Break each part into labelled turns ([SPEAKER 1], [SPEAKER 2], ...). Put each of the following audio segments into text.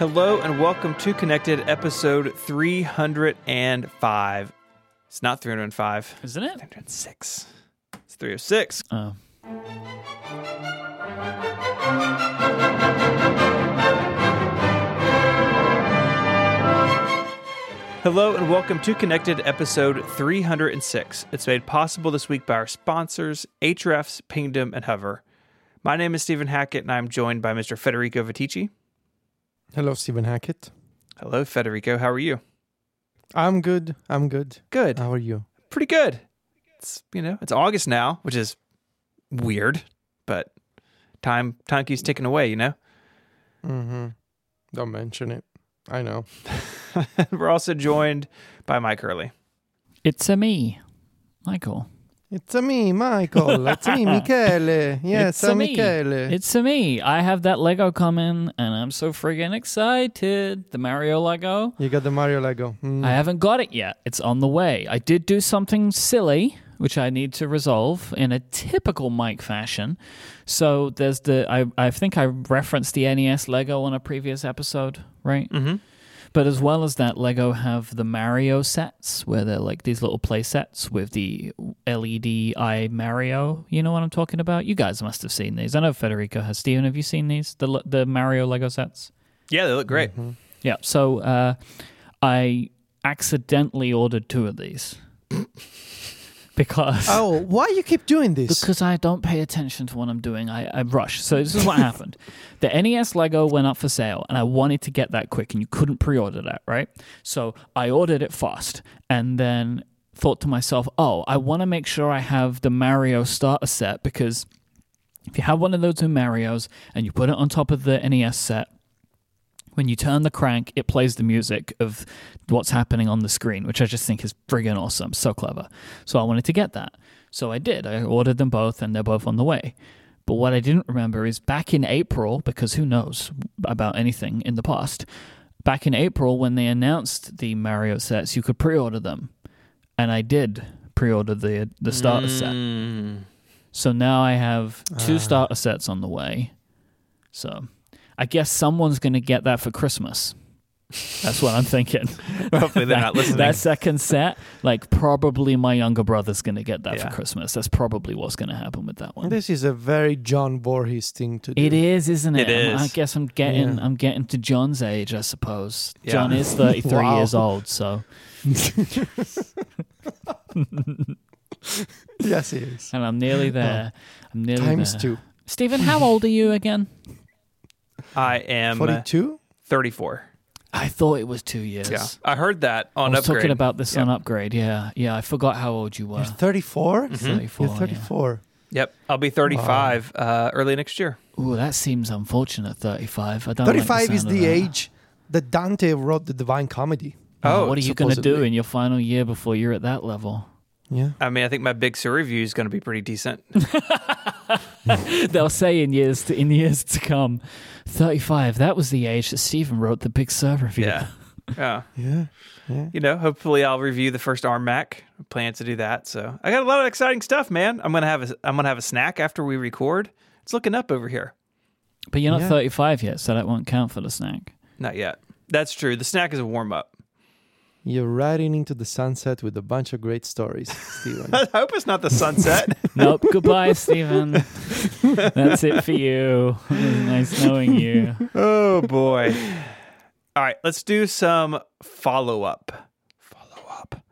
[SPEAKER 1] Hello and welcome to Connected episode 305. It's not 305,
[SPEAKER 2] Isn't it?
[SPEAKER 1] 306. It's 306.
[SPEAKER 2] Oh.
[SPEAKER 1] Hello and welcome to Connected episode 306. It's made possible this week by our sponsors, Ahrefs, Pingdom, and Hover. My name is Stephen Hackett and I'm joined by Mr. Federico Viticci.
[SPEAKER 3] Hello, Stephen Hackett.
[SPEAKER 1] Hello, Federico. How are you?
[SPEAKER 3] I'm good. I'm good.
[SPEAKER 1] Good.
[SPEAKER 3] How are you?
[SPEAKER 1] Pretty good. It's, you know, it's August now, which is weird, but time time keeps ticking away, you know?
[SPEAKER 3] Mm-hmm. Don't mention it. I know.
[SPEAKER 1] We're also joined by Myke Hurley.
[SPEAKER 2] It's a me, Michael.
[SPEAKER 3] It's a me, Michael. It's a me, Michele. Yes,
[SPEAKER 2] It's
[SPEAKER 3] a. Michele.
[SPEAKER 2] It's a me. I have that Lego coming, and I'm so friggin' excited. The Mario Lego.
[SPEAKER 3] you got the Mario Lego. Mm.
[SPEAKER 2] I haven't got it yet. It's on the way. I did do something silly, which I need to resolve in a typical Myke fashion. So there's the I I think I referenced the NES Lego on a previous episode, right?
[SPEAKER 1] Mm-hmm.
[SPEAKER 2] But as well as that, Lego have the Mario sets where they're like these little play sets with the LED eye Mario. You know what I'm talking about? You guys must have seen these. I know Federico has. Stephen, have you seen these? The the Mario Lego sets?
[SPEAKER 1] Yeah, they look great.
[SPEAKER 3] Mhm.
[SPEAKER 2] Yeah. So uh, I accidentally ordered two of these because
[SPEAKER 3] Oh, why you keep doing this?
[SPEAKER 2] because I don't pay attention to what I'm doing. I, I rush. So this is what happened. The NES Lego went up for sale, and I wanted to get that quick, and you couldn't pre-order that, right? So I ordered it fast, and then thought to myself, "Oh, I want to make sure I have the Mario starter set because if you have one of those two Mario's and you put it on top of the NES set." When you turn the crank, it plays the music of what's happening on the screen, which I just think is friggin' awesome. So clever. So I wanted to get that. So I did. I ordered them both, and they're both on the way. But what I didn't remember is back in April, because who knows about anything in the past, back in April when they announced the Mario sets, you could pre order them. And I did pre order the, the starter set.
[SPEAKER 1] Mm.
[SPEAKER 2] So now I have two
[SPEAKER 3] Ah.
[SPEAKER 2] starter sets on the way. So I guess someone's going to get that for Christmas. That's what I'm thinking.
[SPEAKER 1] Hopefully they're not listening.
[SPEAKER 2] That second set, like probably my younger brother's going to get that
[SPEAKER 1] Yeah.
[SPEAKER 2] for Christmas. That's probably what's going to happen with that one.
[SPEAKER 3] This is a very John Voorhees thing to do.
[SPEAKER 2] It is, isn't it?
[SPEAKER 1] It
[SPEAKER 2] I'm- I
[SPEAKER 1] is.
[SPEAKER 2] guess I'm getting
[SPEAKER 3] Yeah.
[SPEAKER 2] I'm getting to John's age, I suppose.
[SPEAKER 1] Yeah.
[SPEAKER 2] John is 33
[SPEAKER 3] Wow.
[SPEAKER 2] years old, so
[SPEAKER 3] yes, he is.
[SPEAKER 2] and I'm nearly there. I'm nearly
[SPEAKER 3] Times
[SPEAKER 2] there.
[SPEAKER 3] two.
[SPEAKER 2] Stephen, how old are you again?
[SPEAKER 1] I am
[SPEAKER 3] 42?
[SPEAKER 1] 34.
[SPEAKER 2] I thought it was 2 years.
[SPEAKER 1] Yeah. I heard that on
[SPEAKER 2] I
[SPEAKER 1] on
[SPEAKER 2] was
[SPEAKER 1] upgrade.
[SPEAKER 2] talking about this
[SPEAKER 1] Yep.
[SPEAKER 2] on upgrade. Yeah. Yeah, I forgot how old you were.
[SPEAKER 3] You're 34?
[SPEAKER 1] Mhm.
[SPEAKER 2] 34.
[SPEAKER 3] You're
[SPEAKER 2] yeah.
[SPEAKER 3] 34.
[SPEAKER 1] Yep. I'll be 35 uh, early next year.
[SPEAKER 2] Ooh, that seems unfortunate 35. I don't like
[SPEAKER 3] 35 is the
[SPEAKER 2] that.
[SPEAKER 3] age that Dante wrote the Divine Comedy.
[SPEAKER 1] Oh,
[SPEAKER 2] what are you going to do in your final year before you're at that level?
[SPEAKER 3] Yeah.
[SPEAKER 1] I mean, I think my Big Sur review is going to be pretty decent.
[SPEAKER 2] They'll say in years to, in years to come, 35. That was the age that Stephen wrote the Big Sur review.
[SPEAKER 1] Yeah. Yeah.
[SPEAKER 3] Yeah. Yeah.
[SPEAKER 1] You know, hopefully I'll review the first ARM Mac. I plan to do that. So I got a lot of exciting stuff, man. I'm gonna have a I'm gonna have a snack after we record. It's looking up over here.
[SPEAKER 2] But you're not
[SPEAKER 3] Yeah.
[SPEAKER 2] 35 yet, so that won't count for the snack.
[SPEAKER 1] Not yet. That's true. The snack is a warm up.
[SPEAKER 3] You're riding into the sunset with a bunch of great stories, Stephen.
[SPEAKER 1] I hope it's not the sunset.
[SPEAKER 2] Nope. Goodbye, Stephen. That's it for you. Nice knowing you.
[SPEAKER 1] oh boy. All right, let's do some follow up. Follow up.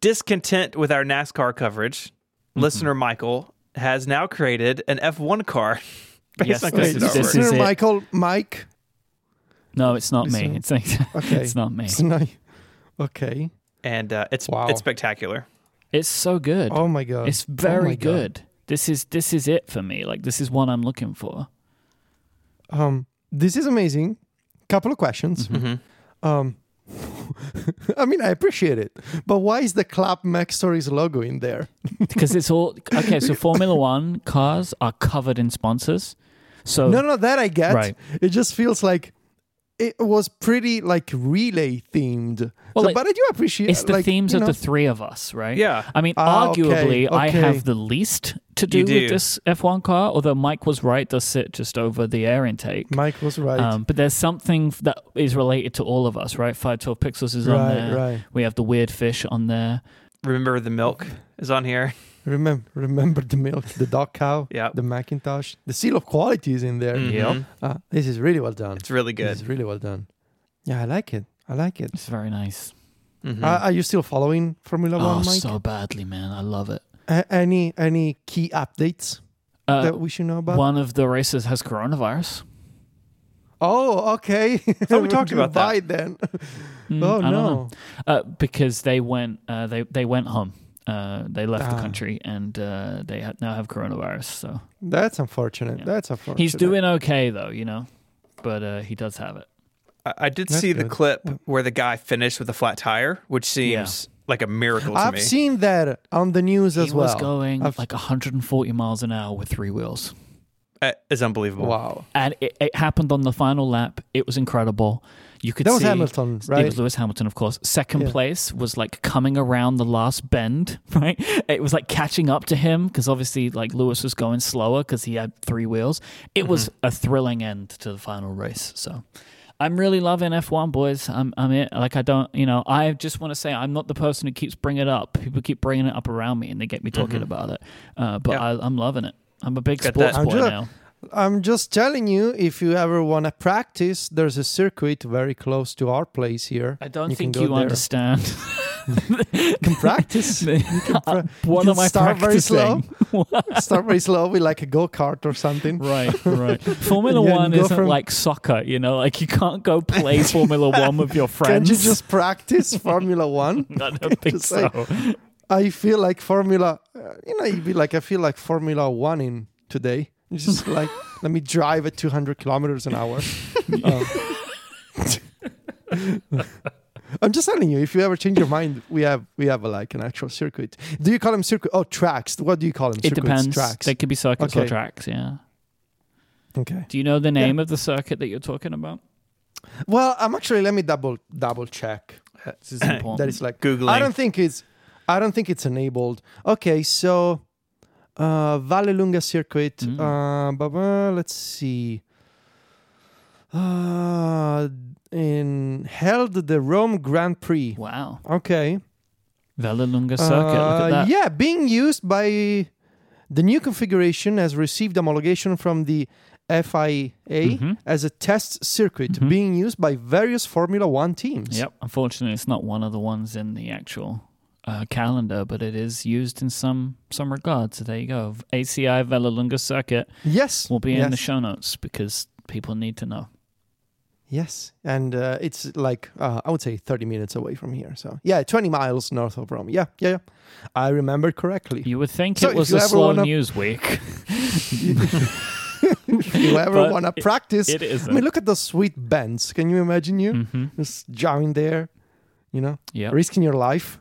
[SPEAKER 1] Discontent with our NASCAR coverage, mm-hmm. listener Michael has now created an F1 car. based
[SPEAKER 2] Yes,
[SPEAKER 1] on
[SPEAKER 2] this is- this is
[SPEAKER 3] Listener
[SPEAKER 2] it.
[SPEAKER 3] Michael, Myke.
[SPEAKER 2] No, it's not me.
[SPEAKER 3] Listen.
[SPEAKER 2] It's like,
[SPEAKER 3] Okay.
[SPEAKER 2] it's not me.
[SPEAKER 3] It's not- okay.
[SPEAKER 1] and uh, it's
[SPEAKER 3] Wow.
[SPEAKER 1] it's spectacular.
[SPEAKER 2] It's so good.
[SPEAKER 3] Oh my god.
[SPEAKER 2] it's
[SPEAKER 3] Oh
[SPEAKER 2] very
[SPEAKER 3] God.
[SPEAKER 2] good. This is this is it for me. Like this is what I'm looking for.
[SPEAKER 3] Um, this is amazing. Couple of questions.
[SPEAKER 1] Mm-hmm.
[SPEAKER 3] Um, I mean, I appreciate it, but why is the Club MacStories logo in there?
[SPEAKER 2] because it's all okay. So Formula One cars are covered in sponsors. So
[SPEAKER 3] no, no, that I get.
[SPEAKER 2] Right.
[SPEAKER 3] It just feels like it was pretty like relay themed.
[SPEAKER 2] Well,
[SPEAKER 3] so,
[SPEAKER 2] like,
[SPEAKER 3] but I do appreciate
[SPEAKER 2] It's the
[SPEAKER 3] like,
[SPEAKER 2] themes
[SPEAKER 3] you
[SPEAKER 2] of
[SPEAKER 3] know,
[SPEAKER 2] the three of us, right?
[SPEAKER 1] Yeah.
[SPEAKER 2] I mean,
[SPEAKER 3] Ah, okay,
[SPEAKER 2] arguably, I have the least to do
[SPEAKER 1] You
[SPEAKER 2] with this F1 car, although Myke was right to sit just over the air intake.
[SPEAKER 3] Myke was right.
[SPEAKER 2] Um, but there's something that is related to all of us, right? 512 Pixels is on there.
[SPEAKER 3] right.
[SPEAKER 2] We have the weird fish on there.
[SPEAKER 1] Remember the milk is on here.
[SPEAKER 3] Remember, remember the milk, the dog cow,
[SPEAKER 1] Yeah.
[SPEAKER 3] the Macintosh, the seal of quality is in there.
[SPEAKER 1] Mhm.
[SPEAKER 2] Yep.
[SPEAKER 3] Ah, this is really well done.
[SPEAKER 1] It's really good.
[SPEAKER 3] It's really well done. Yeah, I like it. I like it.
[SPEAKER 2] It's very nice.
[SPEAKER 1] Mhm.
[SPEAKER 3] Uh, are you still following Formula
[SPEAKER 2] Oh,
[SPEAKER 3] One, Myke?
[SPEAKER 2] so badly, man. I love it.
[SPEAKER 3] A- any any key updates
[SPEAKER 2] Uh,
[SPEAKER 3] that we should know about?
[SPEAKER 2] one of the races has coronavirus.
[SPEAKER 3] Oh, okay.
[SPEAKER 1] thought we talked about that.
[SPEAKER 3] Then.
[SPEAKER 2] Mm,
[SPEAKER 3] oh
[SPEAKER 2] I don't know.
[SPEAKER 3] no.
[SPEAKER 2] Uh, because they went, uh, they they went home. Uh, they left the
[SPEAKER 3] Ah.
[SPEAKER 2] country and uh, they ha- now have coronavirus. So
[SPEAKER 3] That's unfortunate.
[SPEAKER 2] Yeah.
[SPEAKER 3] That's unfortunate.
[SPEAKER 2] he's doing okay though, you know, but uh, he does have it.
[SPEAKER 1] I, I did
[SPEAKER 3] That's
[SPEAKER 1] see the clip
[SPEAKER 3] Yeah.
[SPEAKER 1] where the guy finished with a flat tire, which seems like a miracle to
[SPEAKER 3] I've
[SPEAKER 1] me.
[SPEAKER 3] seen that on the news as well.
[SPEAKER 2] he was going
[SPEAKER 3] I've-
[SPEAKER 2] like 140 miles an hour with three wheels.
[SPEAKER 1] Uh, It's unbelievable.
[SPEAKER 3] Wow.
[SPEAKER 2] and it, it happened on the final lap. It was incredible. You could
[SPEAKER 3] That was
[SPEAKER 2] see
[SPEAKER 3] Hamilton,
[SPEAKER 2] It was Lewis Hamilton, of course. Second
[SPEAKER 3] Yeah.
[SPEAKER 2] place was like coming around the last bend, right? It was like catching up to him because obviously, like Lewis was going slower because he had three wheels. It was
[SPEAKER 3] Mm-hmm.
[SPEAKER 2] a thrilling end to the final race. So. I'm really loving F1, boys. I'm, I'm it. Like, I don't, you know, I just want to say I'm not the person who keeps bringing it up. People keep bringing it up around me and they get me talking
[SPEAKER 3] Mm-hmm.
[SPEAKER 2] about it. Uh, but
[SPEAKER 1] Yeah.
[SPEAKER 2] I, I'm loving it. I'm a big
[SPEAKER 1] Got
[SPEAKER 2] sports
[SPEAKER 1] that.
[SPEAKER 2] Boy
[SPEAKER 3] just-
[SPEAKER 2] now.
[SPEAKER 3] I'm just telling you, if you ever want to practice, there's a circuit very close to our place here.
[SPEAKER 2] I don't
[SPEAKER 3] You
[SPEAKER 2] think you
[SPEAKER 3] there.
[SPEAKER 2] understand.
[SPEAKER 3] You can practice. You can pra-
[SPEAKER 2] what
[SPEAKER 3] you
[SPEAKER 2] am I
[SPEAKER 3] start very
[SPEAKER 2] slow.
[SPEAKER 3] Start very slow with like a go kart or something.
[SPEAKER 2] Right, right. Formula One isn't
[SPEAKER 3] from-
[SPEAKER 2] like soccer, you know. Like you can't go play Formula One with your friends.
[SPEAKER 3] Can't you just practice Formula One?
[SPEAKER 2] I don't think so.
[SPEAKER 3] like- I feel like Formula, uh, you know, you'd be like, I feel like Formula One in today. It's just like, let me drive at 200 kilometers an hour. Um, I'm just telling you, if you ever change your mind, we have we have a, like an actual circuit. Do you call them circuit? Oh, tracks. What do you call them?
[SPEAKER 2] it
[SPEAKER 3] Circuits,
[SPEAKER 2] depends.
[SPEAKER 3] Tracks.
[SPEAKER 2] They could be circuits or
[SPEAKER 3] Okay.
[SPEAKER 2] tracks. Yeah.
[SPEAKER 3] okay.
[SPEAKER 2] Do you know the name of the circuit that you're talking about?
[SPEAKER 3] Well, I'm actually. Let me double double check.
[SPEAKER 2] This is important.
[SPEAKER 3] That is like
[SPEAKER 1] Googling.
[SPEAKER 3] I don't think it's I don't think it's enabled. Okay, so uh Vallelunga circuit.
[SPEAKER 2] Mm.
[SPEAKER 3] Uh but, uh, let's see. Uh in held the Rome Grand Prix.
[SPEAKER 2] wow.
[SPEAKER 3] Okay.
[SPEAKER 2] Vallelunga circuit. Look
[SPEAKER 3] Uh,
[SPEAKER 2] at that.
[SPEAKER 3] Yeah, being used by the new configuration has received homologation from the FIA
[SPEAKER 2] Mhm.
[SPEAKER 3] as a test circuit
[SPEAKER 2] Mhm.
[SPEAKER 3] being used by various Formula 1 teams.
[SPEAKER 2] Yep. Unfortunately, it's not one of the ones in the actual uh, calendar, but it is used in some some regards. So there you go. ACI Vallelunga circuit
[SPEAKER 3] Yes.
[SPEAKER 2] will be in the show notes because people need to know.
[SPEAKER 3] Yes, and uh, it's like uh, I would say 30 minutes away from here. So yeah, 20 miles north of Rome. Yeah, yeah, yeah. I remember correctly.
[SPEAKER 2] You would think
[SPEAKER 3] So
[SPEAKER 2] it was a slow
[SPEAKER 3] wanna-
[SPEAKER 2] news week.
[SPEAKER 3] if you ever want to practice,
[SPEAKER 2] it
[SPEAKER 3] I
[SPEAKER 2] isn't.
[SPEAKER 3] mean, look at those sweet bends. Can you imagine you
[SPEAKER 2] hmm
[SPEAKER 3] just driving there? You know,
[SPEAKER 2] Yeah,
[SPEAKER 3] risking your life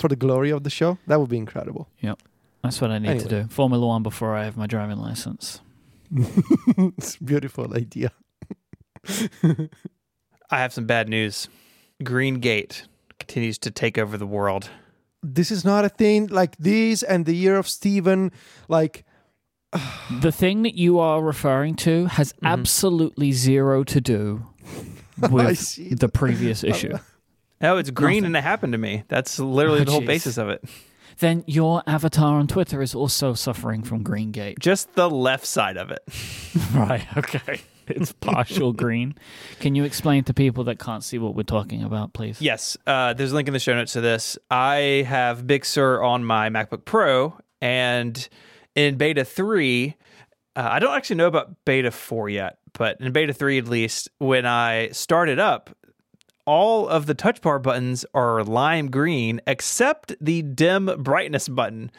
[SPEAKER 3] for the glory of the show. That would be incredible. Yep.
[SPEAKER 2] That's what I need to do. Formula One before I have my driving license.
[SPEAKER 3] it's a beautiful idea.
[SPEAKER 1] I have some bad news. GreenGate continues to take over the world.
[SPEAKER 3] This is not a thing like this and the year of Stephen. Like
[SPEAKER 2] The thing that you are referring to has
[SPEAKER 3] Mm-hmm.
[SPEAKER 2] absolutely zero to do with the previous issue.
[SPEAKER 1] Oh, it's green
[SPEAKER 2] Nothing.
[SPEAKER 1] and it happened to me. That's literally
[SPEAKER 2] Oh,
[SPEAKER 1] the whole
[SPEAKER 2] jeez.
[SPEAKER 1] basis of it.
[SPEAKER 2] Then your avatar on Twitter is also suffering from GreenGate.
[SPEAKER 1] Just the left side of it.
[SPEAKER 2] Right. Okay. It's partial green. Can you explain to people that can't see what we're talking about, please?
[SPEAKER 1] Yes, uh, there's a link in the show notes to this. I have Big Sur on my MacBook Pro, and in beta 3, uh, I don't actually know about beta 4 yet, but in beta 3 at least, when I start it up, all of the touch bar buttons are lime green except the dim brightness button.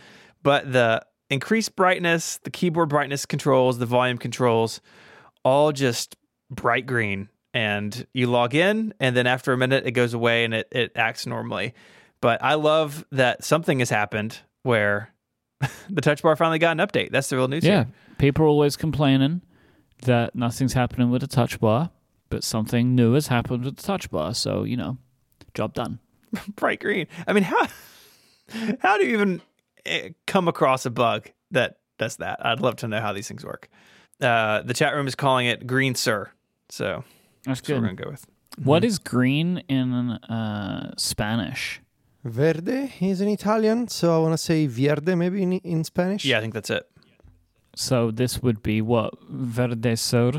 [SPEAKER 1] But the increased brightness, the keyboard brightness controls, the volume controls, all just bright green. And you log in, and then after a minute, it goes away and it, it acts normally. But I love that something has happened where the touch bar finally got an update. That's the real news
[SPEAKER 2] Yeah.
[SPEAKER 1] here.
[SPEAKER 2] People are always complaining that nothing's happening with the touch bar. But something new has happened with the touch bar. So you know, job done.
[SPEAKER 1] bright green. I mean, how how do you even eh, come across a bug that does that? I'd love to know how these things work. Uh, the chat room is calling it green sir, so
[SPEAKER 2] That's
[SPEAKER 1] that's what we're gonna go with.
[SPEAKER 2] What is green in uh, Spanish?
[SPEAKER 3] Verde is in Italian, so I want to say verde maybe in, in Spanish.
[SPEAKER 1] Yeah, I think that's it.
[SPEAKER 2] So this would be what verde sur.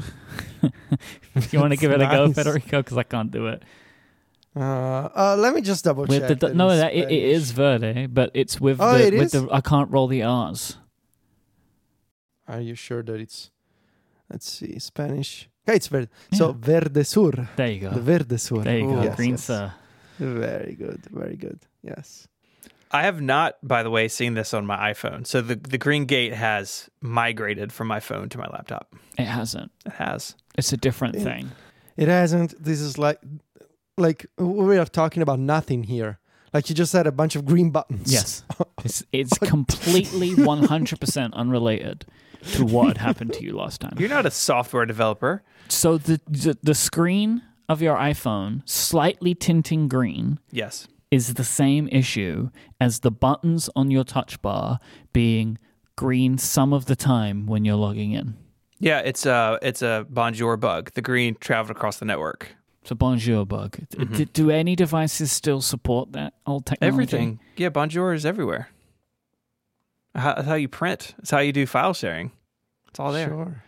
[SPEAKER 2] If you want to give it a go, Federico? Because I can't do it.
[SPEAKER 3] Uh, uh, let me just double
[SPEAKER 2] With
[SPEAKER 3] check.
[SPEAKER 2] the no, that, it, it is verde, but it's with
[SPEAKER 3] Oh,
[SPEAKER 2] the
[SPEAKER 3] it
[SPEAKER 2] with
[SPEAKER 3] is?
[SPEAKER 2] the. I can't roll the R's.
[SPEAKER 3] Are you sure that it's? Let's see, Spanish. Okay, it's verde. So verde sur,
[SPEAKER 2] There you go.
[SPEAKER 3] the verde sur.
[SPEAKER 2] There you go.
[SPEAKER 3] Yes,
[SPEAKER 2] green
[SPEAKER 3] yes.
[SPEAKER 2] sir.
[SPEAKER 3] Very good, very good. Yes.
[SPEAKER 1] I have not, by the way, seen this on my iPhone. So the the green gate has migrated from my phone to my laptop.
[SPEAKER 2] It hasn't.
[SPEAKER 1] It has.
[SPEAKER 2] It's a different
[SPEAKER 3] Yeah.
[SPEAKER 2] thing.
[SPEAKER 3] It hasn't. This is like, like we are talking about nothing here. Like you just had a bunch of green buttons.
[SPEAKER 2] Yes. It's it's completely 100% unrelated to what happened to you last time.
[SPEAKER 1] You're not a software developer.
[SPEAKER 2] So the, the the screen of your iPhone slightly tinting green
[SPEAKER 1] Yes.
[SPEAKER 2] Is the same issue as the buttons on your touch bar being green some of the time when you're logging in.
[SPEAKER 1] Yeah, it's a it's a bonjour bug. The green traveled across the network.
[SPEAKER 2] It's a bonjour bug.
[SPEAKER 1] Mm-hmm.
[SPEAKER 2] d- do any devices still support that old technology?
[SPEAKER 1] Everything. Yeah, bonjour is everywhere. How, that's how you print. It's how you do file sharing. It's all there.
[SPEAKER 3] Sure.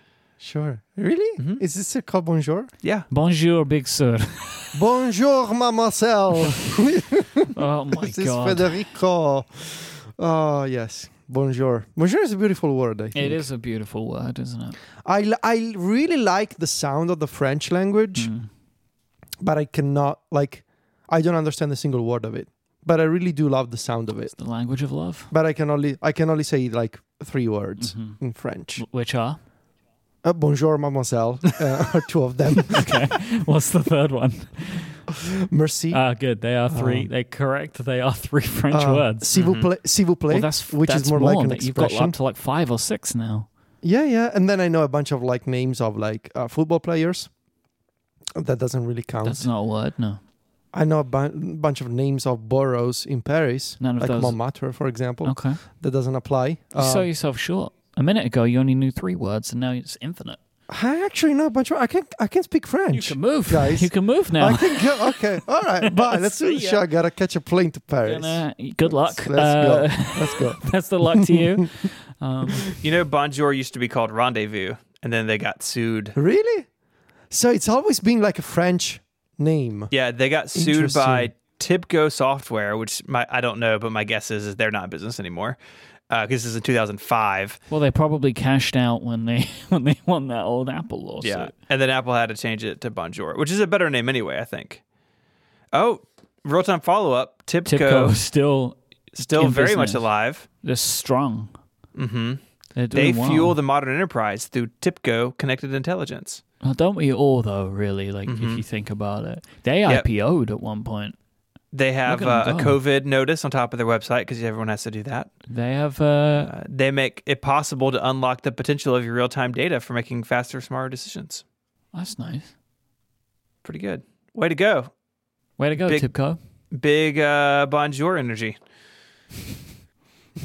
[SPEAKER 3] Sure. Really?
[SPEAKER 1] Mhm.
[SPEAKER 3] Is this a called bonjour?
[SPEAKER 1] Yeah.
[SPEAKER 2] Bonjour, Big sir.
[SPEAKER 3] bonjour, mademoiselle.
[SPEAKER 2] Oh my
[SPEAKER 3] this is
[SPEAKER 2] god.
[SPEAKER 3] Federico. Oh yes. Bonjour. Bonjour is a beautiful word. I think.
[SPEAKER 2] It is a beautiful word, isn't it?
[SPEAKER 3] I, I really like the sound of the French language,
[SPEAKER 2] Mm.
[SPEAKER 3] but I cannot like. I don't understand a single word of it, but I really do love the sound of it.
[SPEAKER 2] It's the language of love.
[SPEAKER 3] But I can only I can only say like three words
[SPEAKER 2] Mhm.
[SPEAKER 3] in French.
[SPEAKER 2] Wh- Which are?
[SPEAKER 3] Uh, bonjour, mademoiselle, uh, are two of them.
[SPEAKER 2] Okay. What's the third one?
[SPEAKER 3] Merci.
[SPEAKER 2] Ah, good. They are three.
[SPEAKER 3] Um,
[SPEAKER 2] they correct. They are three French
[SPEAKER 3] Uh,
[SPEAKER 2] words.
[SPEAKER 3] S'il vous
[SPEAKER 1] Mhm.
[SPEAKER 3] plaît, s'il vous plaît.
[SPEAKER 2] Well, that's
[SPEAKER 3] which is
[SPEAKER 2] that's
[SPEAKER 3] more like an
[SPEAKER 2] that You've got
[SPEAKER 3] expression.
[SPEAKER 2] up to like five or six now.
[SPEAKER 3] Yeah, yeah. And then I know a bunch of like names of like uh, football players. That doesn't really count.
[SPEAKER 2] That's not a word. No.
[SPEAKER 3] I know a bu- bunch of names of boroughs in Paris,
[SPEAKER 2] None of
[SPEAKER 3] like
[SPEAKER 2] those.
[SPEAKER 3] Montmartre, for example.
[SPEAKER 2] Okay.
[SPEAKER 3] That doesn't apply.
[SPEAKER 2] You
[SPEAKER 3] Uh,
[SPEAKER 2] sell yourself short. A minute ago, you only knew three words, and now it's infinite.
[SPEAKER 3] I actually know a bunch of. I can I can speak French.
[SPEAKER 2] You can move,
[SPEAKER 3] guys.
[SPEAKER 2] You can move now.
[SPEAKER 3] I can go. Okay, all right. Bye. Let's do the
[SPEAKER 2] See
[SPEAKER 3] show. I gotta catch a plane to Paris.
[SPEAKER 2] Gonna- good luck.
[SPEAKER 3] Let's- let's
[SPEAKER 2] Uh,
[SPEAKER 3] Let's go.
[SPEAKER 2] Best of luck to you. Um,
[SPEAKER 1] You know, bonjour used to be called rendezvous, and then they got sued.
[SPEAKER 3] Really? So it's always been like a French name.
[SPEAKER 1] Yeah, they got sued
[SPEAKER 3] Interesting.
[SPEAKER 1] by TIBCO Software, which my I don't know, but my guess is, is they're not in business anymore because this is in 2005.
[SPEAKER 2] well, they probably cashed out when they when they won that old Apple lawsuit.
[SPEAKER 1] Yeah, and then Apple had to change it to Bonjour, which is a better name anyway, I think. Oh, real time follow up.
[SPEAKER 2] TIBCO, TIBCO still
[SPEAKER 1] still very much alive.
[SPEAKER 2] they're strong.
[SPEAKER 1] Mm-hmm.
[SPEAKER 2] They're
[SPEAKER 1] They
[SPEAKER 2] well.
[SPEAKER 1] fuel the modern enterprise through TIBCO Connected Intelligence.
[SPEAKER 2] Well, don't we all though? Really, like if
[SPEAKER 1] Mhm.
[SPEAKER 2] you think about it, they
[SPEAKER 1] Yep.
[SPEAKER 2] IPO'd at one point.
[SPEAKER 1] They have uh, a. COVID notice on top of their website because everyone has to do that.
[SPEAKER 2] They have uh,
[SPEAKER 1] Uh, they make it possible to unlock the potential of your real time data for making faster, smarter decisions.
[SPEAKER 2] that's nice.
[SPEAKER 1] Pretty good. Way to go.
[SPEAKER 2] Way to go,
[SPEAKER 1] Big-
[SPEAKER 2] TIBCO.
[SPEAKER 1] Big uh, bonjour energy.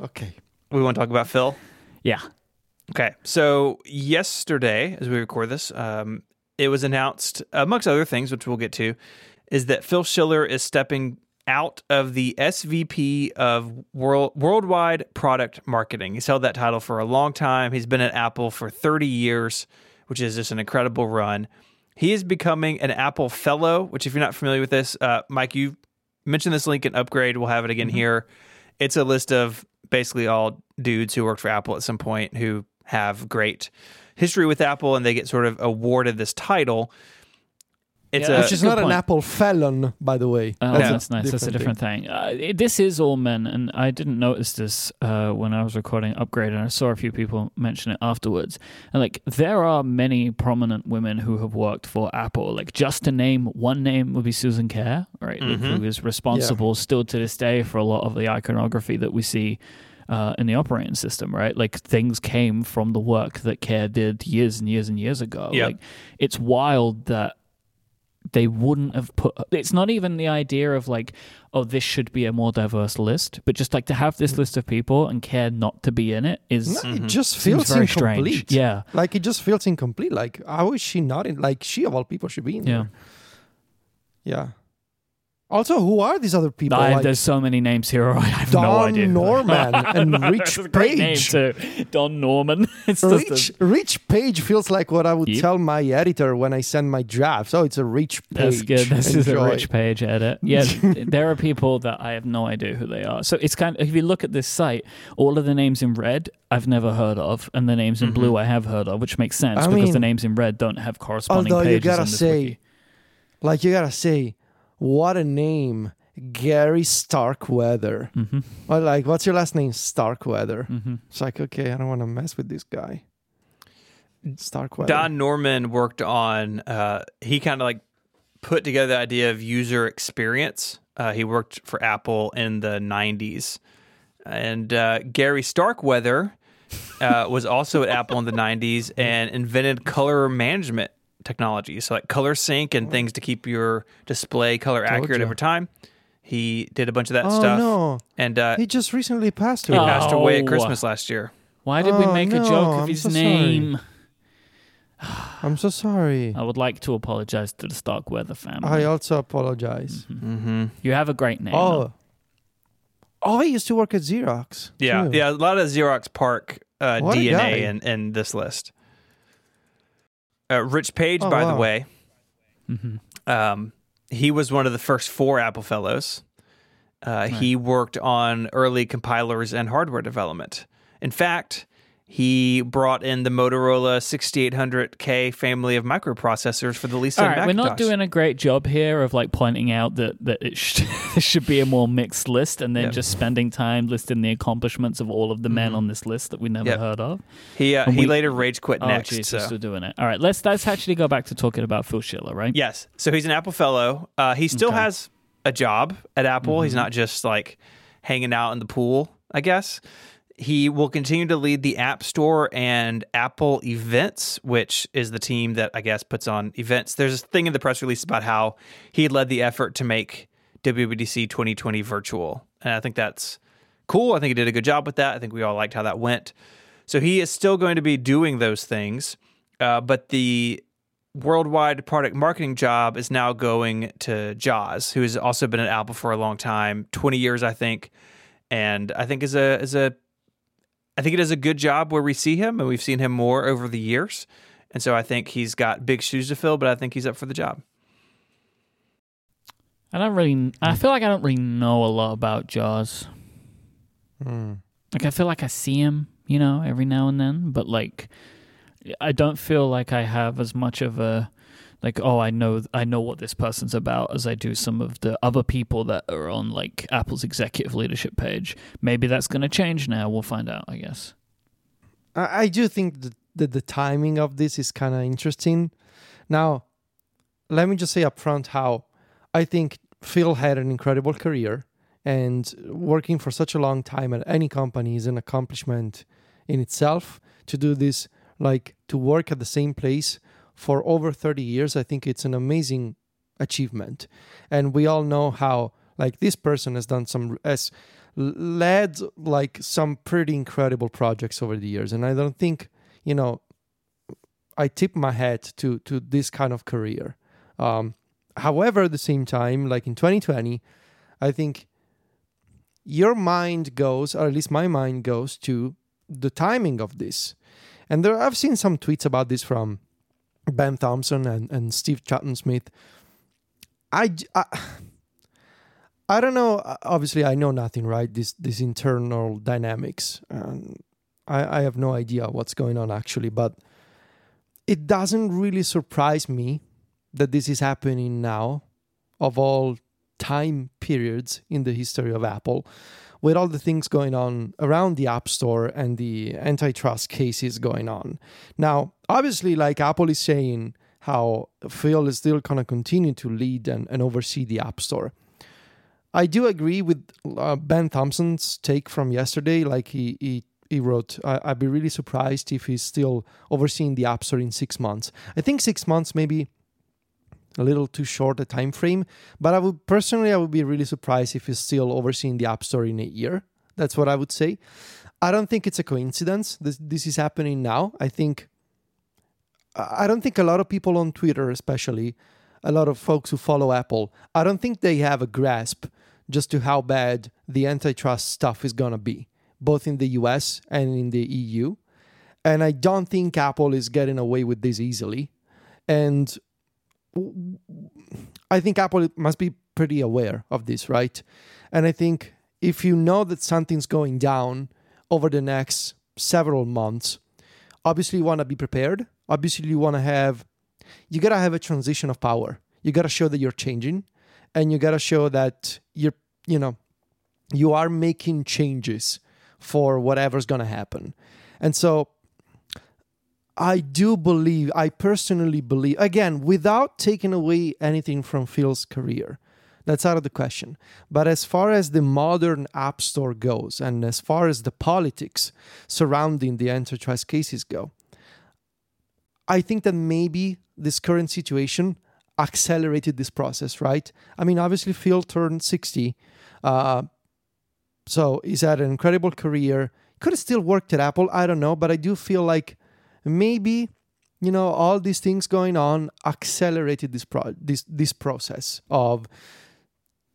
[SPEAKER 3] Okay.
[SPEAKER 1] We want to talk about Phil.
[SPEAKER 2] Yeah.
[SPEAKER 1] Okay. So, yesterday, as we record this, um, it was announced, amongst other things, which we'll get to, is that Phil Schiller is stepping out of the SVP of world, worldwide product marketing. He's held that title for a long time. He's been at Apple for 30 years, which is just an incredible run. He is becoming an Apple Fellow, which, if you're not familiar with this, uh, Mike, you mentioned this link in Upgrade. We'll have it again here. It's a list of basically all dudes who worked for Apple at some point who have great history with Apple and they get sort of awarded this title. It's
[SPEAKER 2] Yeah,
[SPEAKER 1] a
[SPEAKER 3] Which is
[SPEAKER 2] good
[SPEAKER 3] not an. Apple felon, by the way.
[SPEAKER 2] Oh,
[SPEAKER 1] Yeah.
[SPEAKER 2] that's nice. That's a different thing. Uh, it- this is all men, and I didn't notice this uh, when I was recording Upgrade, and I saw a few people mention it afterwards. And like, there are many prominent women who have worked for Apple. Like, just to name one name would be Susan Kare, right?
[SPEAKER 1] Mhm.
[SPEAKER 2] Who is responsible still to this day for a lot of the iconography that we see uh, in the operating system, right? Like things came from the work that Kare did years and years and years ago.
[SPEAKER 1] Yep.
[SPEAKER 2] Like it's wild that they wouldn't have put it's not even the idea of like oh this should be a more diverse list but just like to have this list of people and Kare not to be in it is
[SPEAKER 3] No, it just
[SPEAKER 2] seems
[SPEAKER 3] feels
[SPEAKER 2] very
[SPEAKER 3] incomplete.
[SPEAKER 2] strange yeah
[SPEAKER 3] Like it just feels incomplete. Like how is she not in? Like she of all people should be in
[SPEAKER 2] yeah
[SPEAKER 3] there. Yeah. Also, who are these other people?
[SPEAKER 2] I,
[SPEAKER 3] like
[SPEAKER 2] there's so many names here I have
[SPEAKER 3] Don
[SPEAKER 2] no idea
[SPEAKER 3] Norman and Rich
[SPEAKER 2] That's great name
[SPEAKER 3] Page.
[SPEAKER 2] Don Norman it's just a-
[SPEAKER 3] Rich, Rich Page feels like what I would
[SPEAKER 2] Yep.
[SPEAKER 3] tell my editor when I send my drafts. Oh, it's a Rich Page.
[SPEAKER 2] That's good. This is a rich page edit. Yeah, there are people that I have no idea who they are. So it's kind of if you look at this site, all of the names in red I've never heard of, and the names in mm-hmm. blue I have heard of, which makes sense
[SPEAKER 3] I
[SPEAKER 2] because the names in red don't have corresponding
[SPEAKER 3] Although you
[SPEAKER 2] pages
[SPEAKER 3] gotta
[SPEAKER 2] in this
[SPEAKER 3] say,
[SPEAKER 2] wiki.
[SPEAKER 3] Like you gotta say, what a name, Gary Starkweather.
[SPEAKER 2] Mm-hmm.
[SPEAKER 3] Well, like, what's your last name? Starkweather.
[SPEAKER 2] Mm-hmm.
[SPEAKER 3] It's like, okay, I don't want to mess with this guy. Starkweather.
[SPEAKER 1] Don Norman worked on. Uh, he kind of like put together the idea of user experience. Uh, he worked for Apple in the '90s, and uh, Gary Starkweather uh, was also at Apple in the '90s and invented color management technology. So like ColorSync and things to keep your display color
[SPEAKER 3] Told
[SPEAKER 1] accurate
[SPEAKER 3] ya.
[SPEAKER 1] over time. He did a bunch of that
[SPEAKER 3] oh
[SPEAKER 1] stuff,
[SPEAKER 3] no,
[SPEAKER 1] and uh,
[SPEAKER 3] he just recently passed away.
[SPEAKER 1] he
[SPEAKER 3] away.
[SPEAKER 1] passed away at
[SPEAKER 2] Oh.
[SPEAKER 1] Christmas last year.
[SPEAKER 2] Why did we
[SPEAKER 3] Oh,
[SPEAKER 2] make a
[SPEAKER 3] no,
[SPEAKER 2] joke of
[SPEAKER 3] I'm
[SPEAKER 2] his
[SPEAKER 3] so sorry.
[SPEAKER 2] name?
[SPEAKER 3] I'm so sorry.
[SPEAKER 2] I would like to apologize to the Starkweather family.
[SPEAKER 3] I also apologize.
[SPEAKER 1] Mm-hmm.
[SPEAKER 2] you have a great name.
[SPEAKER 3] Oh.
[SPEAKER 2] though.
[SPEAKER 3] Oh, he used to work at Xerox.
[SPEAKER 1] Yeah,
[SPEAKER 3] too.
[SPEAKER 1] yeah, a lot of Xerox PARC uh,
[SPEAKER 3] What a guy.
[SPEAKER 1] DNA in, in this list. Uh, Rich Page,
[SPEAKER 3] Oh,
[SPEAKER 1] by the
[SPEAKER 3] wow.
[SPEAKER 1] way,
[SPEAKER 2] Mhm.
[SPEAKER 1] um, he was one of the first four Apple Fellows. Uh, He worked on early compilers and hardware development. In fact, he brought in the Motorola 6800K family of microprocessors for the Lisa
[SPEAKER 2] All right, we're not doing a great job here of like pointing out that that it should, should be a more mixed list, and then
[SPEAKER 1] Yeah.
[SPEAKER 2] just spending time listing the accomplishments of all of the men on this list that we never
[SPEAKER 1] Yep.
[SPEAKER 2] heard of.
[SPEAKER 1] He uh,
[SPEAKER 2] And
[SPEAKER 1] he
[SPEAKER 2] we-
[SPEAKER 1] later rage quit
[SPEAKER 2] Oh,
[SPEAKER 1] next.
[SPEAKER 2] jeez,
[SPEAKER 1] so.
[SPEAKER 2] we're still doing it. All right, let's let's actually go back to talking about Phil Schiller, right?
[SPEAKER 1] Yes. So he's an Apple fellow. Uh, he still
[SPEAKER 2] Okay.
[SPEAKER 1] has a job at Apple. He's
[SPEAKER 3] Mm-hmm.
[SPEAKER 1] not just like hanging out in the pool, I guess. He will continue to lead the App Store and Apple Events, which is the team that I guess puts on events. There's a thing in the press release about how he led the effort to make WWDC 2020 virtual. And I think that's cool. I think he did a good job with that. I think we all liked how that went. So he is still going to be doing those things, uh, but the worldwide product marketing job is now going to Joz, who has also been at Apple for a long time, 20 years, I think. And I think is a is a I think he does a good job where we see him and we've seen him more over the years. And so I think he's got big shoes to fill, but I think he's up for the job.
[SPEAKER 2] I don't really. I feel like I don't really know a lot about Joz.
[SPEAKER 3] Hmm.
[SPEAKER 2] Like I feel like I see him, you know, every now and then, but like I don't feel like I have as much of a like oh I know I know what this person's about as I do some of the other people that are on like Apple's executive leadership page. Maybe that's going to change now. We'll find out, I guess.
[SPEAKER 3] I, do think that the, the timing of this is kind of interesting. Now, let me just say up front how I think Phil had an incredible career, and working for such a long time at any company is an accomplishment in itself. To do this, like to work at the same place for over 30 years, I think it's an amazing achievement. And we all know how, like, this person has done some, has led like some pretty incredible projects over the years. And I don't think, you know, I tip my hat to to this kind of career. Um, however, at the same time, like in 2020, I think your mind goes, or at least my mind goes to the timing of this. And there, I've seen some tweets about this from Ben Thompson and, and Steve Troughton-Smith. I, I, I don't know. Obviously, I know nothing, right? This this internal dynamics. And I, I have no idea what's going on actually, but it doesn't really surprise me that this is happening now, of all time periods in the history of Apple, with all the things going on around the App Store and the antitrust cases going on. Now, obviously, like Apple is saying, how Phil is still going to continue to lead and, and oversee the App Store. I do agree with uh, Ben Thompson's take from yesterday. Like he he, he wrote, I'd be really surprised if he's still overseeing the App Store in six months. I think six months maybe a little too short a time frame. But I would personally, I would be really surprised if he's still overseeing the App Store in a year. That's what I would say. I don't think it's a coincidence. This this is happening now. I think. I don't think a lot of people on Twitter, especially a lot of folks who follow Apple, I don't think they have a grasp just to how bad the antitrust stuff is gonna be, both in the US and in the EU. And I don't think Apple is getting away with this easily. And I think Apple must be pretty aware of this, right? And I think if you know that something's going down over the next several months, obviously you want to be prepared. Obviously, you want to have, you got to have a transition of power. You got to show that you're changing and you got to show that you're, you know, you are making changes for whatever's going to happen. And so I do believe, I personally believe, again, without taking away anything from Phil's career, that's out of the question. But as far as the modern App Store goes, and as far as the politics surrounding the antitrust cases go, I think that maybe this current situation accelerated this process, right? I mean, obviously, Phil turned 60. Uh, so he's had an incredible career. Could have still worked at Apple. I don't know. But I do feel like maybe you know all these things going on accelerated this pro- this this process of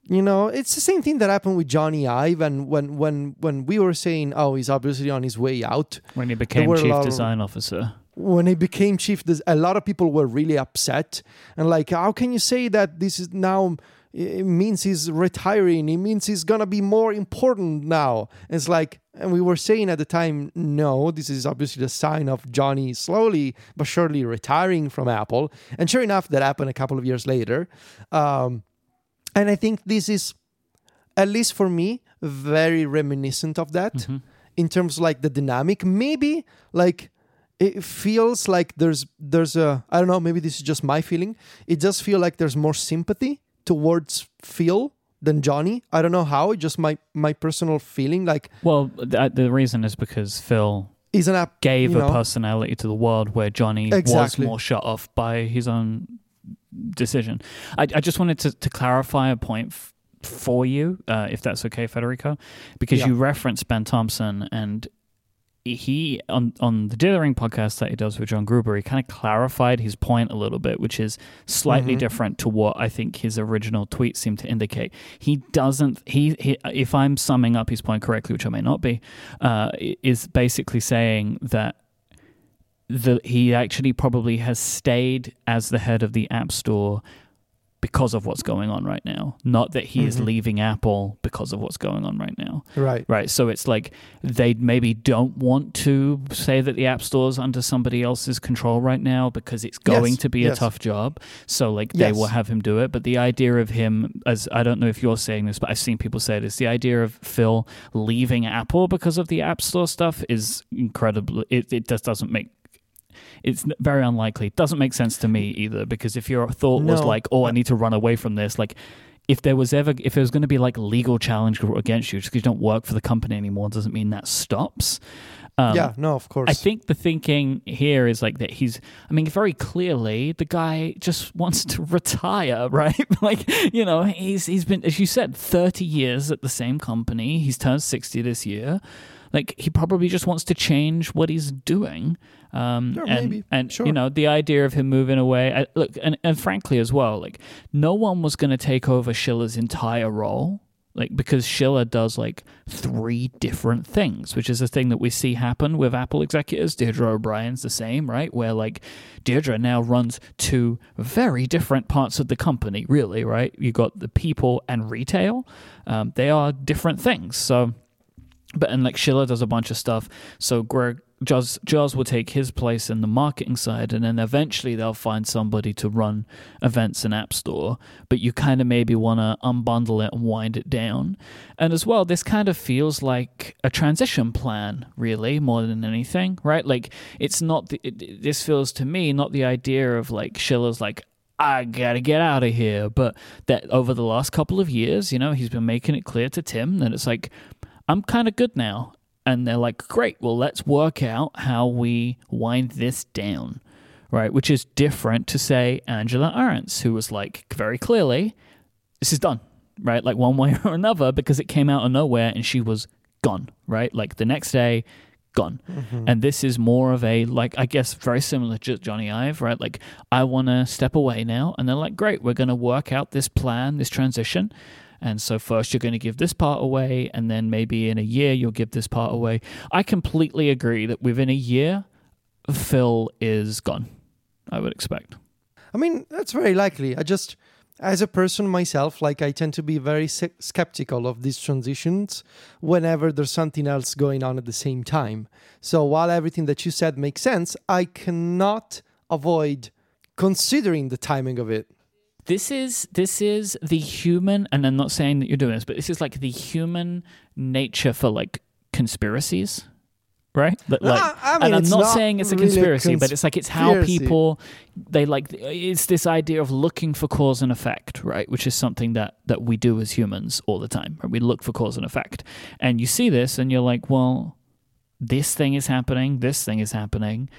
[SPEAKER 3] you know it's the same thing that happened with Jony Ive and when when when we were saying oh he's obviously on his way out
[SPEAKER 2] when he became chief
[SPEAKER 3] of-
[SPEAKER 2] design officer.
[SPEAKER 3] when he became chief a lot of people were really upset and like how can you say that this is now it means he's retiring. It means he's gonna be more important now. It's like and we were saying at the time no this is obviously the sign of Jony slowly but surely retiring from apple. And sure enough that happened a couple of years later. Um, and i think this is at least for me very reminiscent of that
[SPEAKER 2] Mm-hmm.
[SPEAKER 3] in terms of like the dynamic. Maybe like it feels like there's there's a I don't know maybe this is just my feeling. It does feel like there's more sympathy towards Phil than Jony I don't know how just my my personal feeling like
[SPEAKER 2] Well, th- the reason is because Phil
[SPEAKER 3] is an app
[SPEAKER 2] gave
[SPEAKER 3] you
[SPEAKER 2] a
[SPEAKER 3] know,
[SPEAKER 2] personality to the world where Jony
[SPEAKER 3] Exactly.
[SPEAKER 2] was more shut off by his own decision. I, I just wanted to, to clarify a point f- for you, uh, if that's okay, Federico, because
[SPEAKER 3] Yeah.
[SPEAKER 2] you referenced Ben Thompson and he on on the Dithering podcast that he does with John Gruber, he kind of clarified his point a little bit, which is slightly
[SPEAKER 3] Mhm.
[SPEAKER 2] different to what I think his original tweet seemed to indicate. He doesn't. He, he if I'm summing up his point correctly, which I may not be, uh, is basically saying that the he actually probably has stayed as the head of the App Store because of what's going on right now, not that he is
[SPEAKER 3] Mhm.
[SPEAKER 2] leaving Apple because of what's going on right now.
[SPEAKER 3] right
[SPEAKER 2] Right. So it's like they maybe don't want to say that the App Store's under somebody else's control right now because it's going
[SPEAKER 3] Yes,
[SPEAKER 2] to be
[SPEAKER 3] yes.
[SPEAKER 2] a tough job. So like they
[SPEAKER 3] Yes.
[SPEAKER 2] will have him do it. But the idea of him as I don't know if you're saying this, but I've seen people say this, the idea of Phil leaving Apple because of the App Store stuff is incredible. It it just doesn't make it's very unlikely. It doesn't make sense to me either because if your thought was like, "Oh, I need to run away from this," like if there was ever if there was going to be like legal challenge against you just because you don't work for the company anymore doesn't mean that stops. Um,
[SPEAKER 3] yeah no of course
[SPEAKER 2] I think the thinking here is like that he's, I mean, very clearly the guy just wants to retire, right? like, you know, he's he's been, as you said, 30 years at the same company. He's turned 60 this year. Like, he probably just wants to change what he's doing. Um,
[SPEAKER 3] Sure,
[SPEAKER 2] and,
[SPEAKER 3] maybe.
[SPEAKER 2] and
[SPEAKER 3] Sure.
[SPEAKER 2] you know, the idea of him moving away, I, look, and, and frankly as well, like, no one was going to take over Schiller's entire role like because Schiller does like three different things, which is a thing that we see happen with Apple executives. Deirdre O'Brien's the same, right? Where like Deirdre now runs two very different parts of the company, really, right? You got the people and retail. Um, they are different things. So but and like Schiller does a bunch of stuff. So Greg Joz Joz will take his place in the marketing side, and then eventually they'll find somebody to run events and App Store. But you kind of maybe want to unbundle it and wind it down. And as well, this kind of feels like a transition plan, really, more than anything, right? Like it's not the. It, this feels to me not the idea of like Schiller's like I gotta get out of here. But that over the last couple of years, you know, he's been making it clear to Tim that it's like, I'm kind of good now. And they're like, great, well, let's work out how we wind this down, right? Which is different to, say, Angela Arendt, who was like, very clearly, this is done, right? Like one way or another, because it came out of nowhere and she was gone, right? Like the next day, gone. Mm-hmm. And this is more of a like I guess very similar to Jony Ive, right? Like I want to step away now, and they're like, great, we're going to work out this plan, this transition. And so first you're going to give this part away, and then maybe in a year you'll give this part away. I completely agree that within a year, Phil is gone. I would expect.
[SPEAKER 3] I mean, that's very likely. I just, as a person myself, like I tend to be very se- skeptical of these transitions whenever there's something else going on at the same time. So while everything that you said makes sense, I cannot avoid considering the timing of it.
[SPEAKER 2] This is this is the human, and I'm not saying that you're doing this, but this is like the human nature for like conspiracies, right? That, like,
[SPEAKER 3] Ah, I mean,
[SPEAKER 2] and I'm not,
[SPEAKER 3] not
[SPEAKER 2] saying it's a
[SPEAKER 3] really
[SPEAKER 2] conspiracy, but it's like it's how people they like it's this idea of looking for cause and effect, right? Which is something that that we do as humans all the time. Right? We look for cause and effect, and you see this, and you're like, well, this thing is happening, this thing is happening.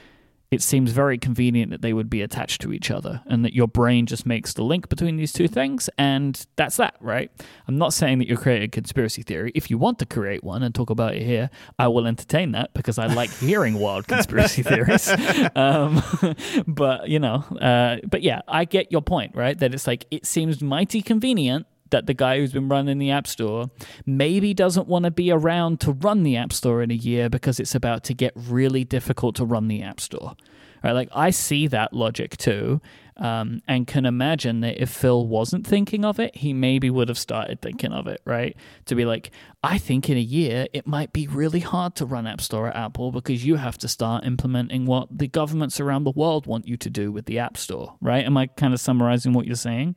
[SPEAKER 2] It seems very convenient that they would be attached to each other and that your brain just makes the link between these two things. And that's that, right? I'm not saying that you're creating a conspiracy theory. If you want to create one and talk about it here, I will entertain that because I like hearing wild conspiracy theories. Um, but, you know, uh, but yeah, I get your point, right? That it's like, it seems mighty convenient that the guy who's been running the App Store maybe doesn't want to be around to run the App Store in a year because it's about to get really difficult to run the App Store. Right? Like I see that logic too, um, and can imagine that if Phil wasn't thinking of it, he maybe would have started thinking of it. Right? To be like, I think in a year it might be really hard to run App Store at Apple because you have to start implementing what the governments around the world want you to do with the App Store. Right? Am I kind of summarizing what you're saying?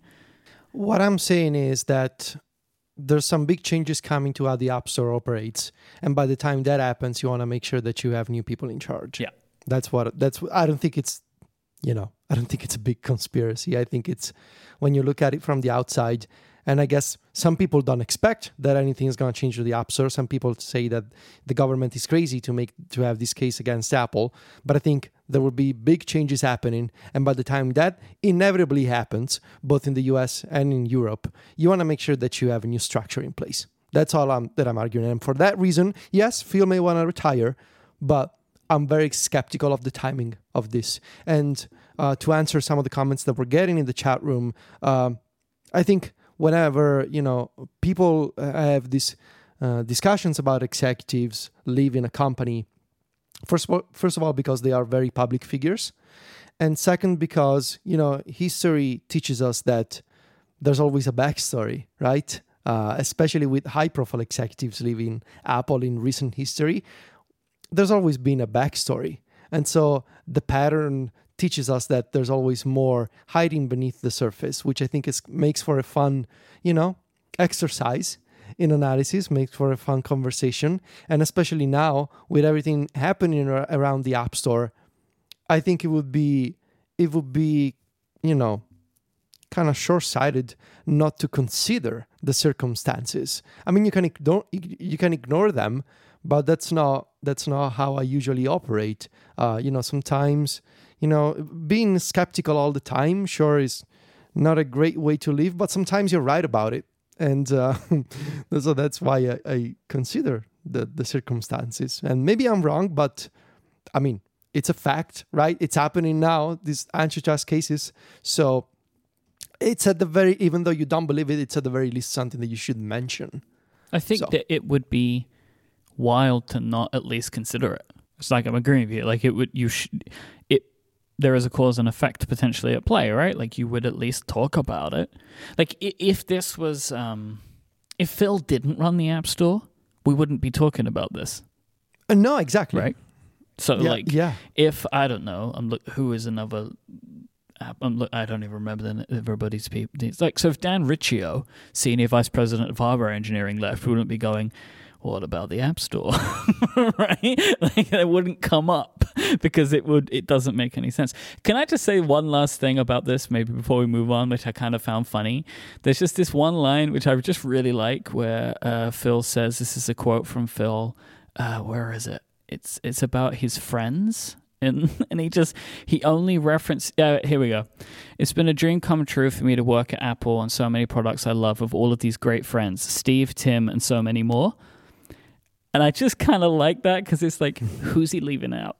[SPEAKER 3] What I'm saying is that there's some big changes coming to how the App Store operates, and by the time that happens, you want to make sure that you have new people in charge.
[SPEAKER 2] Yeah.
[SPEAKER 3] that's what. That's. I don't think it's, you know, I don't think it's a big conspiracy. I think it's when you look at it from the outside, and I guess some people don't expect that anything is going to change with the App Store. Some people say that the government is crazy to make to have this case against Apple, but I think there will be big changes happening, and by the time that inevitably happens, both in the U.S. and in Europe, you want to make sure that you have a new structure in place. That's all I'm, that I'm arguing, and for that reason, yes, Phil may want to retire, but I'm very skeptical of the timing of this. And uh, to answer some of the comments that we're getting in the chat room, um, I think whenever you know people uh, have these uh, discussions about executives leaving a company, first of all, first of all because they are very public figures, and second because you know history teaches us that there's always a backstory, right? Uh, especially with high-profile executives leaving Apple in recent history, there's always been a backstory. And so the pattern teaches us that there's always more hiding beneath the surface, which I think is makes for a fun, you know, exercise in analysis, makes for a fun conversation. And especially now with everything happening ar- around the App Store, I think it would be it would be, you know, kind of short-sighted not to consider the circumstances. I mean, you can ignore you can ignore them, but that's not that's not how I usually operate. Uh, you know, sometimes you know being skeptical all the time sure is not a great way to live, but sometimes you're right about it, and uh, so that's why I, I consider the the circumstances. And maybe I'm wrong, but I mean it's a fact, right? It's happening now. These antitrust cases, so it's at the very even though you don't believe it, it's at the very least something that you should mention.
[SPEAKER 2] I think
[SPEAKER 3] So-
[SPEAKER 2] that it would be wild to not at least consider it. It's like I'm agreeing with you. Like it would, you should. There is a cause and effect potentially at play, right? Like you would at least talk about it. Like if this was, um, if Phil didn't run the App Store, we wouldn't be talking about this,
[SPEAKER 3] Uh, no, exactly.
[SPEAKER 2] right? So
[SPEAKER 3] Yeah,
[SPEAKER 2] like,
[SPEAKER 3] yeah.
[SPEAKER 2] if I don't know, I'm look who is another. app- I'm look, I don't even remember the, everybody's people. It's like so if Dan Riccio, senior vice president of hardware engineering, left, we wouldn't be going. What about the App Store? right? Like it wouldn't come up because it would it doesn't make any sense. Can I just say one last thing about this maybe before we move on which I kind of found funny. There's just this one line which I just really like where uh, Phil says this is a quote from Phil uh, where is it? It's it's about his friends and and he just he only referenced uh, here we go it's been a dream come true for me to work at apple on so many products i love with all of these great friends steve tim and so many more and i just kind of like that because it's like who's he leaving out?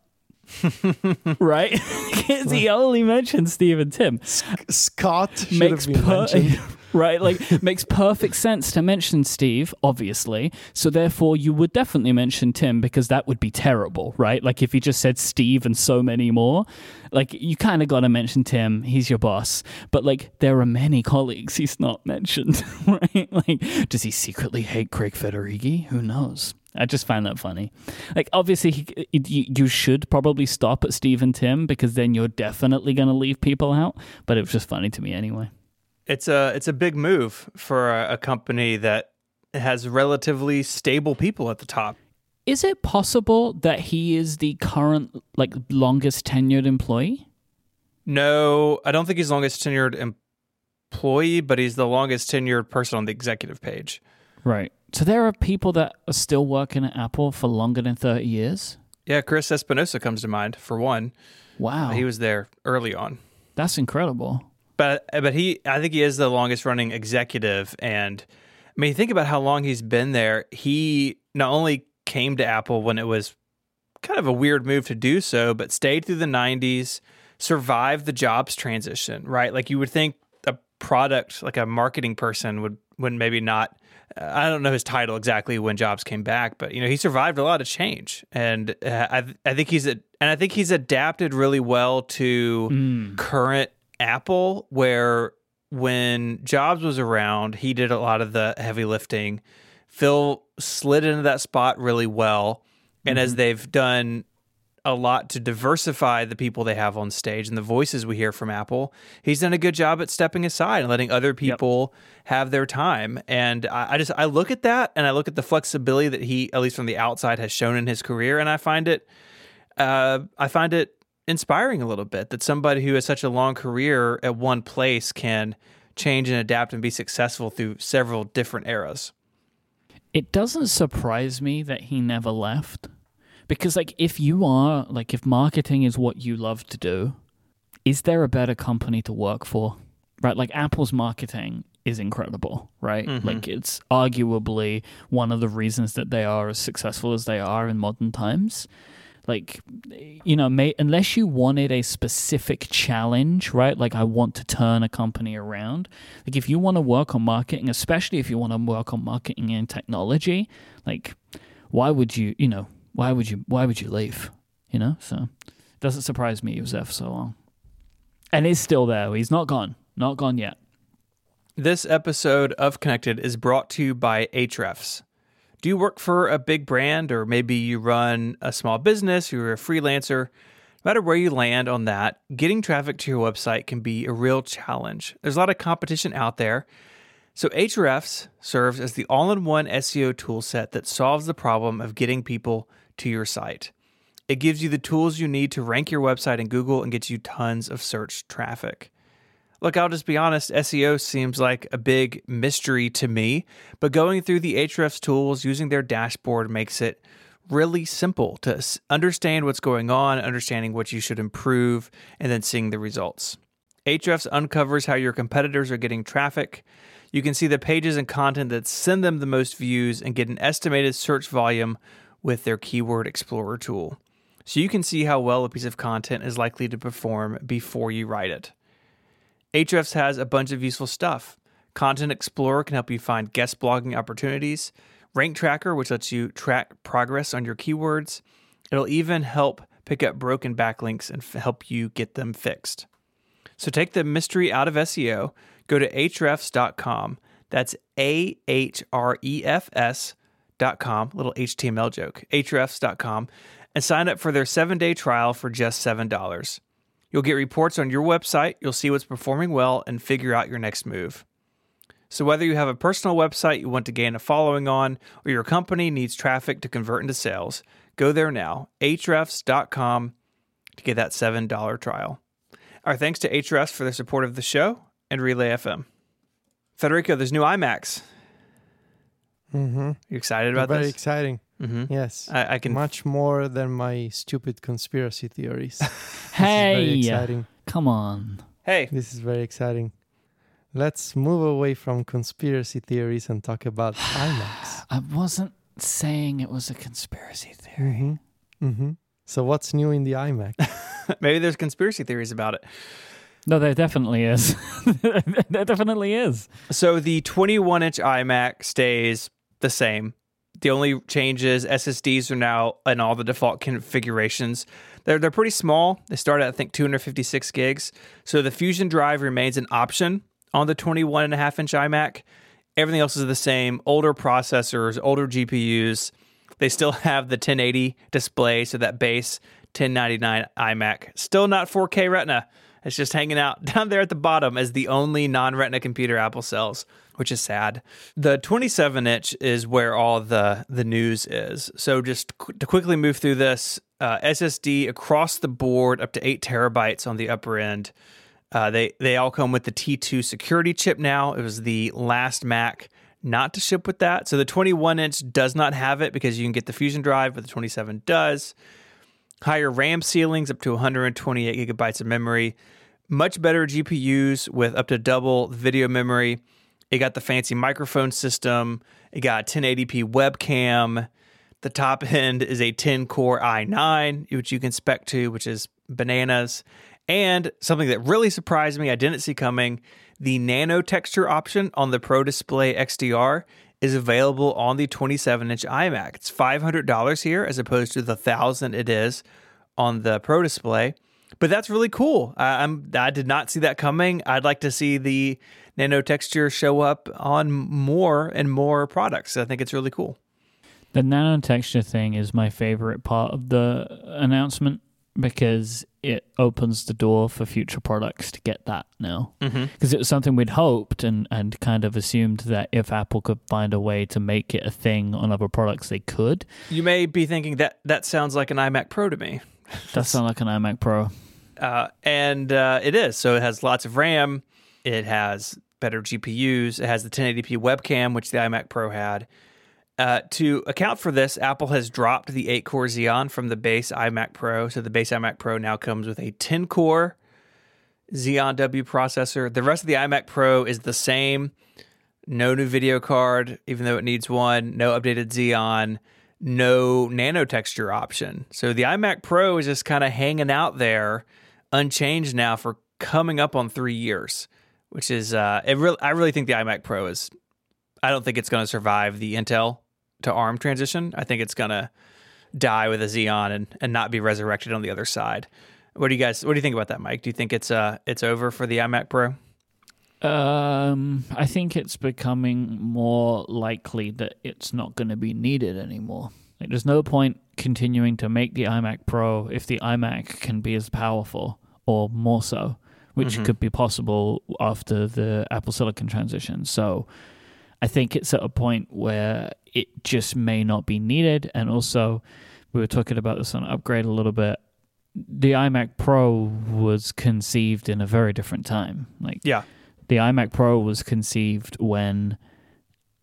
[SPEAKER 2] Right? Because he only mentioned steve and tim
[SPEAKER 3] Scott
[SPEAKER 2] makes per-
[SPEAKER 3] mentioned.
[SPEAKER 2] right? Like makes perfect sense to mention steve obviously. So therefore you would definitely mention tim because that would be terrible right? Like if he just said steve and so many more like you kind of got to mention tim. He's your boss. But like there are many colleagues he's not mentioned right? Like does he secretly hate craig federighi? Who knows I just find that funny. Like, obviously, he, you, you should probably stop at Steve and Tim because then you're definitely going to leave people out. But it was just funny to me anyway.
[SPEAKER 1] It's a it's a big move for a, a company that has relatively stable people at the top.
[SPEAKER 2] Is it possible that he is the current, like, longest tenured employee?
[SPEAKER 1] No, I don't think he's the longest tenured employee, but he's the longest tenured person on the executive page.
[SPEAKER 2] Right. So there are people that are still working at Apple for longer than 30 years?
[SPEAKER 1] Yeah, Chris Espinosa comes to mind for one.
[SPEAKER 2] Wow.
[SPEAKER 1] He was there early on.
[SPEAKER 2] That's incredible.
[SPEAKER 1] But but he I think he is the longest running executive and I mean think about how long he's been there. He not only came to Apple when it was kind of a weird move to do so, but stayed through the 90s, survived the jobs transition, right? Like you would think a product like a marketing person would would maybe not I don't know his title exactly when Jobs came back, but you know he survived a lot of change, and uh, I I think he's a, and I think he's adapted really well to current Apple, where when Jobs was around, he did a lot of the heavy lifting. Phil slid into that spot really well, and as they've done a lot to diversify the people they have on stage and the voices we hear from Apple. He's done a good job at stepping aside and letting other people have their time. And I, I just I look at that and I look at the flexibility that he, at least from the outside, has shown in his career, and I find it uh, I find it inspiring a little bit that somebody who has such a long career at one place can change and adapt and be successful through several different eras.
[SPEAKER 2] It doesn't surprise me that he never left. Because like if you are like if marketing is what you love to do, is there a better company to work for? Right? Like Apple's marketing is incredible, right? Mm-hmm. Like it's arguably one of the reasons that they are as successful as they are in modern times. Like you know, may, unless you wanted a specific challenge, right? Like I want to turn a company around. Like if you want to work on marketing, especially if you want to work on marketing and technology, like why would you, you know, why would you why would you leave? You know? So it doesn't surprise me he was there for so long. And he's still there. He's not gone. Not gone yet.
[SPEAKER 1] This episode of Connected is brought to you by Ahrefs. Do you work for a big brand or maybe you run a small business, you're a freelancer? No matter where you land on that, getting traffic to your website can be a real challenge. There's a lot of competition out there. So Ahrefs serves as the all-in-one SEO toolset that solves the problem of getting people to your site. It gives you the tools you need to rank your website in Google and gets you tons of search traffic. Look, I'll just be honest, SEO seems like a big mystery to me, but going through the Ahrefs tools using their dashboard makes it really simple to understand what's going on, understanding what you should improve, and then seeing the results. Ahrefs uncovers how your competitors are getting traffic. You can see the pages and content that send them the most views and get an estimated search volume with their Keyword Explorer tool. So you can see how well a piece of content is likely to perform before you write it. Ahrefs has a bunch of useful stuff. Content Explorer can help you find guest blogging opportunities. Rank Tracker, which lets you track progress on your keywords. It'll even help pick up broken backlinks and f- help you get them fixed. So take the mystery out of SEO. Go to ahrefs.com. That's A H R E F S.com. Little HTML joke. ahrefs.com. And sign up for their seven day trial for just $7. You'll get reports on your website, you'll see what's performing well, and figure out your next move. So, whether you have a personal website you want to gain a following on, or your company needs traffic to convert into sales, go there now, ahrefs.com, to get that $7 trial. Our thanks to Ahrefs for their support of the show and Relay FM. Federico, there's new iMacs.
[SPEAKER 3] Mm-hmm.
[SPEAKER 1] You excited about
[SPEAKER 3] Very
[SPEAKER 1] this?
[SPEAKER 3] Very exciting.
[SPEAKER 1] mm-hmm.
[SPEAKER 3] Yes.
[SPEAKER 1] I, I can.
[SPEAKER 3] Much more than my stupid conspiracy theories. This is
[SPEAKER 2] Hey,
[SPEAKER 3] very exciting.
[SPEAKER 2] come on.
[SPEAKER 1] Hey,
[SPEAKER 3] This is very exciting. Let's move away from conspiracy theories and talk about iMacs.
[SPEAKER 2] I wasn't saying it was a conspiracy theory.
[SPEAKER 3] Mm-hmm. Mm-hmm. So what's new in the iMac?
[SPEAKER 1] maybe there's conspiracy theories about it.
[SPEAKER 2] No, there definitely is. there definitely is.
[SPEAKER 1] So the 21 inch iMac stays the same. The only changes SSDs are now in all the default configurations. They're they're pretty small. They start at I think 256 gigs. So the Fusion drive remains an option on the 21 and a half inch iMac. Everything else is the same. Older processors, older GPUs. They still have the 1080 display, so that base 1099 iMac. Still not 4K Retina. It's just hanging out down there at the bottom as the only non Retina computer Apple sells, which is sad. The 27 inch is where all the, the news is. So, just qu- to quickly move through this uh, SSD across the board up to 8 terabytes on the upper end. Uh, they, they all come with the T2 security chip now. It was the last Mac not to ship with that. So, the 21 inch does not have it because you can get the Fusion drive, but the 27 does higher RAM ceilings up to 128 gigabytes of memory, much better GPUs with up to double video memory. It got the fancy microphone system. It got 1080p webcam. The top end is a 10 core i9, which you can spec to, which is bananas. And something that really surprised me, I didn't see coming the nano texture option on the Pro Display XDR is available on the 27 inch iMac. It's $500 here as opposed to the 1000 it is on the Pro Display. But that's really cool. I, I'm I did not see that coming. I'd like to see the nano texture show up on more and more products. I think it's really cool.
[SPEAKER 2] The nano texture thing is my favorite part of the announcement because it opens the door for future products to get that now.
[SPEAKER 1] Mm-hmm.
[SPEAKER 2] Because it was something we'd hoped and, and kind of assumed that if Apple could find a way to make it a thing on other products, they could.
[SPEAKER 1] You may be thinking that that sounds like an iMac Pro to me.
[SPEAKER 2] That sounds like an iMac Pro.
[SPEAKER 1] Uh, and uh, it is. So it has lots of RAM. It has better GPUs. It has the 1080p webcam, which the iMac Pro had. Uh, to account for this, Apple has dropped the 8 core Xeon from the base iMac Pro. So the base iMac Pro now comes with a 10 core Xeon W processor. The rest of the iMac Pro is the same. No new video card, even though it needs one. No updated Xeon. No nano texture option. So the iMac Pro is just kind of hanging out there, unchanged now for coming up on three years, which is uh, it. Really, I really think the iMac Pro is. I don't think it's going to survive the Intel to ARM transition. I think it's going to die with a Xeon and, and not be resurrected on the other side. What do you guys? What do you think about that, Myke? Do you think it's uh it's over for the iMac Pro?
[SPEAKER 2] Um, I think it's becoming more likely that it's not going to be needed anymore. Like, there's no point continuing to make the iMac Pro if the iMac can be as powerful or more so, which
[SPEAKER 1] Mhm.
[SPEAKER 2] could be possible after the Apple Silicon transition. So, I think it's at a point where it just may not be needed. And also, we were talking about this on Upgrade a little bit. The iMac Pro was conceived in a very different time. Like
[SPEAKER 1] Yeah,
[SPEAKER 2] the iMac Pro was conceived when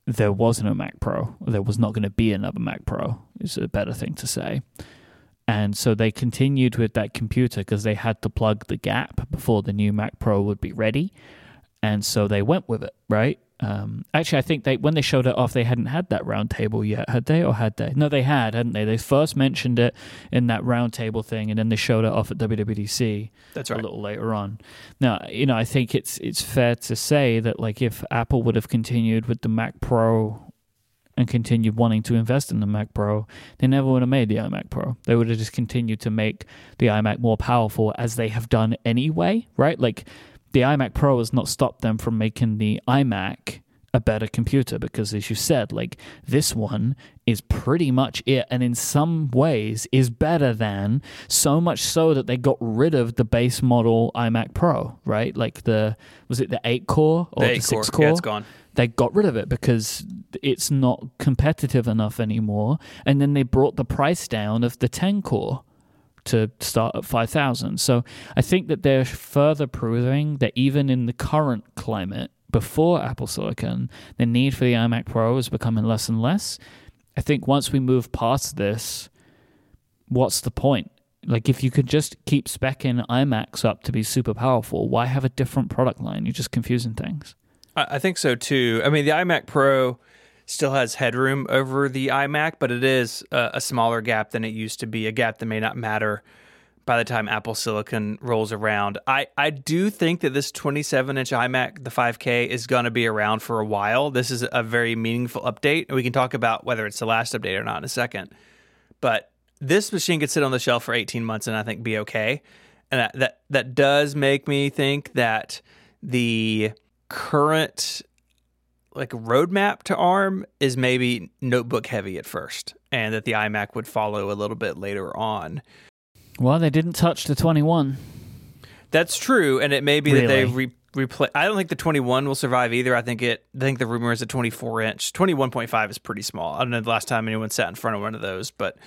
[SPEAKER 2] there was no Mac Pro. There was not going to be another Mac Pro, is a better thing to say. And so they continued with that computer because they had to plug the gap before the new Mac Pro would be ready. And so they went with it, right? Um, actually, I think they when they showed it off, they hadn't had that round table yet, had they? Or had they? No, they had, hadn't they? They first mentioned it in that round table thing, and then they showed it off at WWDC
[SPEAKER 1] that's right.
[SPEAKER 2] a little later on. Now, you know, I think it's it's fair to say that like if Apple would have continued with the Mac Pro and continued wanting to invest in the Mac Pro, they never would have made the iMac Pro. They would have just continued to make the iMac more powerful as they have done anyway, right? Like the iMac Pro has not stopped them from making the iMac a better computer because as you said like this one is pretty much it and in some ways is better than so much so that they got rid of the base model iMac Pro right like the was it the 8 core or
[SPEAKER 1] The
[SPEAKER 2] the, 6
[SPEAKER 1] core.
[SPEAKER 2] core
[SPEAKER 1] Yeah, it's gone.
[SPEAKER 2] They got rid of it because it's not competitive enough anymore. And then they brought the price down of the 10 core to start at 5000. So I think that they're further proving that even in the current climate, before Apple Silicon, the need for the iMac Pro is becoming less and less. I think once we move past this, what's the point? Like, if you could just keep specking iMacs up to be super powerful, why have a different product line? You're just confusing things.
[SPEAKER 1] I think so too. I mean, the iMac Pro still has headroom over the iMac, but it is a, a smaller gap than it used to be, a gap that may not matter by the time Apple Silicon rolls around. I, I do think that this 27 inch iMac, the 5K, is going to be around for a while. This is a very meaningful update. and We can talk about whether it's the last update or not in a second. But this machine could sit on the shelf for 18 months and I think be okay. And that, that, that does make me think that the current like roadmap to ARM is maybe notebook heavy at first, and that the iMac would follow a little bit later on.
[SPEAKER 2] Well, they didn't touch the 21.
[SPEAKER 1] That's true, and it may be that they
[SPEAKER 2] Really?
[SPEAKER 1] re- replace. I don't think the 21 will survive either. I think it. I think the rumor is a 24 inch. 21.5 is pretty small. I don't know the last time anyone sat in front of one of those, but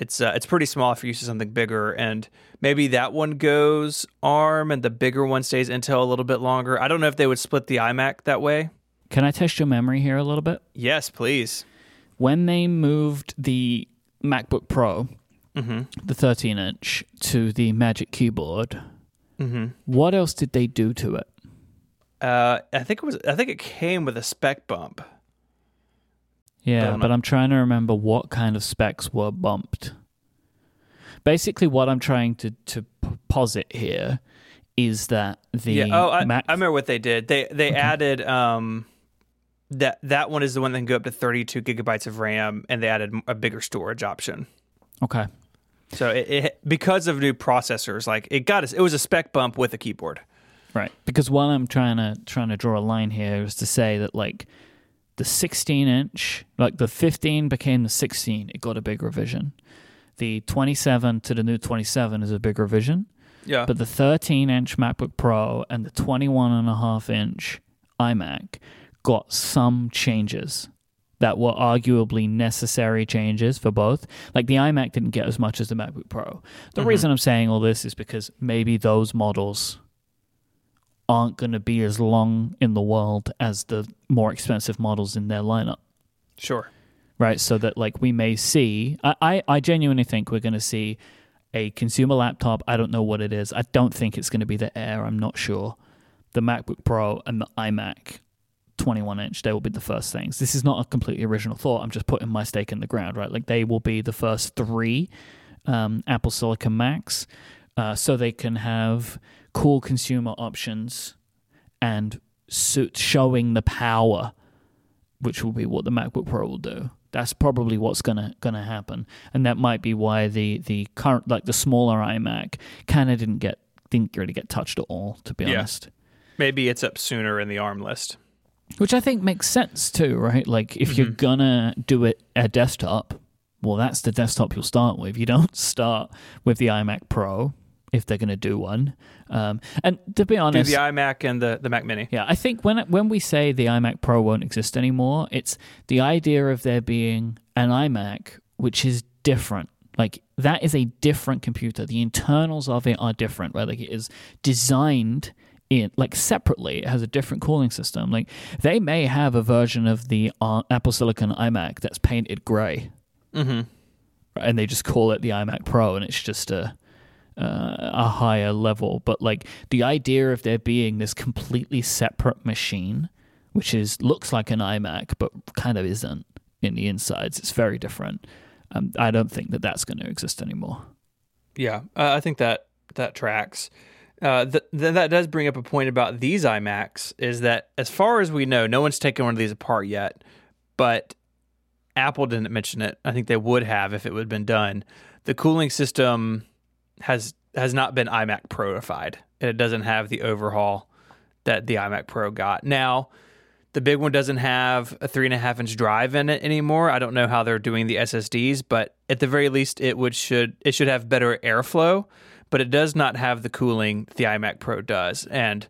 [SPEAKER 1] it's uh, it's pretty small if you're used to something bigger. And maybe that one goes ARM, and the bigger one stays Intel a little bit longer. I don't know if they would split the iMac that way.
[SPEAKER 2] Can I test your memory here a little bit?
[SPEAKER 1] Yes, please.
[SPEAKER 2] When they moved the MacBook Pro,
[SPEAKER 1] Mm-hmm.
[SPEAKER 2] the 13 inch, to the Magic Keyboard,
[SPEAKER 1] Mm-hmm.
[SPEAKER 2] what else did they do to it?
[SPEAKER 1] Uh, I think it was. I think it came with a spec bump.
[SPEAKER 2] Yeah, but I'm trying to remember what kind of specs were bumped. Basically, what I'm trying to, to p- posit here is that the
[SPEAKER 1] yeah. Oh, I,
[SPEAKER 2] Mac.
[SPEAKER 1] I remember what they did. They they added um that that one is the one that can go up to 32 gigabytes of RAM, and they added a bigger storage option.
[SPEAKER 2] okay.
[SPEAKER 1] So it, it because of new processors, like it got us. It was a spec bump with a keyboard.
[SPEAKER 2] Right. Because what I'm trying to trying to draw a line here is to say that like the 16 inch, like the 15 became the 16, it got a big revision. The 27 to the new 27 is a big revision,
[SPEAKER 1] Yeah.
[SPEAKER 2] but the 13 inch MacBook Pro and the 21 and a half inch iMac got some changes that were arguably necessary changes for both. Like the iMac didn't get as much as the MacBook Pro. The
[SPEAKER 1] Mhm.
[SPEAKER 2] reason I'm saying all this is because maybe those models aren't going to be as long in the world as the more expensive models in their lineup.
[SPEAKER 1] sure.
[SPEAKER 2] Right. So that like we may see I, I, I genuinely think we're gonna see a consumer laptop. I don't know what it is. I don't think it's gonna be the Air, I'm not sure. The MacBook Pro and the iMac 21 inch, they will be the first things. This is not a completely original thought. I'm just putting my stake in the ground, right? Like they will be the first three um, Apple Silicon Macs, uh, so they can have cool consumer options and suit showing the power, which will be what the MacBook Pro will do. That's probably what's gonna gonna happen, and that might be why the the current like the smaller iMac kind of didn't get didn't really get touched at all, to be
[SPEAKER 1] Yeah.
[SPEAKER 2] honest.
[SPEAKER 1] Maybe it's up sooner in the ARM list.
[SPEAKER 2] Which I think makes sense too, right? Like if you're
[SPEAKER 1] Mhm.
[SPEAKER 2] gonna do it a desktop, well, that's the desktop you'll start with. You don't start with the iMac Pro if they're gonna do one. Um, and to be
[SPEAKER 1] Do
[SPEAKER 2] honest,
[SPEAKER 1] the iMac and the the Mac Mini.
[SPEAKER 2] yeah, I think when when we say the iMac Pro won't exist anymore, it's the idea of there being an iMac which is different. Like that is a different computer. The internals of it are different, right? Like it is designed in like separately. It has a different cooling system. Like they may have a version of the uh, Apple Silicon iMac that's painted gray,
[SPEAKER 1] Mm-hmm.
[SPEAKER 2] and they just call it the iMac Pro, and it's just a uh, a higher level. But like the idea of there being this completely separate machine, which is looks like an iMac but kind of isn't in the insides, it's very different. Um, I don't think that that's going to exist anymore.
[SPEAKER 1] Yeah, uh, I think that that tracks. Uh, th- th- that does bring up a point about these iMacs. Is that as far as we know, no one's taken one of these apart yet, but Apple didn't mention it. I think they would have if it would have been done. The cooling system has has not been iMac Proified. and It doesn't have the overhaul that the iMac Pro got. Now, the big one doesn't have a three and a half inch drive in it anymore. I don't know how they're doing the SSDs, but at the very least, it would should it should have better airflow. But it does not have the cooling the iMac Pro does, and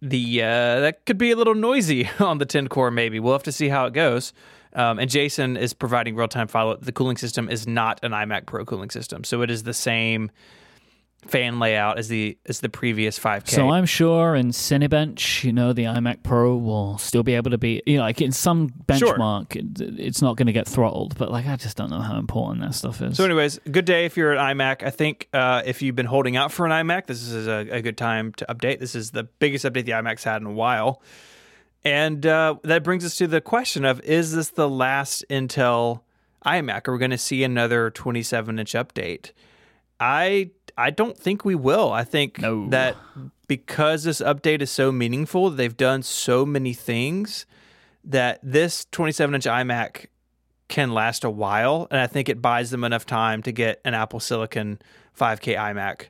[SPEAKER 1] the uh, that could be a little noisy on the 10 core. Maybe we'll have to see how it goes. Um, and Jason is providing real time follow up. The cooling system is not an iMac Pro cooling system, so it is the same fan layout as the as the previous 5K.
[SPEAKER 2] So I'm sure in Cinebench, you know, the iMac Pro will still be able to be, you know, like in some
[SPEAKER 1] Sure.
[SPEAKER 2] benchmark, it, it's not going to get throttled. But like, I just don't know how important that stuff is.
[SPEAKER 1] So, anyways, good day if you're an iMac. I think uh, if you've been holding out for an iMac, this is a, a good time to update. This is the biggest update the iMac's had in a while. And uh, that brings us to the question of is this the last Intel iMac? Are we going to see another 27 inch update? I I don't think we will. I think
[SPEAKER 2] No.
[SPEAKER 1] that because this update is so meaningful, they've done so many things that this 27 inch iMac can last a while, and I think it buys them enough time to get an Apple Silicon 5K iMac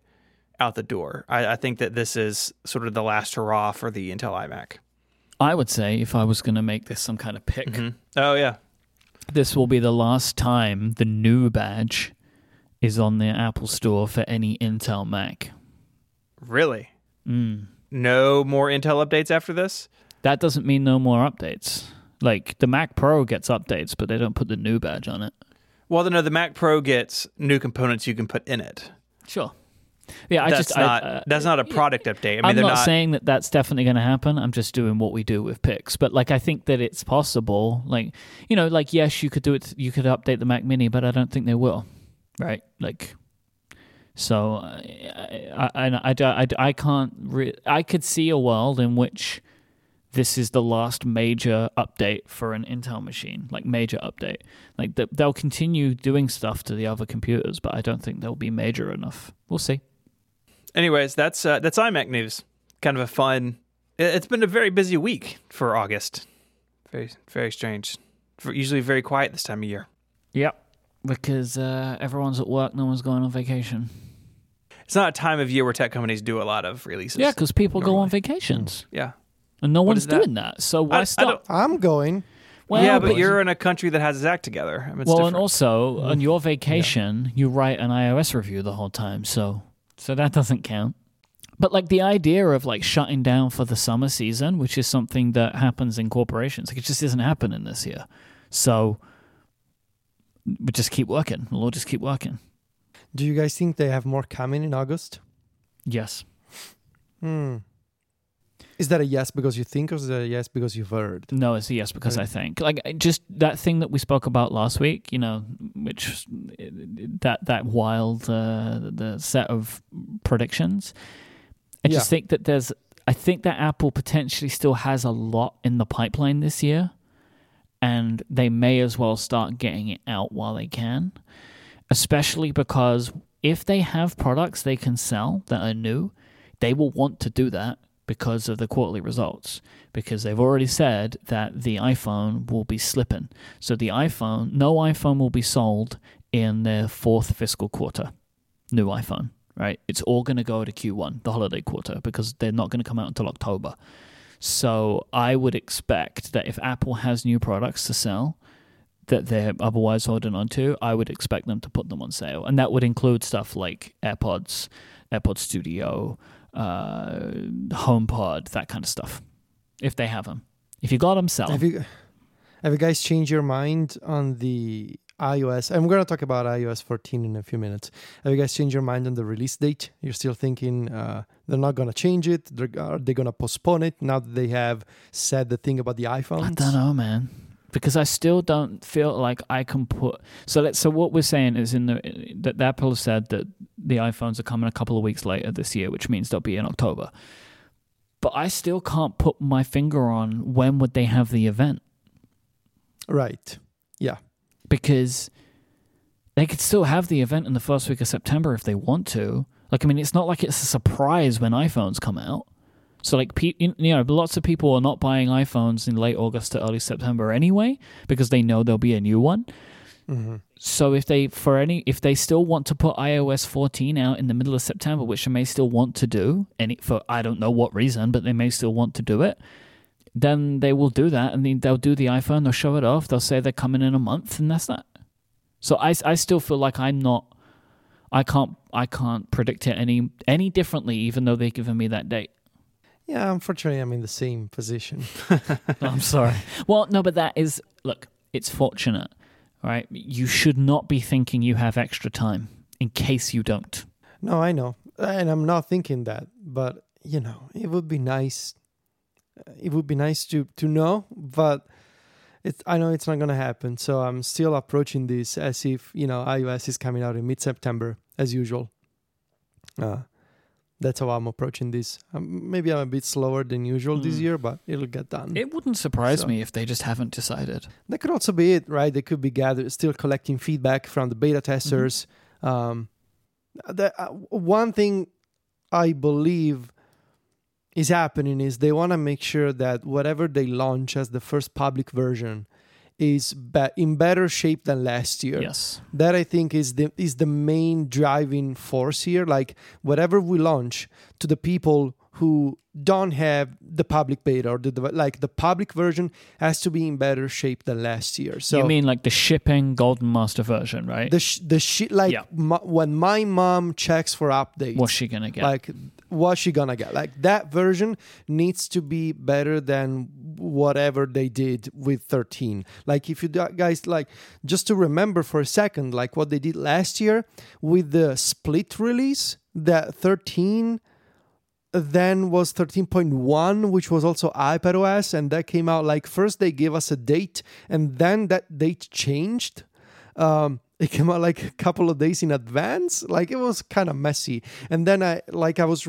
[SPEAKER 1] out the door. I, I think that this is sort of the last hurrah for the Intel iMac.
[SPEAKER 2] I would say if I was going to make this some kind of pick,
[SPEAKER 1] Oh yeah,
[SPEAKER 2] this will be the last time the new badge is on the Apple Store for any Intel Mac.
[SPEAKER 1] really?
[SPEAKER 2] Mm.
[SPEAKER 1] No more Intel updates after this?
[SPEAKER 2] That doesn't mean no more updates. Like the Mac Pro gets updates, but they don't put the new badge on it.
[SPEAKER 1] Well, then no, the Mac Pro gets new components you can put in it.
[SPEAKER 2] Sure. Yeah, I
[SPEAKER 1] that's
[SPEAKER 2] just
[SPEAKER 1] not
[SPEAKER 2] I, uh,
[SPEAKER 1] that's not a product update. I mean,
[SPEAKER 2] I'm
[SPEAKER 1] they're
[SPEAKER 2] not,
[SPEAKER 1] not.
[SPEAKER 2] saying that that's definitely going to happen. I'm just doing what we do with picks. But like, I think that it's possible. Like, you know, like yes, you could do it. You could update the Mac Mini, but I don't think they will. Right? Like, so I I I, I, I, I can't. Re- I could see a world in which this is the last major update for an Intel machine, like major update. Like they'll continue doing stuff to the other computers, but I don't think they'll be major enough. We'll see.
[SPEAKER 1] Anyways, that's uh, that's iMac news. Kind of a fun. it- It's been a very busy week for August. Very very strange. Usually very quiet this time of year.
[SPEAKER 2] Yep. Because uh, everyone's at work, no one's going on vacation.
[SPEAKER 1] It's not a time of year where tech companies do a lot of releases.
[SPEAKER 2] Yeah, because people go on vacations,
[SPEAKER 1] yeah.
[SPEAKER 2] and no one's
[SPEAKER 1] is that?
[SPEAKER 2] doing that. So why
[SPEAKER 1] I- I
[SPEAKER 2] stop?
[SPEAKER 3] I'm going.
[SPEAKER 2] Well,
[SPEAKER 1] yeah, but you're in a country that has its act together. I mean, it's
[SPEAKER 2] well, and
[SPEAKER 1] different.
[SPEAKER 2] also on your vacation, you write an iOS review the whole time, so so that doesn't count. But like the idea of like shutting down for the summer season, which is something that happens in corporations, like it just isn't happening this year. So we just keep working. We'll all just keep working.
[SPEAKER 3] Do you guys think they have more coming in August?
[SPEAKER 2] Yes.
[SPEAKER 3] Hmm. Is that a yes because you think, or is that a yes because you've heard?
[SPEAKER 2] No, it's a yes because
[SPEAKER 3] Right.
[SPEAKER 2] I think like just that thing that we spoke about last week. You know, which that that wild uh, the set of predictions. I just think that there's. I think that Apple potentially still has a lot in the pipeline this year, and they may as well start getting it out while they can. Especially because if they have products they can sell that are new, they will want to do that because of the quarterly results. Because they've already said that the iPhone will be slipping. So the iPhone, no iPhone will be sold in their fourth fiscal quarter. New iPhone, right? It's all going to go to Q1, the holiday quarter, because they're not going to come out until October. So I would expect that if Apple has new products to sell that they're otherwise holding on to, I would expect them to put them on sale. And that would include stuff like AirPods, AirPod Studio, uh, HomePod, that kind of stuff. If they have them. If you got them, sell.
[SPEAKER 3] Have you have you guys changed your mind on the iOS? I'm going to talk about iOS 14 in a few minutes. Have you guys changed your mind on the release date? You're still thinking uh, they're not going to change it? They're, are they going to postpone it now that they have said the thing about the iPhones?
[SPEAKER 2] I don't know, man. Because I still don't feel like I can put. So let's. So what we're saying is in the that Apple said that the iPhones are coming a couple of weeks later this year, which means they'll be in October. But I still can't put my finger on when would they have the event
[SPEAKER 3] Right. Yeah.
[SPEAKER 2] because they could still have the event in the first week of September if they want to. Like, I mean, it's not like it's a surprise when iPhones come out. So, like, you know, lots of people are not buying iPhones in late August to early September anyway because they know there'll be a new one.
[SPEAKER 3] hmm
[SPEAKER 2] So, if they for any if they still want to put iOS 14 out in the middle of September, which they may still want to do, any for I don't know what reason, but they may still want to do it, then they will do that, and then they'll do the iPhone. They'll show it off. They'll say they're coming in a month, and that's that. So I, I still feel like I'm not. I can't I can't predict it any any differently, even though they've given me that date.
[SPEAKER 3] Yeah, unfortunately, I'm in the same position.
[SPEAKER 2] I'm sorry. Well, no, but that is look. It's fortunate, right? You should not be thinking you have extra time in case you don't.
[SPEAKER 3] No, I know, and I'm not thinking that, but you know, it would be nice. It would be nice to to know, but it's I know it's not gonna happen. So I'm still approaching this as if you know iOS is coming out in mid September as usual. Uh, that's how I'm approaching this. Um, maybe I'm a bit slower than usual this
[SPEAKER 2] Mm.
[SPEAKER 3] year, but it'll get done.
[SPEAKER 2] It wouldn't surprise
[SPEAKER 3] So-
[SPEAKER 2] me if they just haven't decided.
[SPEAKER 3] That could also be it, right? They could be gathered, still collecting feedback from the beta testers. Um, the uh, one thing I believe is happening is they want to make sure that whatever they launch as the first public version is be- in better shape than last year.
[SPEAKER 2] Yes.
[SPEAKER 3] That I think is the is the main driving force here. Like whatever we launch to the people who don't have the public beta or the like the public version has to be in better shape than last year. So
[SPEAKER 2] you mean like the shipping Golden Master version, right?
[SPEAKER 3] the sh- the shit like
[SPEAKER 2] Yeah.
[SPEAKER 3] when my mom checks for updates
[SPEAKER 2] What's she gonna get?
[SPEAKER 3] like what's she gonna get? Like that version needs to be better than whatever they did with 13 like if you guys like just to remember for a second like what they did last year with the split release that 13 then was 13.1 which was also ipad os and that came out like first they gave us a date and then that date changed. Um it came out like a couple of days in advance. Like it was kind of messy. And then i like i was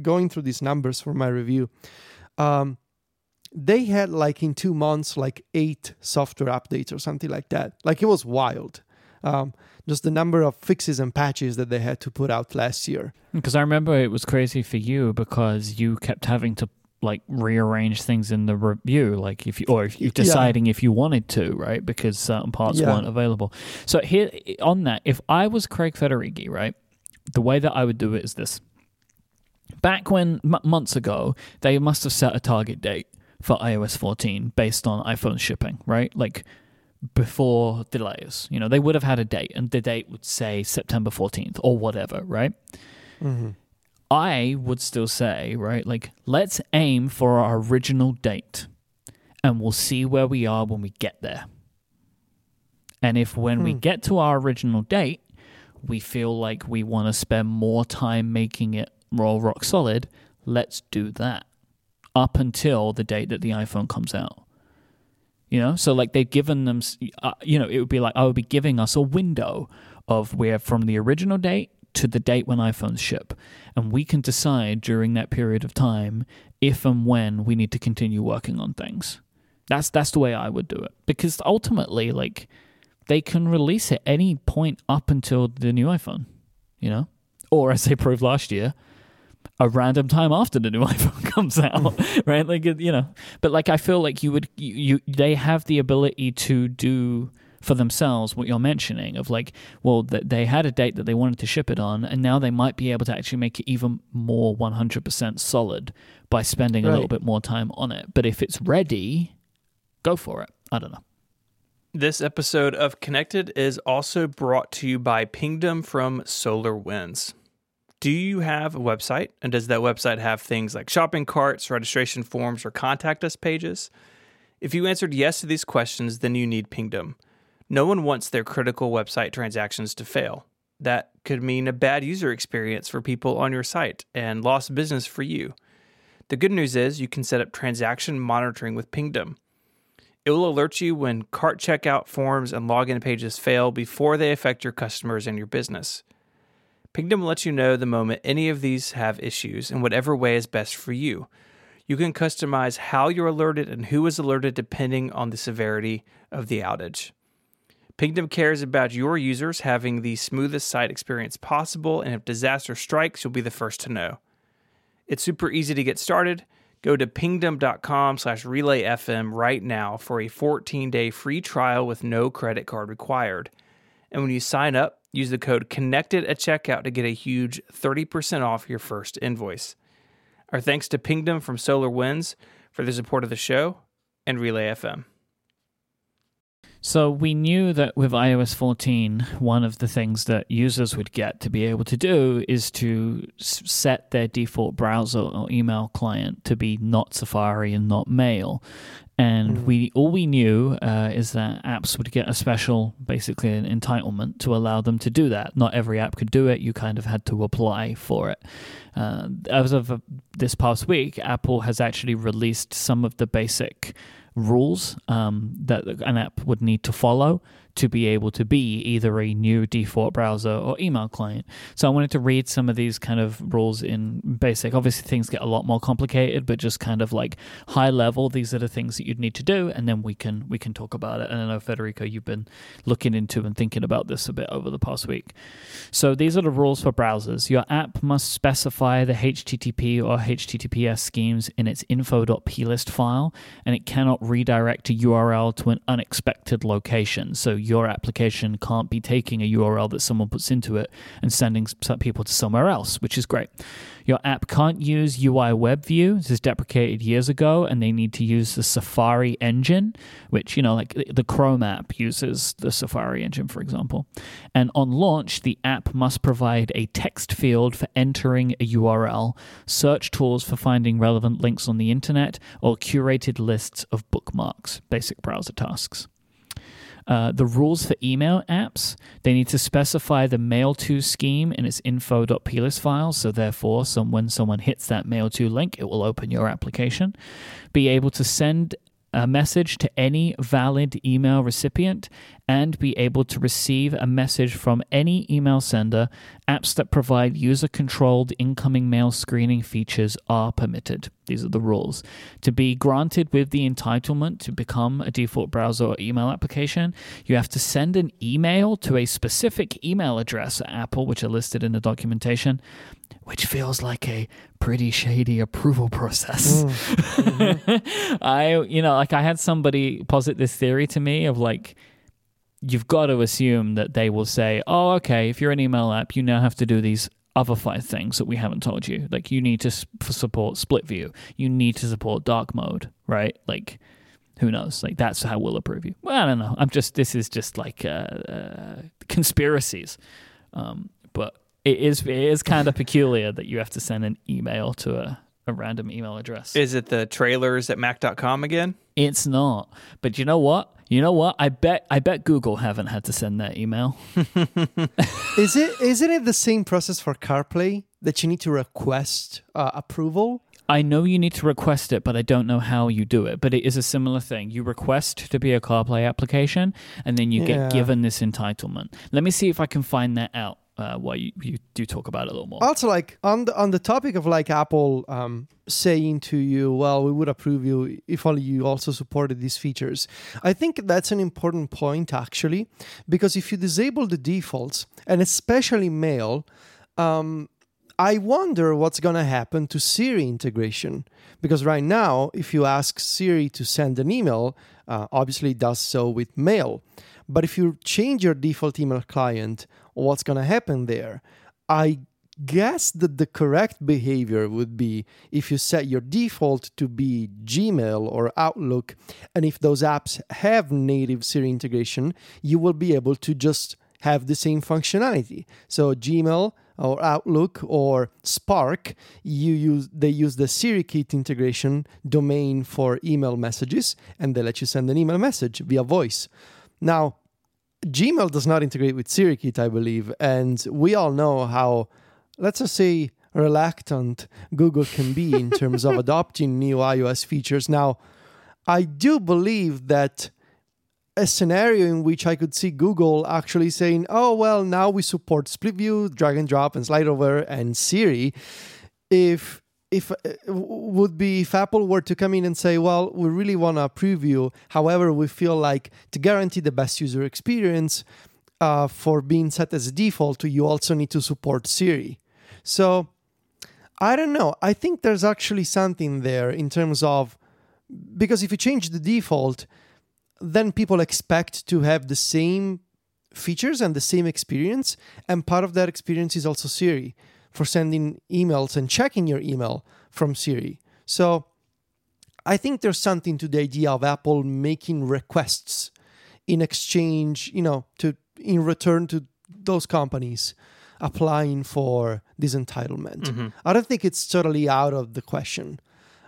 [SPEAKER 3] going through these numbers for my review. Um they had like in two months like eight software updates or something like that. Like it was wild. Um just the number of fixes and patches that they had to put out last year.
[SPEAKER 2] Because I remember it was crazy for you because you kept having to like rearrange things in the review, like if you or if you
[SPEAKER 3] Yeah.
[SPEAKER 2] deciding if you wanted to, right? Because certain parts
[SPEAKER 3] Yeah.
[SPEAKER 2] weren't available. So here on that, if I was Craig Federighi, right, the way that I would do it is this. Back when m- months ago, they must have set a target date for iOS 14 based on iPhone shipping, right? Like before delays. You know, they would have had a date, and the date would say September 14th or whatever, right?
[SPEAKER 3] mm-hmm.
[SPEAKER 2] I would still say, right, like, let's aim for our original date and we'll see where we are when we get there. And if when we
[SPEAKER 3] Hmm.
[SPEAKER 2] get to our original date, we feel like we want to spend more time making it roll rock solid, let's do that up until the date that the iPhone comes out. You know, so like they've given them, uh, you know, it would be like I would be giving us a window of where from the original date to the date when iPhones ship, and we can decide during that period of time if and when we need to continue working on things. That's that's the way I would do it because ultimately, like, they can release at any point up until the new iPhone, you know, or as they proved last year, a random time after the new iPhone comes out, right? Like you know, but like I feel like you would you, you they have the ability to do for themselves what you're mentioning of like well that they had a date that they wanted to ship it on and now they might be able to actually make it even more 100% solid by spending a little bit more time on it but if it's ready go for it i don't know
[SPEAKER 1] This episode of Connected is also brought to you by Pingdom from SolarWinds. Do you have a website? And does that website have things like shopping carts, registration forms, or contact us pages? If you answered yes to these questions, then you need Pingdom. No one wants their critical website transactions to fail. That could mean a bad user experience for people on your site and lost business for you. The good news is you can set up transaction monitoring with Pingdom. It will alert you when cart checkout forms and login pages fail before they affect your customers and your business. Pingdom lets you know the moment any of these have issues in whatever way is best for you. You can customize how you're alerted and who is alerted depending on the severity of the outage. Pingdom cares about your users having the smoothest site experience possible, and if disaster strikes, you'll be the first to know. It's super easy to get started. Go to pingdom.com slash relayfm right now for a 14-day free trial with no credit card required. And when you sign up, use the code CONNECTED at checkout to get a huge 30% off your first invoice. Our thanks to Pingdom from SolarWinds for the support of the show and Relay FM.
[SPEAKER 2] So we knew that with iOS 14, one of the things that users would get to be able to do is to set their default browser or email client to be not Safari and not Mail. And
[SPEAKER 3] Mm.
[SPEAKER 2] we all we knew uh, is that apps would get a special, basically an entitlement to allow them to do that. Not every app could do it. You kind of had to apply for it. Uh, as of uh, this past week, Apple has actually released some of the basic rules um, that an app would need to follow to be able to be either a new default browser or email client. So I wanted to read some of these kind of rules in basic. Obviously, things get a lot more complicated, but just kind of like high level. These are the things that you'd need to do, and then we can we can talk about it. And I know Federico, you've been looking into and thinking about this a bit over the past week. So these are the rules for browsers. Your app must specify the HTTP or HTTPS schemes in its info.plist file, and it cannot redirect a URL to an unexpected location. So your application can't be taking a URL that someone puts into it and sending people to somewhere else, which is great. Your app can't use UI WebView. This is deprecated years ago, and they need to use the Safari engine, which, you know, like the Chrome app uses the Safari engine, for example. And on launch, the app must provide a text field for entering a URL, search tools for finding relevant links on the internet, or curated lists of bookmarks, basic browser tasks. Uh, the rules for email apps, they need to specify the mail-to scheme in its info.plist file. So therefore, some, when someone hits that mail-to link, it will open your application. Be able to send a message to any valid email recipient and be able to receive a message from any email sender. Apps that provide user controlled incoming mail screening features are permitted. These are the rules. To be granted with the entitlement to become a default browser or email application, you have to send an email to a specific email address at Apple, which are listed in the documentation, which feels like a pretty shady approval process. I, you know, like I had somebody posit this theory to me of like, you've got to assume that they will say, oh, okay, if you're an email app, you now have to do these other five things that we haven't told you. Like, you need to s- support split view, you need to support dark mode, right? Like, who knows? Like, that's how we'll approve you. Well, I don't know. I'm just, this is just like uh, uh, conspiracies. Um, but it is, it is kind of peculiar that you have to send an email to a, a random email address.
[SPEAKER 1] Is it the trailers at Mac.com again?
[SPEAKER 2] It's not. But you know what? You know what? I bet I bet Google haven't had to send that email.
[SPEAKER 3] Is it isn't it the same process for CarPlay that you need to request uh, approval?
[SPEAKER 2] I know you need to request it, but I don't know how you do it. But it is a similar thing. You request to be a CarPlay application, and then you
[SPEAKER 3] Yeah.
[SPEAKER 2] get given this entitlement. Let me see if I can find that out uh, while you, you do talk about it a little more.
[SPEAKER 3] Also, like on the on the topic of like Apple um, saying to you, "Well, we would approve you if only you also supported these features." I think that's an important point actually, because if you disable the defaults and especially mail, um, I wonder what's gonna happen to Siri integration. Because right now, if you ask Siri to send an email, uh, obviously it does so with mail. But if you change your default email client, what's going to happen there? I guess that the correct behavior would be if you set your default to be Gmail or Outlook, and if those apps have native Siri integration, you will be able to just have the same functionality. So Gmail or Outlook or Spark, you use they use the SiriKit integration domain for email messages, and they let you send an email message via voice. Now, Gmail does not integrate with SiriKit, I believe, and we all know how, let's just say, reluctant Google can be in terms of adopting new iOS features. Now, I do believe that a scenario in which I could see Google actually saying, "Oh well, now we support split view, drag and drop, and slide over, and Siri." If if uh, would be if Apple were to come in and say, "Well, we really want to you. However, we feel like to guarantee the best user experience uh, for being set as a default, you also need to support Siri." So I don't know. I think there's actually something there in terms of because if you change the default, then people expect to have the same features and the same experience. And part of that experience is also Siri for sending emails and checking your email from Siri. So I think there's something to the idea of Apple making requests in exchange, you know, to in return to those companies applying for this entitlement.
[SPEAKER 1] Mm-hmm.
[SPEAKER 3] I don't think it's totally out of the question.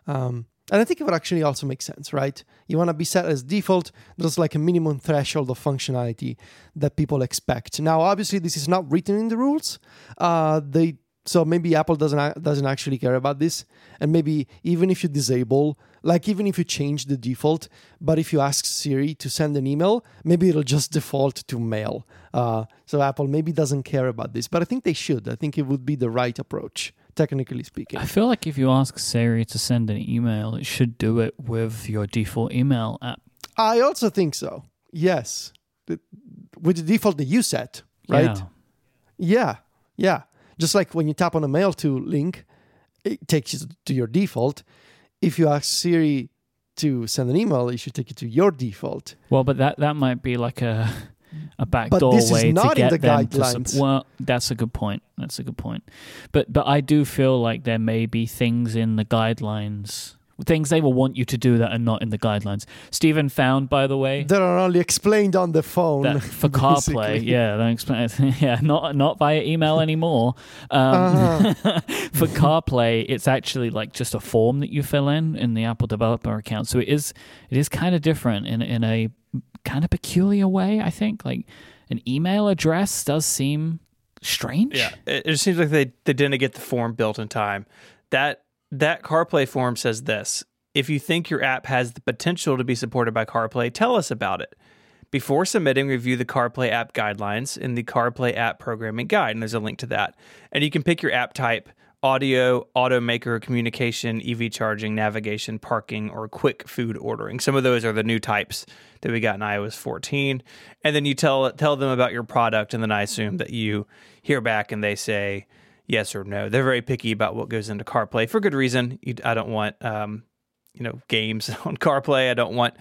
[SPEAKER 3] Um, and I think it would actually also make sense, right? You want to be set as default. There's like a minimum threshold of functionality that people expect. Now, obviously, this is not written in the rules. Uh, they so maybe Apple doesn't doesn't actually care about this, and maybe even if you disable, like even if you change the default, but if you ask Siri to send an email, maybe it'll just default to mail. Uh, so Apple maybe doesn't care about this, but I think they should. I think it would be the right approach, technically speaking.
[SPEAKER 2] I feel like if you ask Siri to send an email, it should do it with your default email app.
[SPEAKER 3] I also think so. Yes, with the default that you set, right?
[SPEAKER 2] Yeah.
[SPEAKER 3] Yeah, yeah. Just like when you tap on a mail to link, it takes you to your default. If you ask Siri to send an email, it should take you to your default.
[SPEAKER 2] Well, but that that might be like a a backdoor
[SPEAKER 3] this is
[SPEAKER 2] way
[SPEAKER 3] not
[SPEAKER 2] to
[SPEAKER 3] in
[SPEAKER 2] get
[SPEAKER 3] the
[SPEAKER 2] them to.
[SPEAKER 3] guidelines.
[SPEAKER 2] Sub- well, that's a good point. That's a good point. But but I do feel like there may be things in the guidelines, things they will want you to do that are not in the guidelines. Stephen found, by the way,
[SPEAKER 3] That are only explained on the phone.
[SPEAKER 2] that for CarPlay, yeah, don't explain. Yeah, not not via email anymore. Um,
[SPEAKER 3] Uh-huh.
[SPEAKER 2] for CarPlay, it's actually like just a form that you fill in in the Apple developer account. So it is it is kind of different in in a kind of peculiar way. I think like an email address does seem strange.
[SPEAKER 1] Yeah, it, it seems like they, they didn't get the form built in time. That that CarPlay form says this: If you think your app has the potential to be supported by CarPlay, tell us about it. Before submitting, review the CarPlay app guidelines in the CarPlay app programming guide, and there's a link to that. And you can pick your app type: audio, automaker, communication, EV charging, navigation, parking, or quick food ordering. Some of those are the new types that we got in iOS 14. And then you tell tell them about your product, and then I assume that you hear back and they say yes or no. They're very picky about what goes into CarPlay for good reason. I don't want um, you know games on CarPlay. I don't want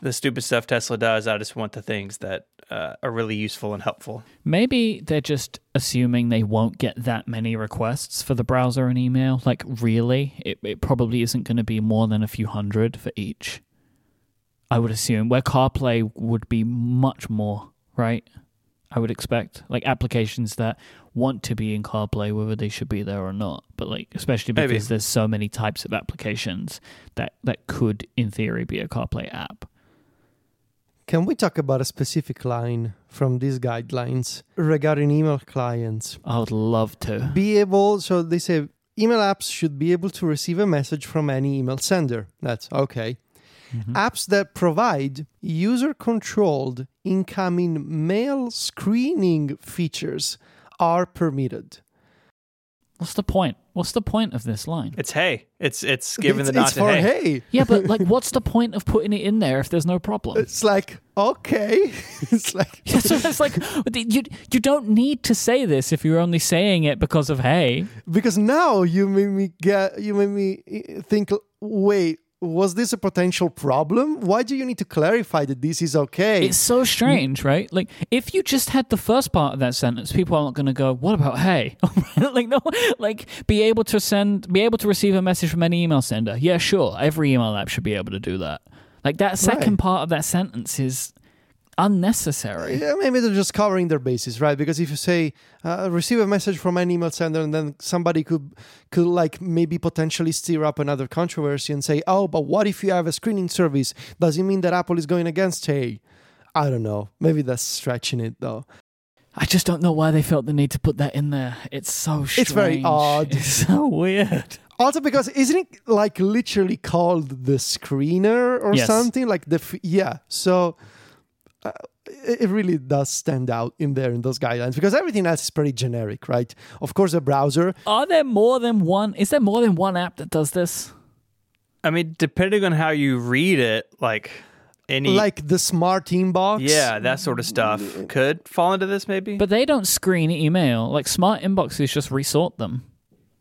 [SPEAKER 1] the stupid stuff Tesla does. I just want the things that uh, are really useful and helpful.
[SPEAKER 2] Maybe they're just assuming they won't get that many requests for the browser and email. Like, really? It, it probably isn't going to be more than a few hundred for each. I would assume. Where CarPlay would be much more, right? I would expect. Like, applications that want to be in CarPlay, whether they should be there or not. But, like, especially because
[SPEAKER 1] Maybe.
[SPEAKER 2] there's so many types of applications that, that could, in theory, be a CarPlay app.
[SPEAKER 3] Can we talk about a specific line from these guidelines regarding email clients?
[SPEAKER 2] I would love to.
[SPEAKER 3] Be able, so they say email apps should be able to receive a message from any email sender. That's okay.
[SPEAKER 2] Mhm.
[SPEAKER 3] Apps that provide user controlled incoming mail screening features are permitted.
[SPEAKER 2] What's the point? What's the point of this line?
[SPEAKER 1] It's hey. It's it's giving
[SPEAKER 3] it's,
[SPEAKER 1] the nod
[SPEAKER 3] it's
[SPEAKER 1] to
[SPEAKER 3] for
[SPEAKER 1] hey.
[SPEAKER 3] hey.
[SPEAKER 2] Yeah, but like, what's the point of putting it in there if there's no problem?
[SPEAKER 3] It's like, okay. it's like,
[SPEAKER 2] Yeah, so it's like you you don't need to say this if you're only saying it because of hey.
[SPEAKER 3] because now you made me get, you made me think, wait, was this a potential problem? Why do you need to clarify that this is okay?
[SPEAKER 2] It's so strange, right? Like if you just had the first part of that sentence, people aren't going to go, "What about hey?" like no, like be able to send, be able to receive a message from any email sender. Yeah, sure. Every email app should be able to do that. Like that second
[SPEAKER 3] Right.
[SPEAKER 2] part of that sentence is unnecessary.
[SPEAKER 3] Yeah, maybe they're just covering their bases, right? Because if you say uh, receive a message from an email sender, and then somebody could could like maybe potentially stir up another controversy and say, "Oh, but what if you have a screening service? Does it mean that Apple is going against Hey?" I don't know. Maybe that's stretching it though.
[SPEAKER 2] I just don't know why they felt the need to put that in there. It's so strange.
[SPEAKER 3] It's very odd.
[SPEAKER 2] It's so weird.
[SPEAKER 3] Also, because isn't it like literally called the screener or
[SPEAKER 2] Yes.
[SPEAKER 3] something like the f- yeah? So uh, it it really does stand out in there in those guidelines because everything else is pretty generic, right? Of course, a browser
[SPEAKER 2] Are there more than one? Is there more than one app that does this?
[SPEAKER 1] I mean, depending on how you read it, like any
[SPEAKER 3] like the smart inbox.
[SPEAKER 1] yeah, that sort of stuff could fall into this maybe.
[SPEAKER 2] But they don't screen email. Like smart inboxes just resort them.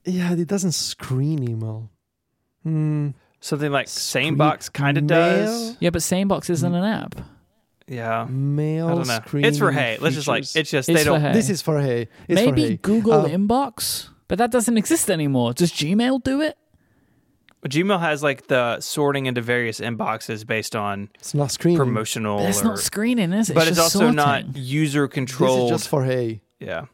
[SPEAKER 3] yeah, it doesn't screen email. Hmm.
[SPEAKER 1] Something like
[SPEAKER 3] Screen-
[SPEAKER 1] SaneBox kind of does.
[SPEAKER 2] Yeah, but Sanebox isn't an app.
[SPEAKER 1] Yeah.
[SPEAKER 3] Mail.
[SPEAKER 1] I don't know.
[SPEAKER 3] Screening
[SPEAKER 1] It's for hey. Let's just like
[SPEAKER 3] features.
[SPEAKER 1] it's just
[SPEAKER 2] It's
[SPEAKER 1] they
[SPEAKER 2] for
[SPEAKER 1] don't.
[SPEAKER 2] hey.
[SPEAKER 3] This is for hey. It's
[SPEAKER 2] Maybe
[SPEAKER 3] for hey.
[SPEAKER 2] Google
[SPEAKER 3] Uh,
[SPEAKER 2] Inbox, but that doesn't exist anymore. Does Gmail do it?
[SPEAKER 1] Gmail has like the sorting into various inboxes based on
[SPEAKER 3] It's not screening.
[SPEAKER 1] promotional,
[SPEAKER 2] But it's
[SPEAKER 1] or-
[SPEAKER 2] not screening, is it?
[SPEAKER 1] but it's
[SPEAKER 2] just
[SPEAKER 1] also not
[SPEAKER 2] sorting.
[SPEAKER 1] user
[SPEAKER 3] This
[SPEAKER 1] controlled.
[SPEAKER 3] is just for hey.
[SPEAKER 1] yeah.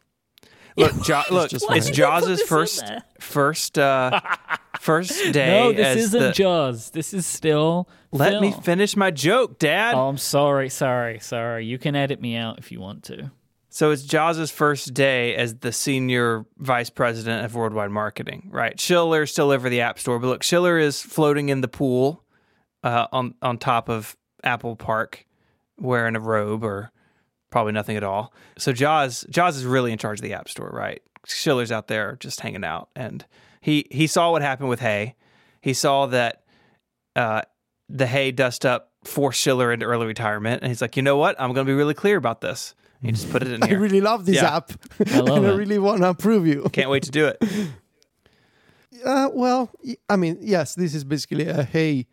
[SPEAKER 1] Look, jo- look,
[SPEAKER 3] just
[SPEAKER 1] it's
[SPEAKER 3] for-
[SPEAKER 1] Joz' first first uh first day.
[SPEAKER 2] No, this isn't
[SPEAKER 1] the-
[SPEAKER 2] Joz. This is still.
[SPEAKER 1] Let me finish my joke, Dad.
[SPEAKER 2] Oh, I'm sorry, sorry, sorry. You can edit me out if you want to.
[SPEAKER 1] So it's Joz' first day as the senior vice president of worldwide marketing, right? Schiller's still over the App Store, but look, Schiller is floating in the pool uh, on on top of Apple Park, wearing a robe or probably nothing at all. So Joz Joz is really in charge of the App Store, right? Schiller's out there just hanging out, and he he saw what happened with Hey. He saw that uh, the Hey dust up forced Schiller into early retirement, and he's like, you know what? I'm going to be really clear about this. He just put it in here.
[SPEAKER 3] I really love this
[SPEAKER 1] Yeah.
[SPEAKER 3] app.
[SPEAKER 2] I love
[SPEAKER 3] and I really want to approve you.
[SPEAKER 1] Can't wait to do it.
[SPEAKER 3] Uh, well, I mean, yes, this is basically a Hey,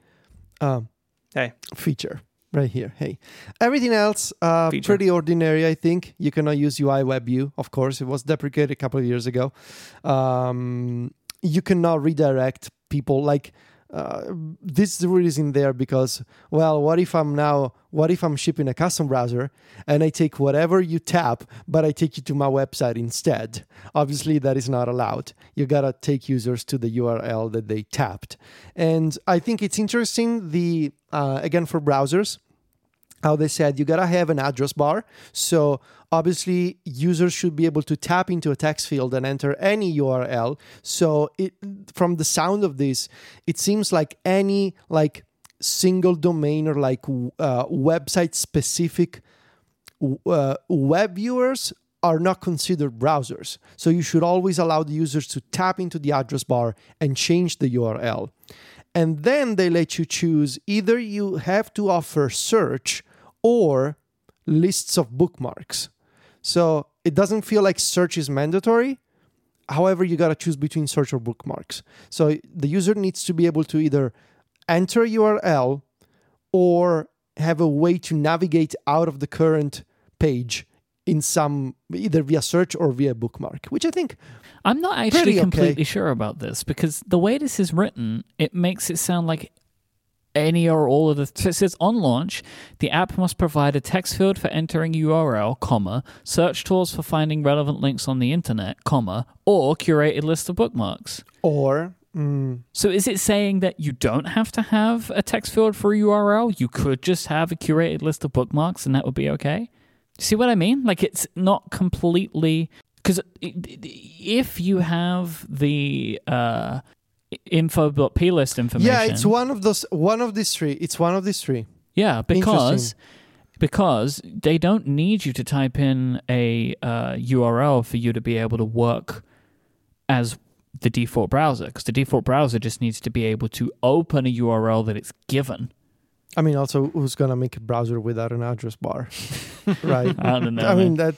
[SPEAKER 3] um,
[SPEAKER 1] Hey,
[SPEAKER 3] feature right here. Hey, everything else uh,
[SPEAKER 1] Feature.
[SPEAKER 3] pretty ordinary. I think you cannot use UIWebView. Of course, it was deprecated a couple of years ago. Um, you cannot redirect people like. Uh, this rule is in there because well what if i'm now what if i'm shipping a custom browser and i take whatever you tap but i take you to my website instead obviously that is not allowed you gotta take users to the url that they tapped and i think it's interesting the uh, again for browsers how they said you gotta have an address bar. So obviously users should be able to tap into a text field and enter any URL. So it from the sound of this, it seems like any like single domain or like uh, website specific uh, web viewers are not considered browsers. So you should always allow the users to tap into the address bar and change the URL. And then they let you choose either you have to offer search or lists of bookmarks. So it doesn't feel like search is mandatory. However, you got to choose between search or bookmarks. So the user needs to be able to either enter a URL or have a way to navigate out of the current page in some either via search or via bookmark, which I think
[SPEAKER 2] I'm not actually
[SPEAKER 3] Pretty okay.
[SPEAKER 2] completely sure about this because the way this is written, it makes it sound like any or all of the. So it says on launch, the app must provide a text field for entering URL, comma, search tools for finding relevant links on the internet, comma, or curated list of bookmarks.
[SPEAKER 3] or mm,
[SPEAKER 2] So is it saying that you don't have to have a text field for a URL? You could just have a curated list of bookmarks and that would be okay? See what I mean? Like it's not completely because if you have the uh, info.plist information,
[SPEAKER 3] yeah, it's one of those one of these three. It's one of these three.
[SPEAKER 2] yeah, because because they don't need you to type in a uh, URL for you to be able to work as the default browser because the default browser just needs to be able to open a URL that it's given.
[SPEAKER 3] I mean, also, who's gonna make a browser without an address bar, right?
[SPEAKER 2] I don't know.
[SPEAKER 3] I mean that,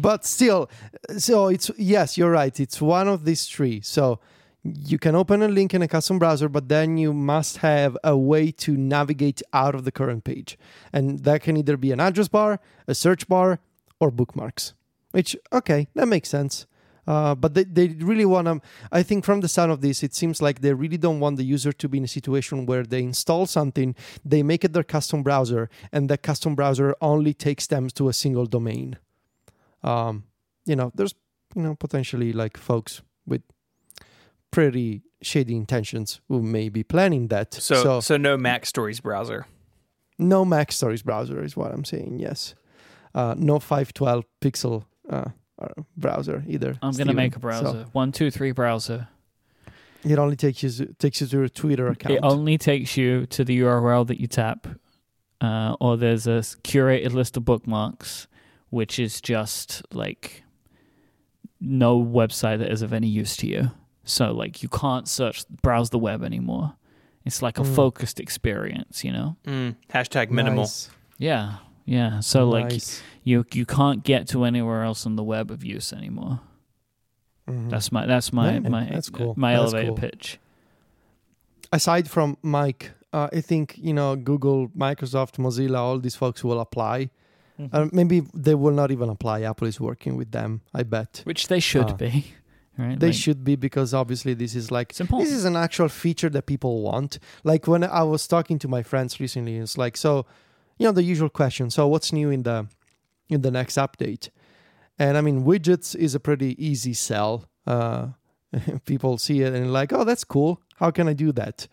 [SPEAKER 3] but still, so it's yes, you're right. It's one of these three. So you can open a link in a custom browser, but then you must have a way to navigate out of the current page, and that can either be an address bar, a search bar, or bookmarks. Which okay, that makes sense. Uh, but they, they really want to. I think from the sound of this, it seems like they really don't want the user to be in a situation where they install something, they make it their custom browser, and that custom browser only takes them to a single domain. Um, you know, there's you know potentially like folks with pretty shady intentions who may be planning that.
[SPEAKER 1] so so, no MacStories browser.
[SPEAKER 3] no MacStories browser is what I'm saying. Yes, uh, no 512 pixel uh, uh, browser either.
[SPEAKER 2] I'm gonna
[SPEAKER 3] Stephen.
[SPEAKER 2] make a
[SPEAKER 3] So
[SPEAKER 2] browser. One, two, three browser.
[SPEAKER 3] it only takes you takes you to your Twitter account.
[SPEAKER 2] It only takes you to the URL that you tap, uh, or there's a curated list of bookmarks, which is just like no website that is of any use to you. So like you can't search browse the web anymore. It's like a
[SPEAKER 3] Mm.
[SPEAKER 2] focused experience, you know.
[SPEAKER 1] Mm, hashtag minimal.
[SPEAKER 3] Nice.
[SPEAKER 2] Yeah, yeah. So like you you can't get to anywhere else on the web of use anymore.
[SPEAKER 3] Mhm.
[SPEAKER 2] That's my that's my
[SPEAKER 3] Yeah,
[SPEAKER 2] my
[SPEAKER 3] that's cool.
[SPEAKER 2] my
[SPEAKER 3] That's
[SPEAKER 2] elevator
[SPEAKER 3] cool.
[SPEAKER 2] pitch.
[SPEAKER 3] aside from Myke, uh, I think you know Google, Microsoft, Mozilla, all these folks will apply.
[SPEAKER 2] Mm-hmm.
[SPEAKER 3] Uh, maybe they will not even apply. Apple is working with them. I bet.
[SPEAKER 2] Which they should
[SPEAKER 3] Ah.
[SPEAKER 2] be. Right?
[SPEAKER 3] They
[SPEAKER 2] Like,
[SPEAKER 3] should be because obviously this is like this is an actual feature that people want. Like when I was talking to my friends recently, it's like so, you know, the usual question. So what's new in the in the next update? And I mean, widgets is a pretty easy sell. Uh, people see it and like, oh, that's cool. How can I do that?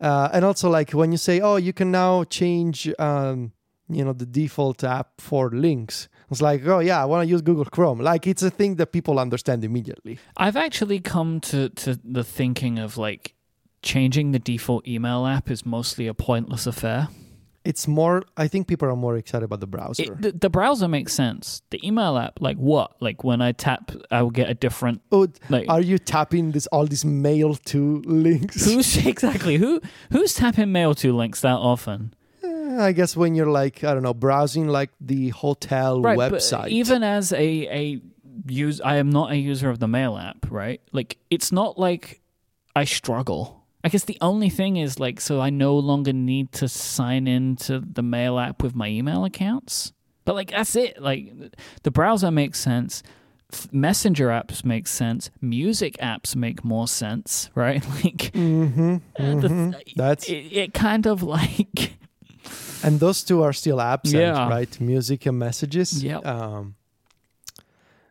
[SPEAKER 3] Uh, and also like when you say, oh, you can now change, um, you know, the default app for links. It's like, oh yeah, I want to use Google Chrome. Like it's a thing that people understand immediately.
[SPEAKER 2] I've actually come to to the thinking of like changing the default email app is mostly a pointless affair.
[SPEAKER 3] It's more. I think people are more excited about the browser.
[SPEAKER 2] It, the, the browser makes sense. The email app, like what? Like when I tap, I will get a different.
[SPEAKER 3] oh,
[SPEAKER 2] Like
[SPEAKER 3] are you tapping this all these mail to links?
[SPEAKER 2] who's exactly who who's tapping mail to links that often?
[SPEAKER 3] I guess when you're like I don't know browsing like the hotel
[SPEAKER 2] right,
[SPEAKER 3] website.
[SPEAKER 2] But even as a a use, I am not a user of the mail app. Right, like it's not like I struggle. I guess the only thing is like, so I no longer need to sign into the mail app with my email accounts. But like that's it. Like the browser makes sense. Messenger apps make sense. Music apps make more sense, right? Like
[SPEAKER 3] Mhm,
[SPEAKER 2] uh, the-.
[SPEAKER 3] That's
[SPEAKER 2] it, it kind of like
[SPEAKER 3] and those two are still absent,
[SPEAKER 2] Yeah.
[SPEAKER 3] right? Music and messages.
[SPEAKER 2] Yeah.
[SPEAKER 3] Um,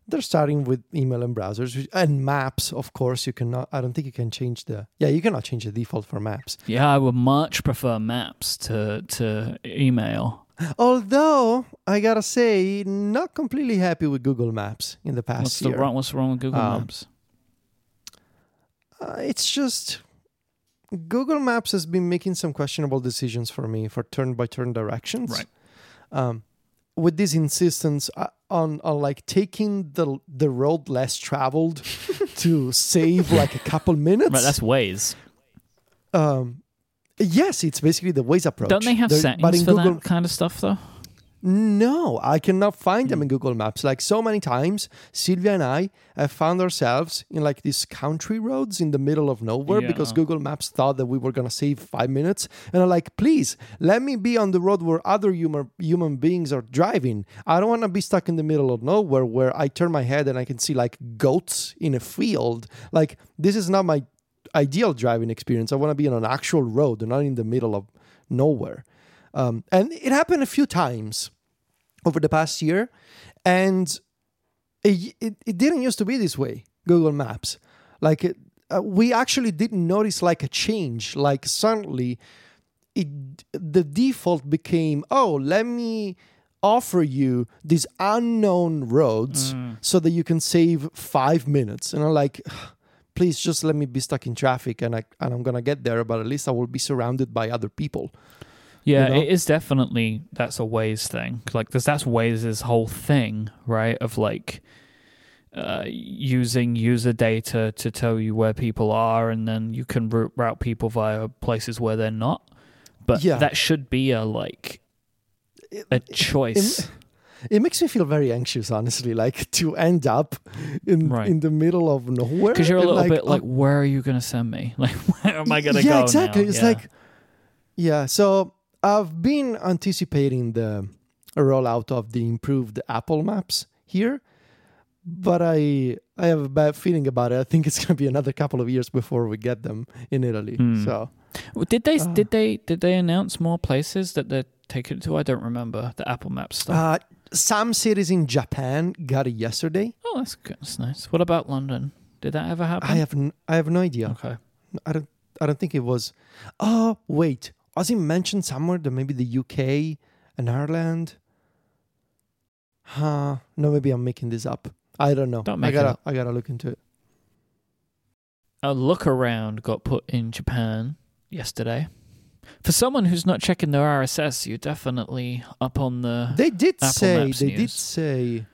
[SPEAKER 3] they're starting with email and browsers and maps. Of course, you cannot. I don't think you can change the. Yeah, you cannot change the default for maps.
[SPEAKER 2] yeah, I would much prefer maps to to email.
[SPEAKER 3] Although I gotta say, not completely happy with Google Maps in the past
[SPEAKER 2] What's the
[SPEAKER 3] year.
[SPEAKER 2] wrong? What's wrong with Google
[SPEAKER 3] Um,
[SPEAKER 2] Maps?
[SPEAKER 3] Uh, it's just Google Maps has been making some questionable decisions for me for turn by turn directions.
[SPEAKER 2] Right.
[SPEAKER 3] Um, with this insistence uh, on on like taking the the road less traveled to save like a couple minutes.
[SPEAKER 2] Right, that's Waze.
[SPEAKER 3] um, yes, it's basically the Waze approach.
[SPEAKER 2] Don't they have
[SPEAKER 3] There-
[SPEAKER 2] settings
[SPEAKER 3] but in
[SPEAKER 2] for
[SPEAKER 3] Google,
[SPEAKER 2] that kind of stuff though?
[SPEAKER 3] No, I cannot find
[SPEAKER 2] Hmm.
[SPEAKER 3] them in Google Maps. Like so many times, Sylvia and I have found ourselves in like these country roads in the middle of nowhere because Google Maps thought that we were gonna save five minutes. And I'm like, please let me be on the road where other human human beings are driving. I don't want to be stuck in the middle of nowhere where I turn my head and I can see like goats in a field. Like this is not my ideal driving experience. I want to be on an actual road, not in the middle of nowhere. Um, and it happened a few times over the past year, and it, it, it didn't used to be this way. Google Maps, like it, uh, we actually didn't notice like a change. Like suddenly, it the default became oh let me offer you these unknown roads so that you can save five minutes and i'm like please just let me be stuck in traffic and, I, and i'm gonna get there but at least i will be surrounded by other people
[SPEAKER 2] Yeah,
[SPEAKER 3] know?
[SPEAKER 2] it is definitely that's a Waze thing. Like, because that's Waze's whole thing, right? Of like uh, using user data to tell you where people are, and then you can route, route people via places where they're not. But
[SPEAKER 3] Yeah.
[SPEAKER 2] that should be a like a choice.
[SPEAKER 3] it makes me feel very anxious honestly like to end up in
[SPEAKER 2] Right.
[SPEAKER 3] in the middle of nowhere
[SPEAKER 2] Because you're a little
[SPEAKER 3] like,
[SPEAKER 2] bit like, where are you going to send me? Like, where am I going to
[SPEAKER 3] yeah
[SPEAKER 2] go?
[SPEAKER 3] exactly
[SPEAKER 2] now?
[SPEAKER 3] it's
[SPEAKER 2] Yeah.
[SPEAKER 3] like yeah so i've been anticipating the rollout of the improved apple maps here but i i have a bad feeling about it i think it's going to be another couple of years before we get them in italy
[SPEAKER 2] Hmm.
[SPEAKER 3] so
[SPEAKER 2] Well, Did they
[SPEAKER 3] Uh.
[SPEAKER 2] did they did they announce more places that they're taking it to? I don't remember the Apple Maps stuff.
[SPEAKER 3] uh, some cities in japan got it yesterday
[SPEAKER 2] oh, that's good. That's nice. What about London? Did that ever happen?
[SPEAKER 3] i have n- i have no idea
[SPEAKER 2] Okay.
[SPEAKER 3] I don't I don't think it was. Oh wait, was he mentioned somewhere that maybe the UK and Ireland? Huh? No, maybe I'm making this up. I don't know.
[SPEAKER 2] Don't
[SPEAKER 3] I
[SPEAKER 2] make it
[SPEAKER 3] gotta
[SPEAKER 2] up.
[SPEAKER 3] I gotta look into it.
[SPEAKER 2] A look around got put in Japan yesterday. For someone who's not checking their RSS, you're definitely up on the.
[SPEAKER 3] They did
[SPEAKER 2] Apple
[SPEAKER 3] say
[SPEAKER 2] Maps
[SPEAKER 3] they did say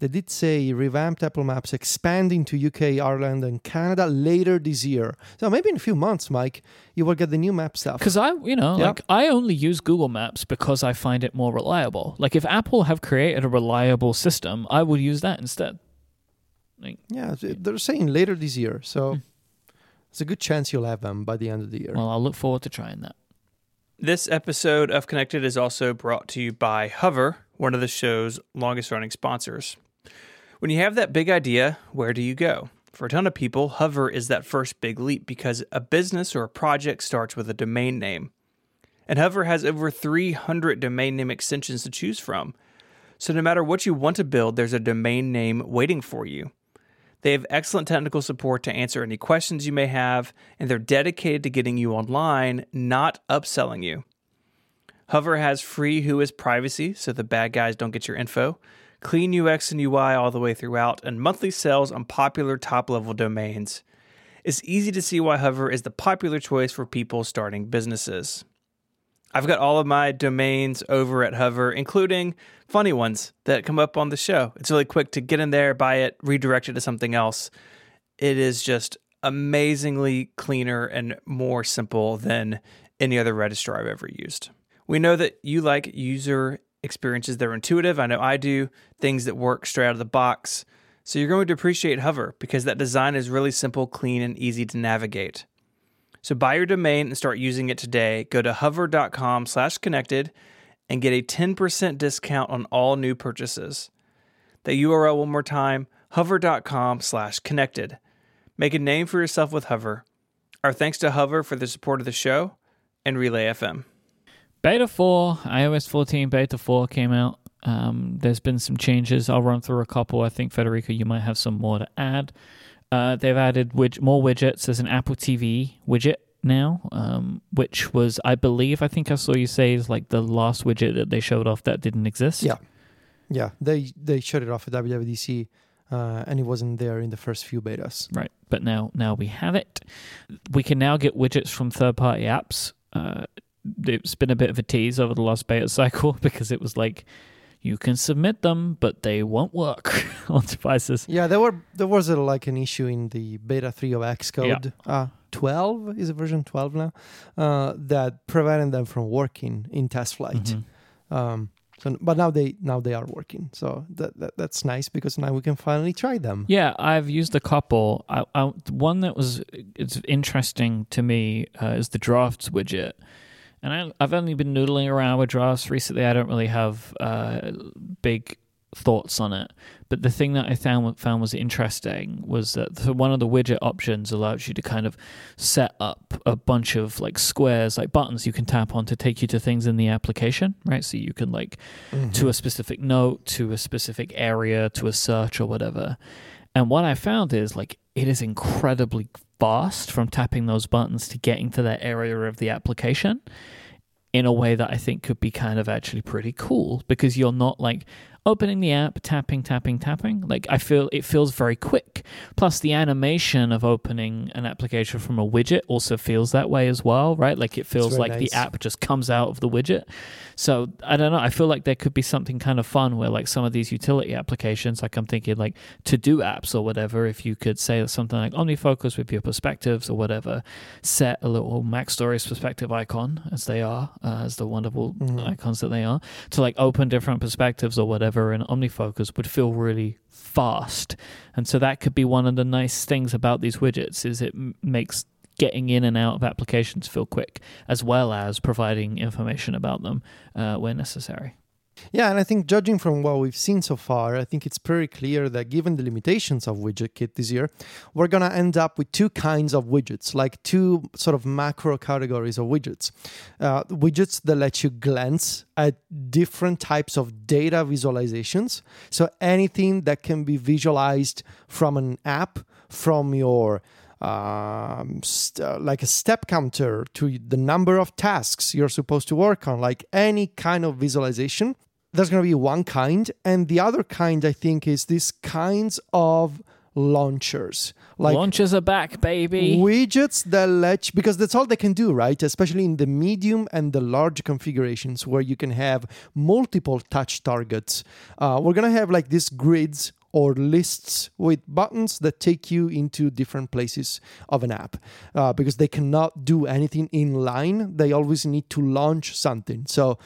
[SPEAKER 3] they did say revamped Apple Maps expanding to UK, Ireland, and Canada later this year. So maybe in a few months, Myke, you will get the new map stuff.
[SPEAKER 2] Because I, you know,
[SPEAKER 3] Yeah.
[SPEAKER 2] like I only use Google Maps because I find it more reliable. Like if Apple have created a reliable system, I would use that instead. Like,
[SPEAKER 3] Yeah, they're saying later this year. So
[SPEAKER 2] Hmm.
[SPEAKER 3] it's a good chance you'll have them by the end of the year.
[SPEAKER 2] well, I'll look forward to trying that.
[SPEAKER 1] This episode of Connected is also brought to you by Hover, one of the show's longest running sponsors. When you have that big idea, where do you go? For a ton of people, Hover is that first big leap because a business or a project starts with a domain name. And Hover has over 300 domain name extensions to choose from. So no matter what you want to build, there's a domain name waiting for you. They have excellent technical support to answer any questions you may have, and they're dedicated to getting you online, not upselling you. Hover has free WHOIS privacy, so the bad guys don't get your info, clean UX and UI all the way throughout, and monthly sales on popular top level domains. It's easy to see why Hover is the popular choice for people starting businesses. I've got all of my domains over at Hover, including funny ones that come up on the show. It's really quick to get in there, buy it, redirect it to something else. It is just amazingly cleaner and more simple than any other registrar I've ever used. We know that you like user experiences that are intuitive. I know I do, things that work straight out of the box. So you're going to appreciate Hover because that design is really simple, clean, and easy to navigate. So buy your domain and start using it today. Go to hover.com slash connected and get a 10% discount on all new purchases. The URL one more time, hover.com slash connected. Make a name for yourself with Hover. Our thanks to Hover for the support of the show and Relay FM.
[SPEAKER 2] Beta 4, iOS 14 Beta 4 came out. Um, there's been some changes. I'll run through a couple. I think, Federico, you might have some more to add. Uh, they've added widg- more widgets. There's an Apple TV widget now, um, which was, I believe, I think I saw you say is like the last widget that they showed off that didn't exist.
[SPEAKER 3] Yeah. Yeah, they they shut it off at WWDC, uh, and it wasn't there in the first few betas.
[SPEAKER 2] Right, but now now we have it. We can now get widgets from third party apps. Uh, it's been a bit of a tease over the last beta cycle because it was like you can submit them, but they won't work on devices.
[SPEAKER 3] Yeah, there were there was a, like an issue in the beta three of Xcode. Uh, twelve is it version twelve now? Uh, that prevented them from working in TestFlight.
[SPEAKER 2] Mhm.
[SPEAKER 3] Um, so, but now they now they are working. So that, that that's nice because now we can finally try them.
[SPEAKER 2] Yeah, I've used a couple. I, I, one that was it's interesting to me uh, is the drafts widget, and I, I've only been noodling around with drafts recently. I don't really have uh, big thoughts on it, but the thing that I found found was interesting was that the, one of the widget options allows you to kind of set up a bunch of like squares, like buttons you can tap on to take you to things in the application, right? So you can like to a specific note, to a specific area, to a search or whatever. And what I found is like it is incredibly fast from tapping those buttons to getting to that area of the application in a way that I think could be kind of actually pretty cool because you're not like opening the app, tapping, tapping, tapping. Like I feel it feels very quick. Plus the animation of opening an application from a widget also feels that way as well, right? Like it feels like the app just comes out of the widget. So I don't know. I feel like there could be something kind of fun where like some of these utility applications, like I'm thinking like to do apps or whatever, if you could say something like OmniFocus with your perspectives or whatever, set a little MacStories perspective icon as they are, uh, as the wonderful
[SPEAKER 3] Mhm.
[SPEAKER 2] icons that they are, to like open different perspectives or whatever in OmniFocus would feel really fast. And so that could be one of the nice things about these widgets is it makes getting in and out of applications feel quick as well as providing information about them uh, where necessary.
[SPEAKER 3] Yeah, and I think judging from what we've seen so far, I think it's pretty clear that given the limitations of WidgetKit this year, we're going to end up with two kinds of widgets, like two sort of macro categories of widgets. Uh, widgets that let you glance at different types of data visualizations. So anything that can be visualized from an app, from your um, st- uh, like a step counter to the number of tasks you're supposed to work on, like any kind of visualization. There's going to be one kind, and the other kind I think is these kinds of launchers, like
[SPEAKER 2] Launchers are back, baby.
[SPEAKER 3] widgets that let you, because that's all they can do, right? Especially in the medium and the large configurations where you can have multiple touch targets. Uh, we're gonna have like these grids or lists with buttons that take you into different places of an app uh, because they cannot do anything in line. They always need to launch something. So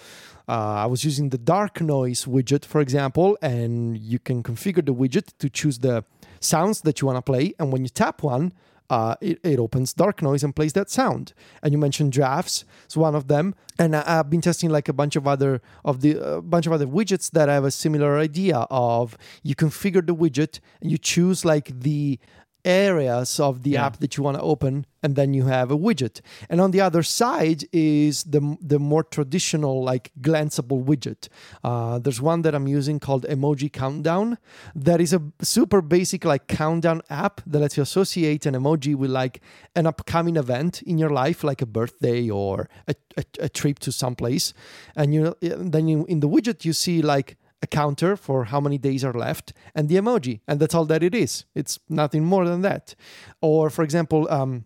[SPEAKER 3] uh, I was using the dark noise widget, for example, and you can configure the widget to choose the sounds that you want to play. And when you tap one, uh, it, it opens dark noise and plays that sound. And you mentioned drafts, it's one of them. And I, I've been testing like a bunch of other of the a bunch of other widgets that have a similar idea of you configure the widget and you choose like the areas of the
[SPEAKER 2] Yeah.
[SPEAKER 3] app that you want to open and then you have a widget. And on the other side is the the more traditional like glanceable widget. Uh, there's one that i'm using called emoji countdown. That is a super basic like countdown app that lets you associate an emoji with like an upcoming event in your life like a birthday or a, a, a trip to someplace and you then you in the widget you see like a counter for how many days are left and the emoji and that's all that it is it's nothing more than that or for example um,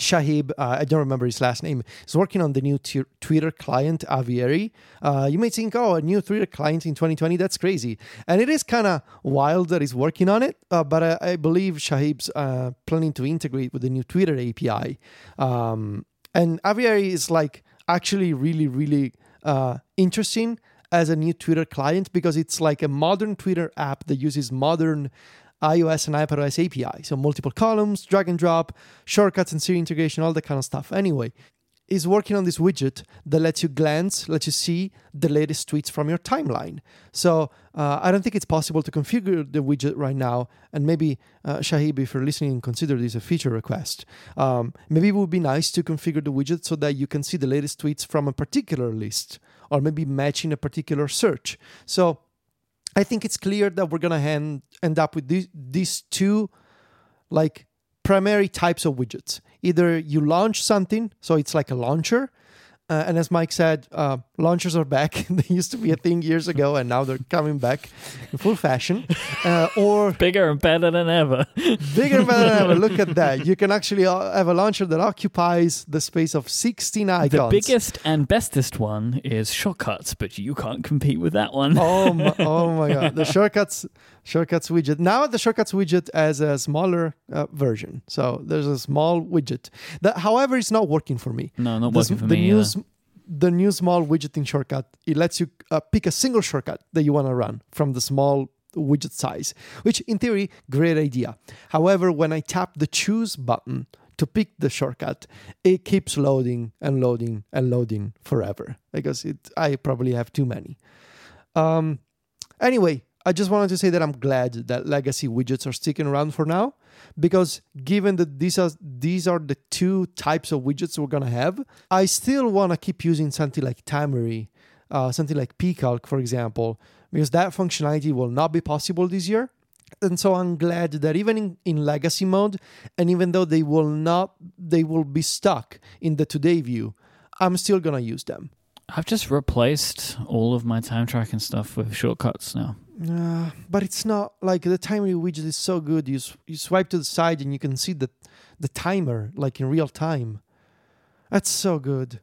[SPEAKER 3] Shihab, uh, I don't remember his last name, is working on the new t- Twitter client Aviary. Uh, you may think, oh, a new Twitter client in 2020, that's crazy. And it is kind of wild that he's working on it, uh, but I, I believe Shihab's uh, planning to integrate with the new Twitter API. Um, and Aviary is like actually really, really uh, interesting as a new Twitter client because it's like a modern Twitter app that uses modern iOS and iPadOS API. So multiple columns, drag and drop, shortcuts and Siri integration, all that kind of stuff. Anyway, is working on this widget that lets you glance, lets you see the latest tweets from your timeline. So uh, I don't think it's possible to configure the widget right now. And maybe uh, Shihab, if you're listening, consider this a feature request. Um, maybe it would be nice to configure the widget so that you can see the latest tweets from a particular list, or maybe matching a particular search. So I think it's clear that we're gonna end, end up with these, these two like primary types of widgets. Either you launch something, so it's like a launcher, uh, and as Myke said, uh, launchers are back. they used to be a thing years ago, and now they're coming back in full fashion. Uh, or
[SPEAKER 2] Bigger and better than ever.
[SPEAKER 3] bigger and better than ever. Look at that! You can actually uh, have a launcher that occupies the space of 16 icons.
[SPEAKER 2] The biggest and bestest one is shortcuts, but you can't compete with that one.
[SPEAKER 3] oh my, oh my god the shortcuts shortcuts widget. Now the shortcuts widget has a smaller uh, version. So there's a small widget that however is not working for me.
[SPEAKER 2] No, not
[SPEAKER 3] the,
[SPEAKER 2] working for
[SPEAKER 3] the
[SPEAKER 2] me.
[SPEAKER 3] new s- the new small widgeting shortcut it lets you uh, pick a single shortcut that you want to run from the small widget size which in theory great idea. However when i tap the choose button to pick the shortcut it keeps loading and loading and loading forever because it i probably have too many. Um anyway i just wanted to say that i'm glad that legacy widgets are sticking around for now because given that these are these are the two types of widgets we're gonna have, I still want to keep using something like Timery, uh, something like pcalc, for example, because that functionality will not be possible this year. And so I'm glad that even in, in legacy mode, and even though they will not, they will be stuck in the today view, I'm still gonna use them.
[SPEAKER 2] I've just replaced all of my time tracking stuff with shortcuts now.
[SPEAKER 3] Uh, but it's not like the timer widget is so good. You s- you swipe to the side and you can see the the timer like in real time. That's so good.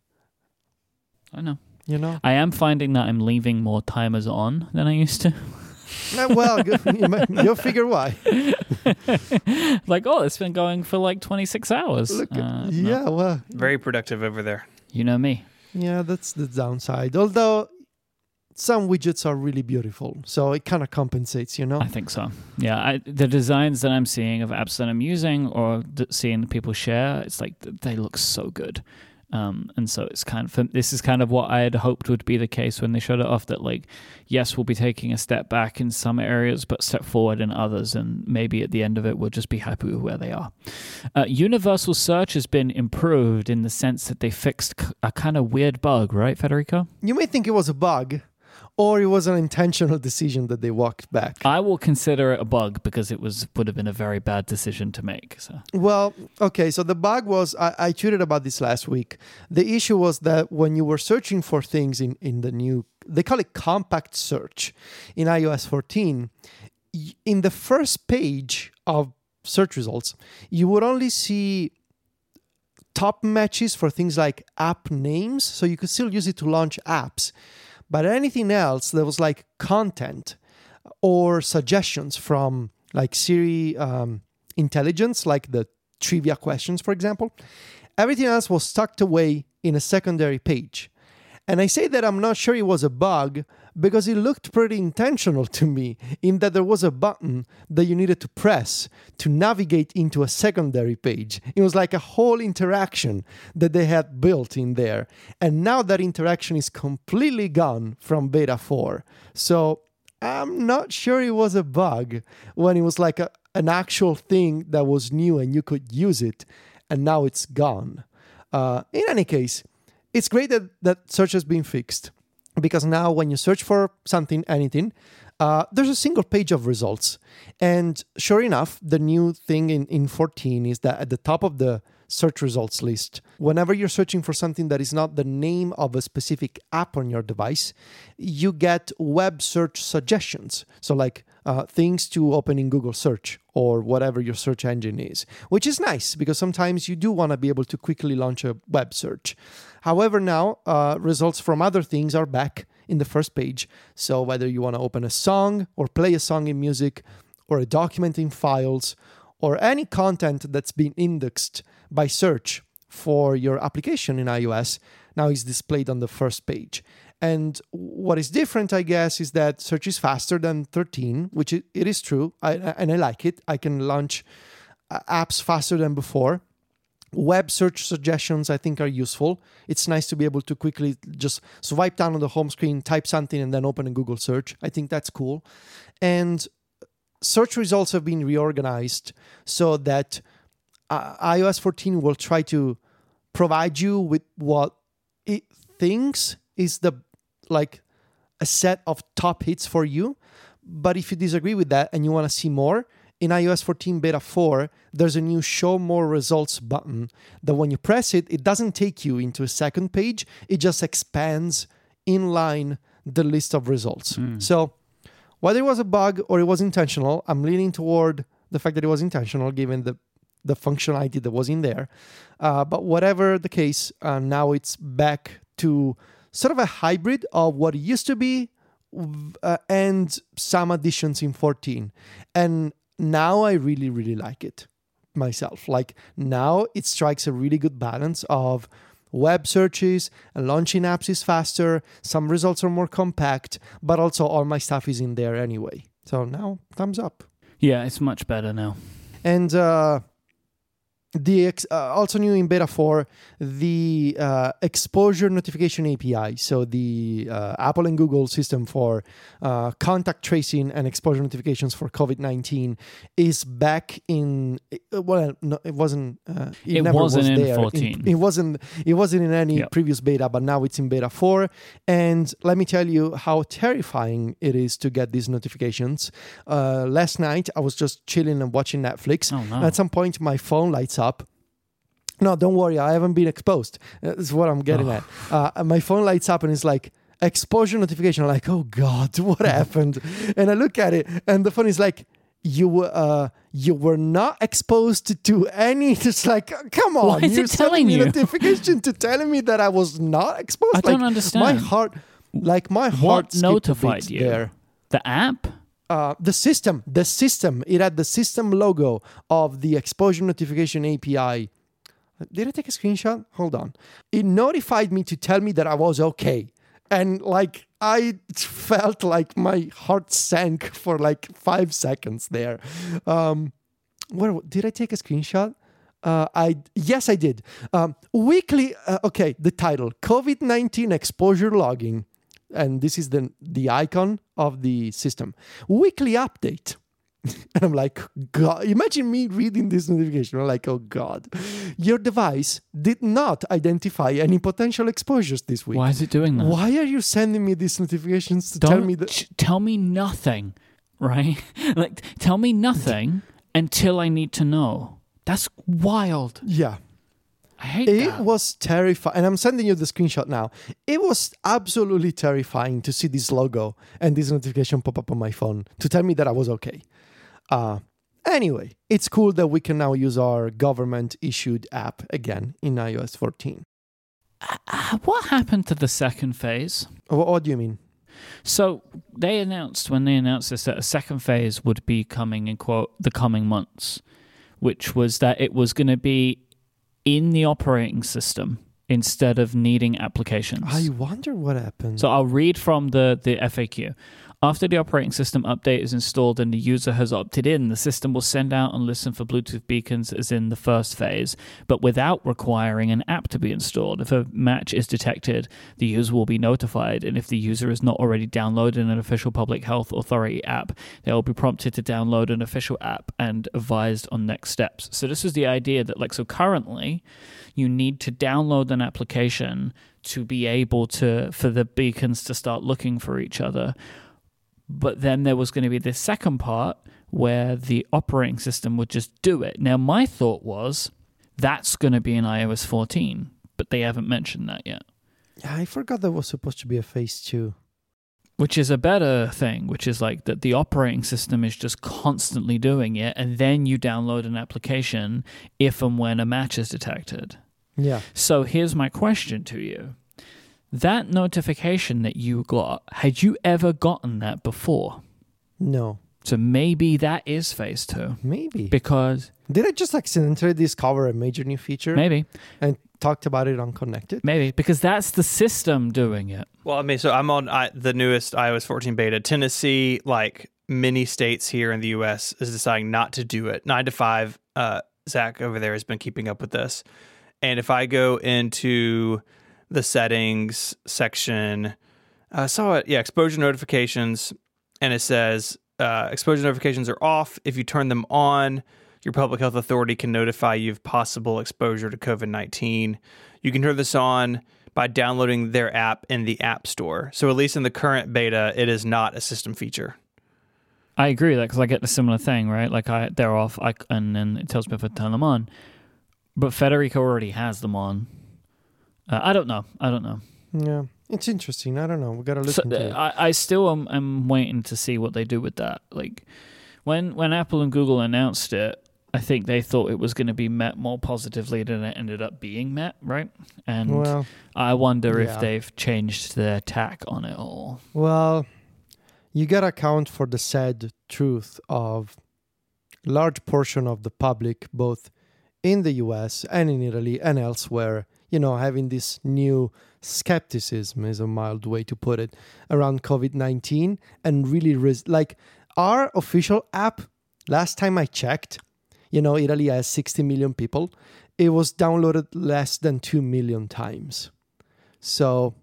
[SPEAKER 2] I know.
[SPEAKER 3] You know.
[SPEAKER 2] I am finding that I'm leaving more timers on than I used to.
[SPEAKER 3] Uh, well, you might- you'll figure why.
[SPEAKER 2] like, oh, it's been going for like 26 hours.
[SPEAKER 3] Look, at-
[SPEAKER 2] Uh, no.
[SPEAKER 3] yeah, well,
[SPEAKER 1] Very productive over there.
[SPEAKER 2] You know me.
[SPEAKER 3] yeah, that's the downside. Although some widgets are really beautiful, so it kind of compensates. You know.
[SPEAKER 2] I think so. Yeah, I, the designs that I'm seeing of apps that I'm using or th- seeing people share, it's like th- they look so good. Um, and so it's kind of this is kind of what I had hoped would be the case when they showed it off. That like, yes, we'll be taking a step back in some areas, but step forward in others, and maybe at the end of it, we'll just be happy with where they are. Uh, universal search has been improved in the sense that they fixed a kind of weird bug, right, Federico?
[SPEAKER 3] You may think it was a bug, or it was an intentional decision that they walked back.
[SPEAKER 2] I will consider it a bug because it was would have been a very bad decision to make. So.
[SPEAKER 3] Well, okay, so the bug was I, I tweeted about this last week. The issue was that when you were searching for things in, in the new they call it compact search in iOS 14, in the first page of search results, you would only see top matches for things like app names, so you could still use it to launch apps. But anything else that was like content or suggestions from like Siri um, intelligence, like the trivia questions, for example, everything else was tucked away in a secondary page. And I say that I'm not sure it was a bug because it looked pretty intentional to me in that there was a button that you needed to press to navigate into a secondary page. It was like a whole interaction that they had built in there. And now that interaction is completely gone from beta 4. So I'm not sure it was a bug when it was like a, an actual thing that was new and you could use it, and now it's gone. Uh, in any case, it's great that, that search has been fixed because now when you search for something, anything, uh, there's a single page of results. And sure enough, the new thing in, in 14 is that at the top of the search results list, whenever you're searching for something that is not the name of a specific app on your device, you get web search suggestions. So, like uh, things to open in Google search or whatever your search engine is, which is nice because sometimes you do want to be able to quickly launch a web search. However, now uh, results from other things are back in the first page. So, whether you want to open a song or play a song in music or a document in files or any content that's been indexed by search for your application in iOS now is displayed on the first page. And what is different, I guess, is that search is faster than 13, which it, is true. I, and I like it. I can launch uh, apps faster than before. Web search suggestions, I think, are useful. It's nice to be able to quickly just swipe down on the home screen, type something, and then open a Google search. I think that's cool. And search results have been reorganized so that uh, iOS 14 will try to provide you with what it thinks is the like a set of top hits for you. But if you disagree with that and you want to see more, in iOS 14 beta 4, there's a new show more results button that when you press it, it doesn't take you into a second page, it just expands inline the list of results. Mm. So whether it was a bug or it was intentional, I'm leaning toward the fact that it was intentional given the the functionality that was in there. Uh, but whatever the case, uh, now it's back to sort of a hybrid of what it used to be uh, and some additions in 14. And now I really, really like it myself. Like now it strikes a really good balance of web searches and launching apps is faster, some results are more compact, but also all my stuff is in there anyway. So now, thumbs up.
[SPEAKER 2] Yeah, it's much better now.
[SPEAKER 3] And uh, the ex- uh, also new in beta 4 the uh, exposure notification api so the uh, apple and google system for uh, contact tracing and exposure notifications for covid-19 is back in uh, well no, it wasn't uh,
[SPEAKER 2] it, it never wasn't
[SPEAKER 3] was
[SPEAKER 2] in
[SPEAKER 3] there.
[SPEAKER 2] 14
[SPEAKER 3] it, it, wasn't it wasn't in any yep. previous beta but now it's in beta 4 and let me tell you how terrifying it is to get these notifications last night i was just chilling and watching netflix
[SPEAKER 2] oh, no.
[SPEAKER 3] at some point my phone lights up no, don't worry. I haven't been exposed. That's what I'm getting oh. at. Uh, my phone lights up and it's like exposure notification. I'm like, oh God, what happened? and I look at it and the phone is like, you were uh, you were not exposed to any. It's like, come on,
[SPEAKER 2] Why is
[SPEAKER 3] you're
[SPEAKER 2] it telling
[SPEAKER 3] me
[SPEAKER 2] you?
[SPEAKER 3] notification to telling me that I was not exposed.
[SPEAKER 2] I
[SPEAKER 3] like,
[SPEAKER 2] don't understand.
[SPEAKER 3] My heart, like my heart,
[SPEAKER 2] what notified you?
[SPEAKER 3] There.
[SPEAKER 2] The app.
[SPEAKER 3] Uh, the system, the system, it had the system logo of the exposure notification API did I take a screenshot? Hold on. It notified me to tell me that I was okay. And like I felt like my heart sank for like five seconds there. Um, where did I take a screenshot? Uh, I yes, I did. Um, weekly. Uh, okay, the title: COVID nineteen exposure logging, and this is the the icon of the system. Weekly update. And I'm like, God, imagine me reading this notification. I'm like, oh God, your device did not identify any potential exposures this week.
[SPEAKER 2] Why is it doing that?
[SPEAKER 3] Why are you sending me these notifications to
[SPEAKER 2] Don't
[SPEAKER 3] tell me that?
[SPEAKER 2] ch- tell me nothing, right? like, tell me nothing until I need to know. That's wild.
[SPEAKER 3] Yeah.
[SPEAKER 2] I hate
[SPEAKER 3] it
[SPEAKER 2] that.
[SPEAKER 3] was terrifying and i'm sending you the screenshot now it was absolutely terrifying to see this logo and this notification pop up on my phone to tell me that i was okay uh, anyway, it's cool that we can now use our government issued app again in iOS 14.
[SPEAKER 2] Uh, what happened to the second phase?
[SPEAKER 3] What, what do you mean?
[SPEAKER 2] So they announced when they announced this that a second phase would be coming in quote the coming months, which was that it was going to be in the operating system instead of needing applications.
[SPEAKER 3] I wonder what happened.
[SPEAKER 2] So I'll read from the the FAQ. After the operating system update is installed and the user has opted in, the system will send out and listen for Bluetooth beacons as in the first phase, but without requiring an app to be installed. If a match is detected, the user will be notified, and if the user is not already downloaded an official public health authority app, they will be prompted to download an official app and advised on next steps. So this is the idea that like so currently you need to download an application to be able to for the beacons to start looking for each other but then there was going to be this second part where the operating system would just do it. Now, my thought was that's going to be in iOS 14, but they haven't mentioned that yet.
[SPEAKER 3] Yeah, I forgot there was supposed to be a phase two.
[SPEAKER 2] Which is a better thing, which is like that the operating system is just constantly doing it, and then you download an application if and when a match is detected.
[SPEAKER 3] Yeah.
[SPEAKER 2] So here's my question to you that notification that you got, had you ever gotten that before?
[SPEAKER 3] No.
[SPEAKER 2] So maybe that is phase two.
[SPEAKER 3] Maybe.
[SPEAKER 2] Because
[SPEAKER 3] Did I just accidentally discover a major new feature
[SPEAKER 2] maybe,
[SPEAKER 3] and talked about it on Connected?
[SPEAKER 2] maybe because that's the system doing it.
[SPEAKER 1] Well, I mean, so I'm on I, the newest iOS 14 beta. Tennessee, like many states here in the U.S., is deciding not to do it. Nine to five. Uh, Zach over there has been keeping up with this, and if I go into the settings section, I saw it. Yeah, exposure notifications, and it says uh, exposure notifications are off. If you turn them on, your public health authority can notify you of possible exposure to COVID 19. You can turn this on by downloading their app in the App Store. So, at least in the current beta, it is not a system feature.
[SPEAKER 2] I agree with that because I get the similar thing, right? Like I, they're off, I, and then it tells me if I turn them on. But Federico already has them on. Uh, I don't know. I don't know.
[SPEAKER 3] Yeah. It's interesting. I don't know. We gotta look
[SPEAKER 2] So,
[SPEAKER 3] into
[SPEAKER 2] uh,
[SPEAKER 3] it.
[SPEAKER 2] I, I still am, am waiting to see what they do with that. Like when when Apple and Google announced it, I think they thought it was going to be met more positively than it ended up being met, right? And
[SPEAKER 3] Well,
[SPEAKER 2] I wonder
[SPEAKER 3] yeah.
[SPEAKER 2] if they've changed their tack on it all.
[SPEAKER 3] well, you gotta account for the sad truth of large portion of the public, both in the U.S. and in Italy and elsewhere, you know, having this new skepticism is a mild way to put it around COVID nineteen, and really res- like our official app. Last time I checked, you know, Italy has 60 million people. It was downloaded less than 2 million times. So,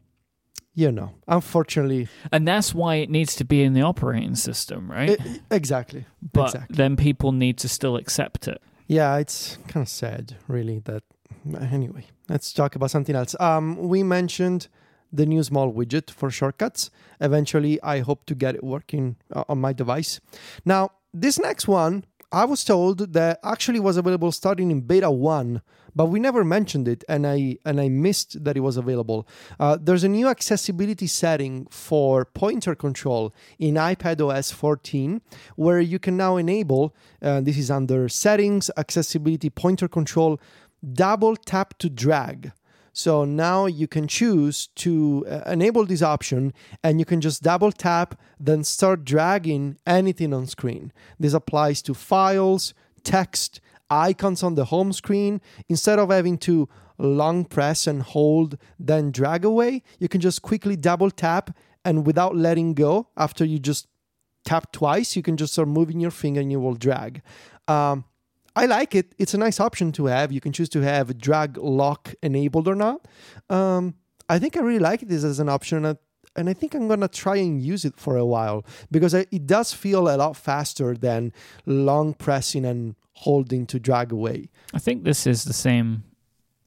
[SPEAKER 3] you know, unfortunately,
[SPEAKER 2] And that's why it needs to be in the operating system, right?
[SPEAKER 3] e- exactly.
[SPEAKER 2] but
[SPEAKER 3] exactly.
[SPEAKER 2] then people need to still accept it.
[SPEAKER 3] Yeah, it's kind of sad, really. That anyway, let's talk about something else. Um, we mentioned the new small widget for shortcuts. Eventually, I hope to get it working uh, on my device. Now, this next one, I was told that actually was available starting in beta one, but we never mentioned it, and I and I missed that it was available. Uh, there's a new accessibility setting for pointer control in iPadOS 14, where you can now enable. Uh, this is under Settings, Accessibility, Pointer Control, double tap to drag. So now you can choose to uh, enable this option and you can just double tap, then start dragging anything on screen. This applies to files, text, icons on the home screen. Instead of having to long press and hold, then drag away, you can just quickly double tap and without letting go, after you just tap twice, you can just start moving your finger and you will drag. Um, I like it. It's a nice option to have. You can choose to have drag lock enabled or not. Um, I think I really like this as an option, and I think I'm gonna try and use it for a while because it does feel a lot faster than long pressing and holding to drag away.
[SPEAKER 2] I think this is the same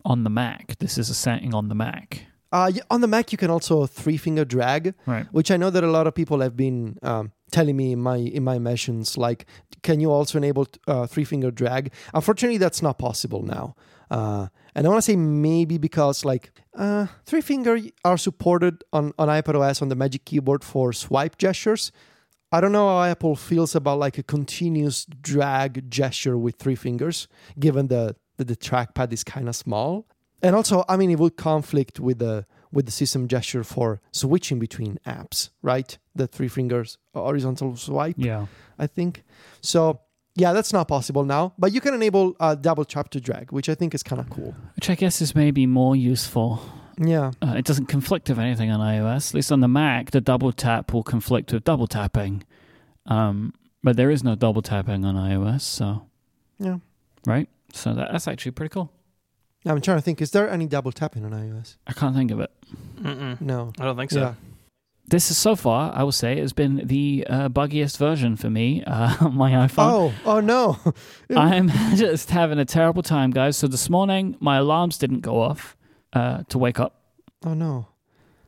[SPEAKER 2] on the Mac. This is a setting on the Mac.
[SPEAKER 3] Uh, on the Mac, you can also three finger drag,
[SPEAKER 2] Right.
[SPEAKER 3] which I know that a lot of people have been um, telling me in my in my mentions. Like, can you also enable uh, three finger drag? Unfortunately, that's not possible now. Uh, and I want to say maybe because like uh, three finger are supported on on iPadOS on the Magic Keyboard for swipe gestures. I don't know how Apple feels about like a continuous drag gesture with three fingers, given the that the trackpad is kind of small. And also, I mean, it would conflict with the with the system gesture for switching between apps, right? The three fingers horizontal swipe,
[SPEAKER 2] Yeah.
[SPEAKER 3] I think. So yeah, that's not possible now. But you can enable uh, double tap to drag, which I think is kind of cool.
[SPEAKER 2] Which I guess is maybe more useful
[SPEAKER 3] Yeah.
[SPEAKER 2] Uh, it doesn't conflict with anything on iOS. At least on the Mac, the double tap will conflict with double tapping. Um, but there is no double tapping on iOS, so
[SPEAKER 3] Yeah.
[SPEAKER 2] right. So that, that's actually pretty cool.
[SPEAKER 3] I'm trying to think. Is there any double tapping on iOS?
[SPEAKER 2] I can't think of it.
[SPEAKER 1] Mm-mm.
[SPEAKER 3] No.
[SPEAKER 1] I don't think so.
[SPEAKER 3] Yeah.
[SPEAKER 2] This is so far, I will say, has been the uh, buggiest version for me uh, on my iPhone.
[SPEAKER 3] Oh. Oh no.
[SPEAKER 2] I'm just having a terrible time, guys. So this morning, my alarms didn't go off uh, to wake up.
[SPEAKER 3] oh no.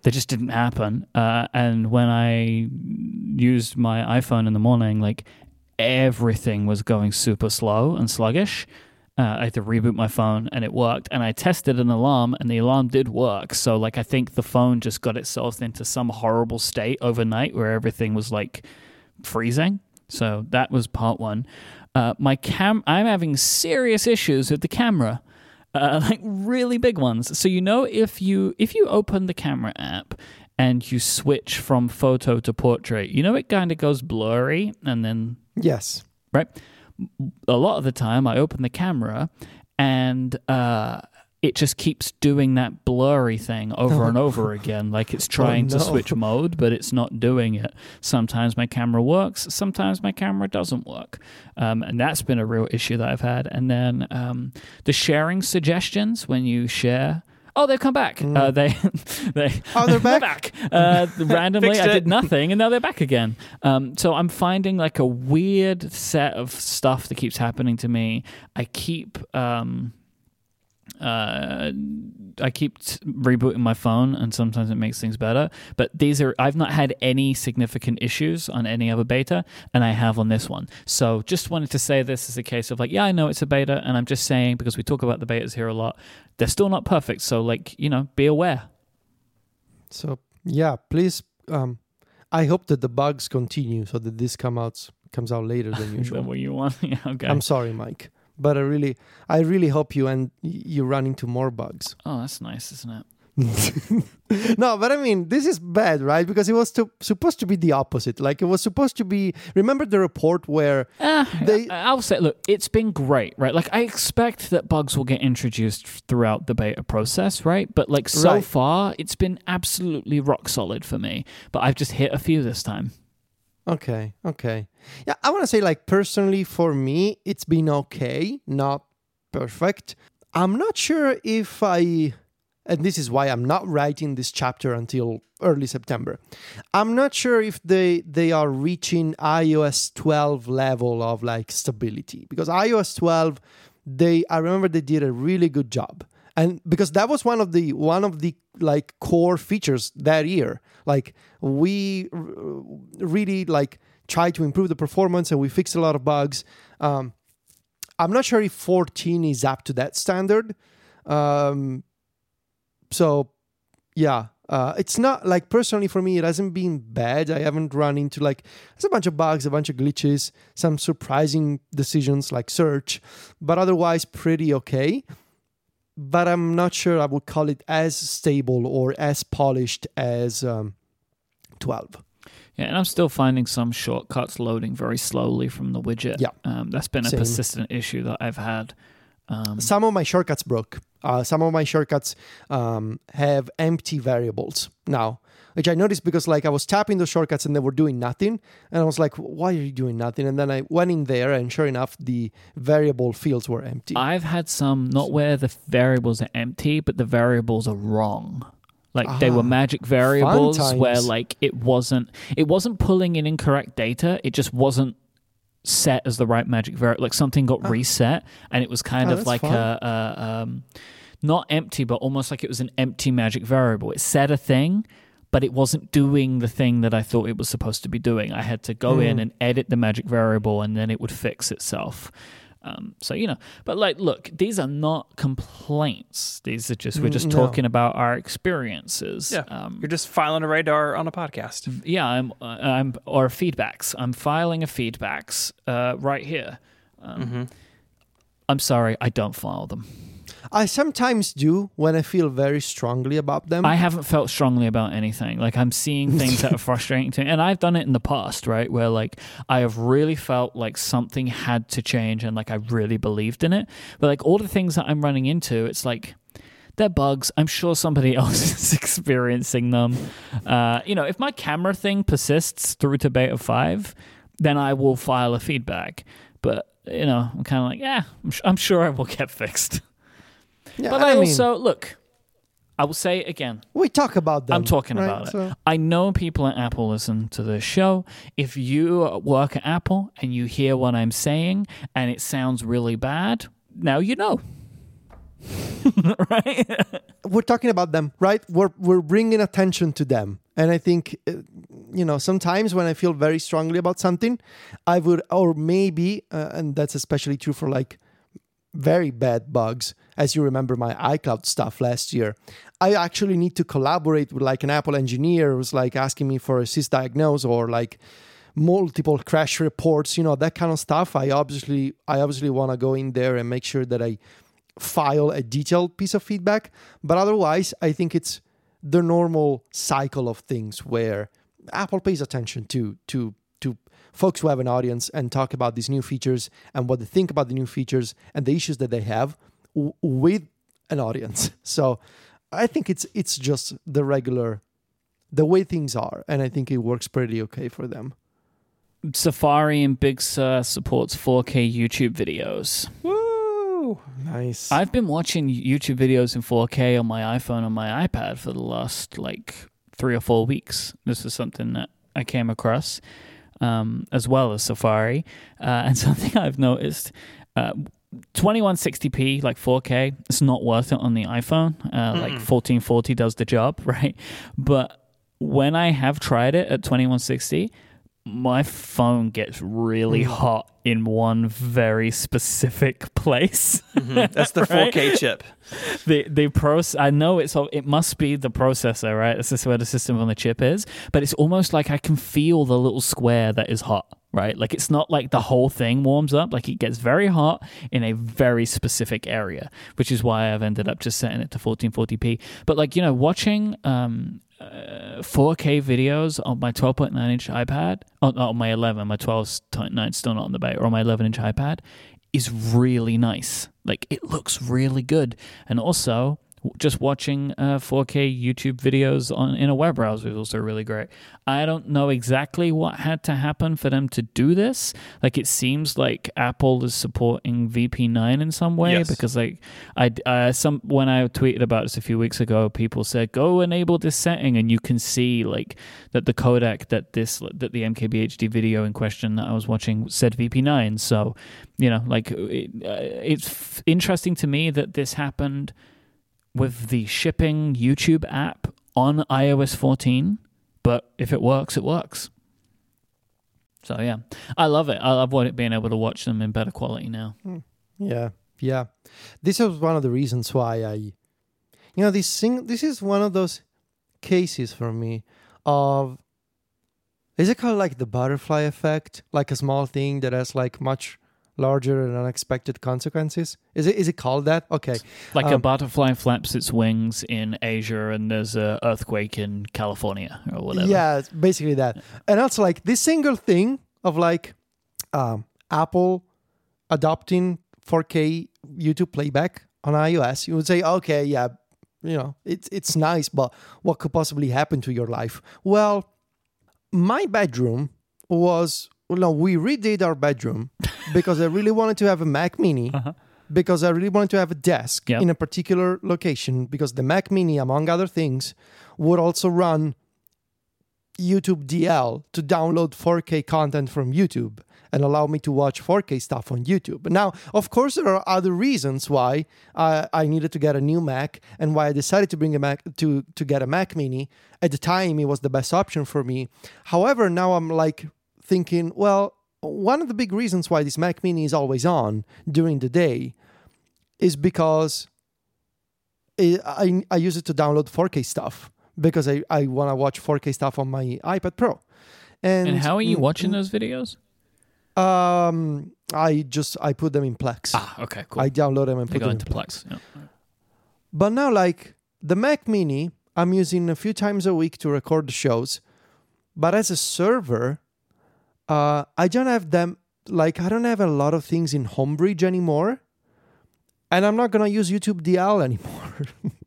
[SPEAKER 2] They just didn't happen. Uh, and when I used my iPhone in the morning, like everything was going super slow and sluggish. Uh, I had to reboot my phone and it worked. And I tested an alarm and the alarm did work. So, like, I think the phone just got itself into some horrible state overnight where everything was like freezing. So, that was part one. Uh, my cam, I'm having serious issues with the camera uh, like really big ones. So you know if you if you open the camera app and you switch from photo to portrait, you know it kind of goes blurry and then
[SPEAKER 3] Yes.
[SPEAKER 2] right. A lot of the time, I open the camera and uh, it just keeps doing that blurry thing over and over again, like it's trying to
[SPEAKER 3] no.
[SPEAKER 2] switch mode, but it's not doing it. Sometimes my camera works, sometimes my camera doesn't work, um, and that's been a real issue that I've had. And then um, the sharing suggestions when you share. Oh, they've come back. Uh, they, they,
[SPEAKER 3] Oh, they're back?
[SPEAKER 2] Uh, randomly, I did nothing, and now they're back again. Um, so I'm finding like a weird set of stuff that keeps happening to me. I keep um, uh, I keep rebooting my phone, and sometimes it makes things better. But these are I've not had any significant issues on any other beta, and I have on this one. So just wanted to say this is a case of like, yeah, I know it's a beta, and I'm just saying because we talk about the betas here a lot, they're still not perfect. So like, you know, be aware.
[SPEAKER 3] So yeah, please. Um, I hope that the bugs continue so that this come out comes out later than usual.
[SPEAKER 2] what you want? yeah, okay.
[SPEAKER 3] I'm sorry, Myke, but I really, I really hope you and you run into more bugs.
[SPEAKER 2] oh, that's nice, isn't it?
[SPEAKER 3] no, but I mean, this is bad, right? Because it was to, supposed to be the opposite. Like it was supposed to be. Remember the report where
[SPEAKER 2] Uh,
[SPEAKER 3] They-
[SPEAKER 2] I'll say, look, it's been great, right? Like, I expect that bugs will get introduced throughout the beta process, right? But, like, so
[SPEAKER 3] Right.
[SPEAKER 2] far, it's been absolutely rock solid for me. But I've just hit a few this time.
[SPEAKER 3] Okay, okay. Yeah, I want to say, like, personally, for me, it's been okay, not perfect. I'm not sure if I, and this is why I'm not writing this chapter until early September. I'm not sure if they they are reaching iOS 12 level of like stability because iOS 12, they I remember they did a really good job. And because that was one of the one of the like core features that year, like we r- really like tried to improve the performance and we fixed a lot of bugs. Um, I'm not sure if 14 is up to that standard. Um, so, yeah, uh, it's not like personally for me, it hasn't been bad. I haven't run into like there's a bunch of bugs, a bunch of glitches, some surprising decisions like search, but otherwise pretty okay. But I'm not sure I would call it as stable or as polished as um, 12.
[SPEAKER 2] Yeah, and I'm still finding some shortcuts loading very slowly from the widget.
[SPEAKER 3] Yeah.
[SPEAKER 2] Um, that's been a
[SPEAKER 3] Same.
[SPEAKER 2] persistent issue that I've had. Um,
[SPEAKER 3] Some of my shortcuts broke. Uh, some of my shortcuts um, have empty variables now, which I noticed because like I was tapping those shortcuts and they were doing nothing, and I was like, "Why are you doing nothing?" And then I went in there, and sure enough, the variable fields were empty.
[SPEAKER 2] I've had some not where the variables are empty, but the variables are wrong. Like they were
[SPEAKER 3] Ah,
[SPEAKER 2] magic variables where like it wasn't it wasn't pulling in incorrect data. It just wasn't set as the right magic variable. Like something got reset and it was kind
[SPEAKER 3] Oh,
[SPEAKER 2] of like a, a um not empty, but almost like it was an empty magic variable. It said a thing, but it wasn't doing the thing that I thought it was supposed to be doing. I had to go in
[SPEAKER 3] Mm.
[SPEAKER 2] and edit the magic variable, and then it would fix itself. Um, so you know, but like, look, these are not complaints. These are just we're
[SPEAKER 3] Mm,
[SPEAKER 2] just
[SPEAKER 3] no.
[SPEAKER 2] talking about our experiences.
[SPEAKER 1] Yeah.
[SPEAKER 2] Um,
[SPEAKER 1] You're just filing a radar on a podcast.
[SPEAKER 2] yeah, I'm, uh, I'm or feedbacks. I'm filing a feedbacks uh, right here. Um,
[SPEAKER 1] Mm-hmm.
[SPEAKER 2] I'm sorry, I don't file them.
[SPEAKER 3] I sometimes do when I feel very strongly about them.
[SPEAKER 2] I haven't felt strongly about anything. Like I'm seeing things that are frustrating to me, and I've done it in the past, right? Where like I have really felt like something had to change, and like I really believed in it. But like all the things that I'm running into, it's like they're bugs. I'm sure somebody else is experiencing them. Uh, you know, if my camera thing persists through to beta five, then I will file a feedback. But you know, I'm kind of like, yeah, I'm, I'm sure I will get fixed.
[SPEAKER 3] Yeah,
[SPEAKER 2] But I, mean, also look. I will say it again.
[SPEAKER 3] we talk about them.
[SPEAKER 2] I'm talking
[SPEAKER 3] right?
[SPEAKER 2] about it.
[SPEAKER 3] So-
[SPEAKER 2] I know people at Apple listen to this show. If you work at Apple and you hear what I'm saying and it sounds really bad, now you know. right?
[SPEAKER 3] we're talking about them, right? We're we're bringing attention to them, and I think, uh, you know, sometimes when I feel very strongly about something, I would, or maybe, uh, and that's especially true for like very bad bugs. As you remember my iCloud stuff last year, I actually need to collaborate with like an Apple engineer who's like asking me for a sysdiagnose or like multiple crash reports, you know, that kind of stuff. I obviously, I obviously want to go in there and make sure that I file a detailed piece of feedback. But otherwise, I think it's the normal cycle of things where Apple pays attention to to to folks who have an audience and talk about these new features and what they think about the new features and the issues that they have w- with an audience. So I think it's it's just the regular the way things are and I think it works pretty okay for them.
[SPEAKER 2] Safari and Big Sur supports 4K YouTube videos.
[SPEAKER 1] Woo!
[SPEAKER 3] Nice.
[SPEAKER 2] I've been watching YouTube videos in 4K on my iPhone and my iPad for the last like three or four weeks. This is something that I came across, um, as well as Safari, uh, and something I've noticed. Uh, 2160p like 4k it's not worth it on the iphone. Uh, like 1440 does the job right? But when i have tried it at 2160 my phone gets really hot in one very specific place.
[SPEAKER 1] That's the
[SPEAKER 2] Right?
[SPEAKER 1] 4K chip.
[SPEAKER 2] the the process I know it's it must be the processor, right? This is where the system on the chip is, but it's almost like I can feel the little square that is hot, right? Like it's not like the whole thing warms up, like it gets very hot in a very specific area, which is why I've ended up just setting it to 1440p. But like, you know, watching um uh, 4K videos on my 12.9 inch iPad, on, on my 11, my 12.9 still not on the beta, or my 11 inch iPad, is really nice. Like it looks really good, and also just watching uh, 4K YouTube videos on in a web browser is also really great. I don't know exactly what had to happen for them to do this. Like it seems like Apple is supporting VP9 in some way
[SPEAKER 1] Yes.
[SPEAKER 2] because like I uh, some when I tweeted about this a few weeks ago, people said go enable this setting, and you can see like that the codec that this that the MKBHD video in question that I was watching said VP9. So you know, like it, uh, it's f- interesting to me that this happened with the shipping YouTube app on iOS 14. But if it works, it works. So yeah, I love it. I love what it being able to watch them in better quality now. Hmm.
[SPEAKER 3] Yeah, yeah. This is one of the reasons why I, you know, this thing. This is one of those cases for me of. Is it called like the butterfly effect? Like a small thing that has like much larger and unexpected consequences? Is it is it called that? Okay.
[SPEAKER 2] Like a
[SPEAKER 3] Um,
[SPEAKER 2] butterfly flaps its wings in Asia, and there's a earthquake in California or whatever.
[SPEAKER 3] Yeah, basically that. And also like this single thing of like um, Apple adopting 4K YouTube playback on iOS, you would say, okay, yeah, you know, it's it's nice, but what could possibly happen to your life? Well, my bedroom was no, we redid our bedroom because I really wanted to have a Mac Mini. Uh-huh. Because I really wanted to have a desk
[SPEAKER 2] Yep.
[SPEAKER 3] in a particular location, because the Mac Mini, among other things, would also run YouTube DL to download 4K content from YouTube and allow me to watch 4K stuff on YouTube. Now, of course, there are other reasons why I, I needed to get a new Mac and why I decided to bring a Mac to to get a Mac Mini. At the time, it was the best option for me. However, now I'm like thinking, well, one of the big reasons why this Mac Mini is always on during the day is because it, I, I use it to download 4K stuff because I, I want to watch 4K stuff on my iPad Pro. And,
[SPEAKER 2] And how are you
[SPEAKER 3] mm,
[SPEAKER 2] watching those videos?
[SPEAKER 3] Um, I just I put them in Plex.
[SPEAKER 2] Ah, okay, cool.
[SPEAKER 3] I download them and
[SPEAKER 2] They
[SPEAKER 3] put them
[SPEAKER 2] into
[SPEAKER 3] Plex.
[SPEAKER 2] Plex. Yeah.
[SPEAKER 3] But now, like the Mac Mini, I'm using a few times a week to record the shows. But as a server, uh, I don't have them. Like I don't have a lot of things in Homebridge anymore, and I'm not gonna use YouTube DL anymore.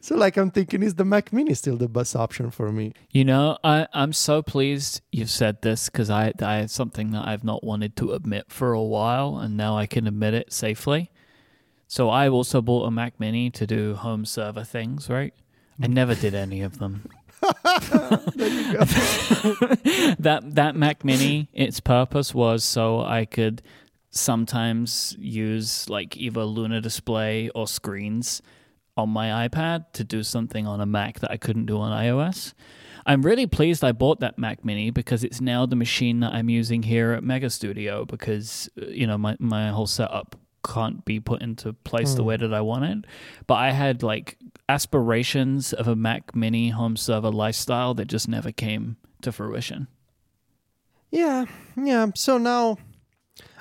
[SPEAKER 3] so like I'm thinking, is the Mac Mini still the best option for me?
[SPEAKER 2] You know, I, I'm so pleased you've said this because I, I something that I've not wanted to admit for a while, and now I can admit it safely. So I also bought a Mac Mini to do home server things, right? I never did any of them. that that Mac Mini, its purpose was so I could sometimes use like either Luna Display or screens on my iPad to do something on a Mac that I couldn't do on iOS. I'm really pleased I bought that Mac Mini because it's now the machine that I'm using here at Mega Studio because uh, you know my my whole setup can't be put into place the
[SPEAKER 3] Hmm.
[SPEAKER 2] way that I wanted. But I had like aspirations of a Mac Mini home server lifestyle that just never came to fruition.
[SPEAKER 3] Yeah, yeah. So now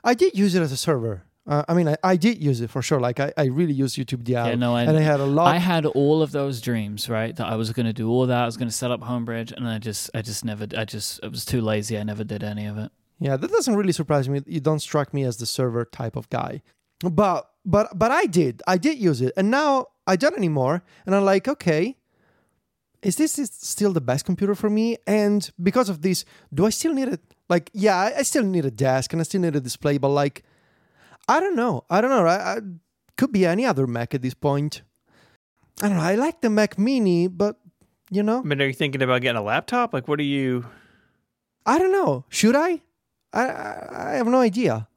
[SPEAKER 3] I did use it as a server. Uh, I mean, I, I did use it for sure. Like I, I really used YouTube DL,
[SPEAKER 2] Yeah, no, I-
[SPEAKER 3] and I had a lot.
[SPEAKER 2] I had all of those dreams, right? That I was going to do all that. I was going to set up Homebridge, and I just, I just never, I just, I was too lazy. I never did any of it.
[SPEAKER 3] Yeah, that doesn't really surprise me. You don't strike me as the server type of guy. But but but I did. I did use it. And now I don't anymore. And I'm like, okay, is this is still the best computer for me? And because of this, do I still need it? Like, yeah, I, still need a desk and I still need a display, but like I don't know. I don't know. I, I could be any other Mac at this point. I don't know. I like the Mac Mini, but you know,
[SPEAKER 1] I mean, are you thinking about getting a laptop? Like, what are you?
[SPEAKER 3] I don't know. Should I? I I, I have no idea.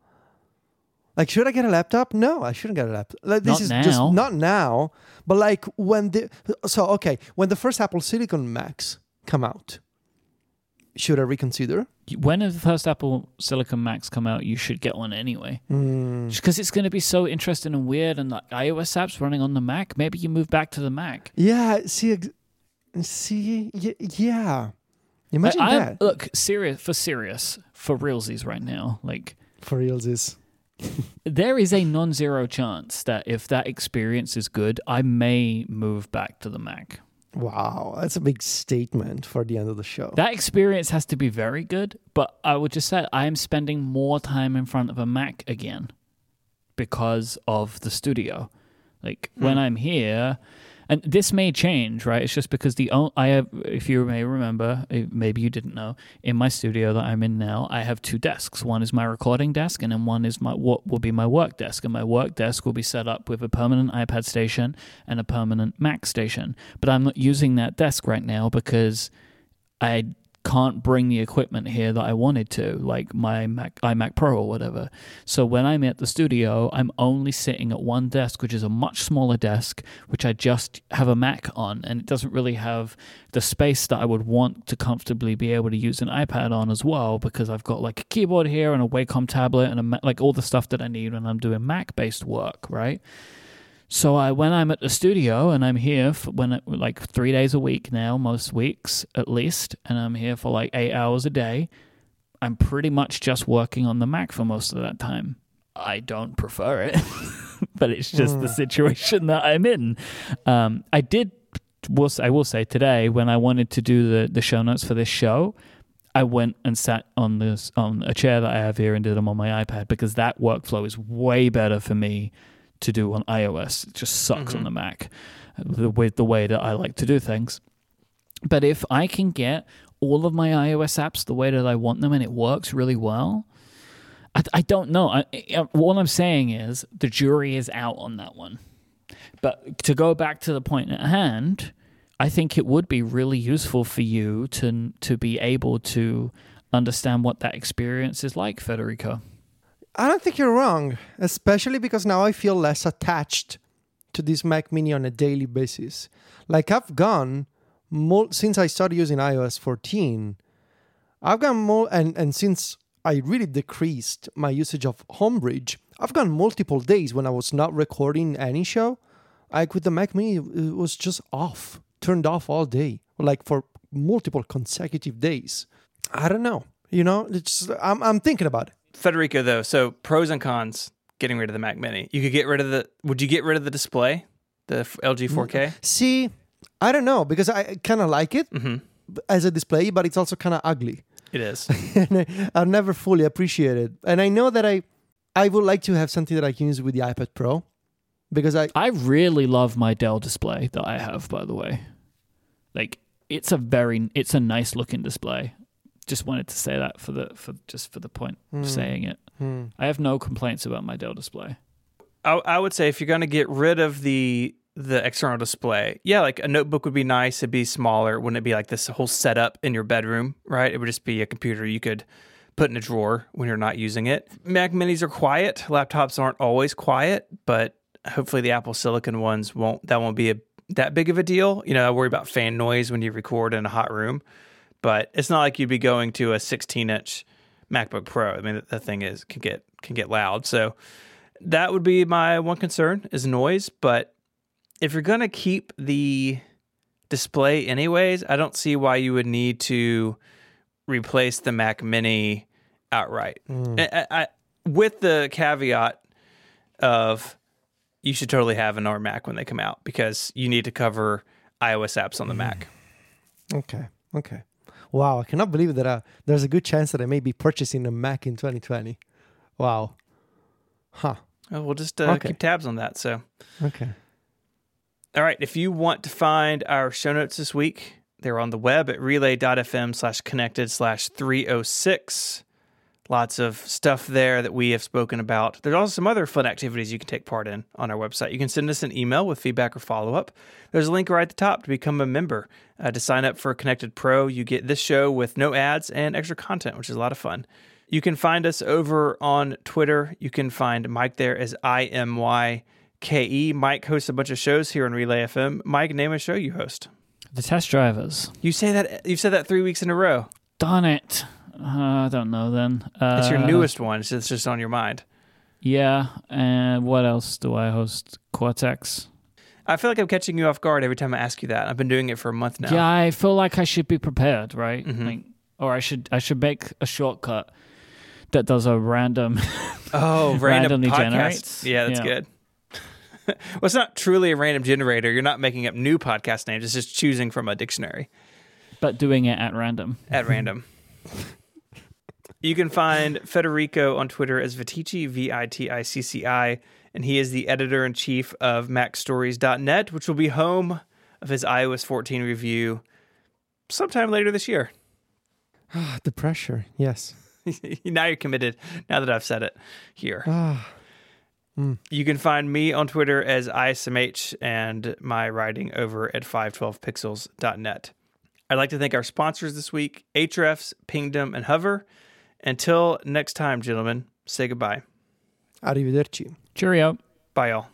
[SPEAKER 3] Like, should I get a laptop? No, I shouldn't get a laptop. Like, this
[SPEAKER 2] Not
[SPEAKER 3] is
[SPEAKER 2] now.
[SPEAKER 3] just not now. But like when the so okay when the first Apple Silicon Macs come out, should I reconsider?
[SPEAKER 2] When the first Apple Silicon Macs come out, you should get one anyway.
[SPEAKER 3] Mm,
[SPEAKER 2] Because it's going to be so interesting and weird, and like iOS apps running on the Mac. Maybe you move back to the Mac.
[SPEAKER 3] yeah. See. See. Yeah. Imagine
[SPEAKER 2] I,
[SPEAKER 3] that
[SPEAKER 2] Look, serious for serious for realsies right now. Like
[SPEAKER 3] for reals is.
[SPEAKER 2] There is a non-zero chance that if that experience is good, I may move back to the Mac.
[SPEAKER 3] Wow, that's a big statement for the end of the show.
[SPEAKER 2] That experience has to be very good, but I would just say I am spending more time in front of a Mac again because of the studio. Like when hmm. I'm here, and this may change, right? It's just because the I have, if you may remember, eh, maybe you didn't know, in my studio that I'm in now, I have two desks. One is my recording desk, and then one is my what will be my work desk. And my work desk will be set up with a permanent iPad station and a permanent Mac station. But I'm not using that desk right now because I can't bring the equipment here that I wanted to, like my Mac, iMac Pro or whatever. So when I'm at the studio, I'm only sitting at one desk, which is a much smaller desk, which I just have a Mac on, and it doesn't really have the space that I would want to comfortably be able to use an iPad on as well, because I've got like a keyboard here and a Wacom tablet and a, like all the stuff that I need when I'm doing Mac-based work, right? So I, when I'm at the studio and I'm here for when it, like three days a week now, most weeks at least, and I'm here for like eight hours a day, I'm pretty much just working on the Mac for most of that time. I don't prefer it, but it's just the situation that I'm in. Um, I did, will I will say today when I wanted to do the the show notes for this show, I went and sat on this on a chair that I have here and did them on my iPad because that workflow is way better for me to do on iOS. It just sucks on
[SPEAKER 1] Mhm.
[SPEAKER 2] the Mac the way the way that I like to do things. But if I can get all of my iOS apps the way that I want them and it works really well, I, I don't know. I, I, all I'm saying is the jury is out on that one. But to go back to the point at hand, I think it would be really useful for you to to be able to understand what that experience is like, Federico.
[SPEAKER 3] I don't think you're wrong, especially because now I feel less attached to this Mac Mini on a daily basis. Like I've gone mul- since I started using iOS 14, I've gone more and and since I really decreased my usage of Homebridge, I've gone multiple days when I was not recording any show. Like with the Mac Mini, it was just off, turned off all day, like for multiple consecutive days. I don't know. You know, it's I'm I'm thinking about it.
[SPEAKER 1] Federico, though, so pros and cons getting rid of the Mac Mini. You could get rid of the. Would you get rid of the display, the LG 4K?
[SPEAKER 3] See, I don't know because I kind of like it
[SPEAKER 1] Mm-hmm.
[SPEAKER 3] as a display, but it's also kind of ugly.
[SPEAKER 1] It is.
[SPEAKER 3] and I- I'll never fully appreciate it. And I know that I, I would like to have something that I can use with the iPad Pro, because I
[SPEAKER 2] I really love my Dell display that I have, by the way. Like it's a very it's a nice looking display. Just wanted to say that for the for just for the point
[SPEAKER 3] Hmm.
[SPEAKER 2] of saying it.
[SPEAKER 3] Hmm.
[SPEAKER 2] I have no complaints about my Dell display.
[SPEAKER 1] I, I would say if you're going to get rid of the the external display, yeah, like a notebook would be nice. It'd be smaller. Wouldn't it be like this whole setup in your bedroom, right? It would just be a computer you could put in a drawer when you're not using it. Mac Minis are quiet. Laptops aren't always quiet, but hopefully the Apple Silicon ones won't. That won't be a that big of a deal. You know, I worry about fan noise when you record in a hot room, but it's not like you'd be going to a 16 inch MacBook Pro. I mean, that, that thing is can get can get loud. So that would be my one concern is noise. But if you're gonna keep the display anyways, I don't see why you would need to replace the Mac Mini outright. Hmm. I, I, I- with the caveat of you should totally have an ARM Mac when they come out because you need to cover iOS apps on the hmm. Mac.
[SPEAKER 3] Okay. Okay. Wow, I cannot believe that uh, there's a good chance that I may be purchasing a Mac in 2020. Wow. Huh.
[SPEAKER 1] Oh, we'll just uh,
[SPEAKER 3] Okay.
[SPEAKER 1] keep tabs on that. So.
[SPEAKER 3] Okay.
[SPEAKER 1] All right. If you want to find our show notes this week, they're on the web at relay.fm slash connected slash 306. Lots of stuff there that we have spoken about. There's also some other fun activities you can take part in on our website. You can send us an email with feedback or follow up. There's a link right at the top to become a member. Uh, to sign up for Connected Pro, you get this show with no ads and extra content, which is a lot of fun. You can find us over on Twitter. You can find Myke there as I M Y K E. Myke hosts a bunch of shows here on Relay FM. Myke, name a show you host.
[SPEAKER 2] The test drivers.
[SPEAKER 1] You say that you've said that three weeks in a row.
[SPEAKER 2] Darn it. Uh, I don't know then. Uh,
[SPEAKER 1] It's your newest one. It's just, it's just on your mind.
[SPEAKER 2] Yeah. And what else do I host? Cortex.
[SPEAKER 1] I feel like I'm catching you off guard every time I ask you that. I've been doing it for a month now.
[SPEAKER 2] Yeah, I feel like I should be prepared, right?
[SPEAKER 1] Mhm.
[SPEAKER 2] Like, or I should I should make a shortcut that does a random.
[SPEAKER 1] Oh, random
[SPEAKER 2] Randomly
[SPEAKER 1] podcasts.
[SPEAKER 2] generates.
[SPEAKER 1] Yeah, that's
[SPEAKER 2] Yeah.
[SPEAKER 1] good. well, it's not truly a random generator. You're not making up new podcast names. It's just choosing from a dictionary.
[SPEAKER 2] but doing it at random.
[SPEAKER 1] at random. You can find Federico on Twitter as Viticci, V I T I C C I, and he is the editor in chief of MacStories.net, which will be home of his iOS 14 review sometime later this year.
[SPEAKER 3] Ah, the pressure. Yes.
[SPEAKER 1] now you're committed, now that I've said it here.
[SPEAKER 3] Ah.
[SPEAKER 1] You can find me on Twitter as ISMH and my writing over at 512pixels.net. I'd like to thank our sponsors this week Ahrefs, Pingdom, and Hover. Until next time, gentlemen, say goodbye.
[SPEAKER 3] Arrivederci.
[SPEAKER 2] Cheerio.
[SPEAKER 1] Bye, y'all.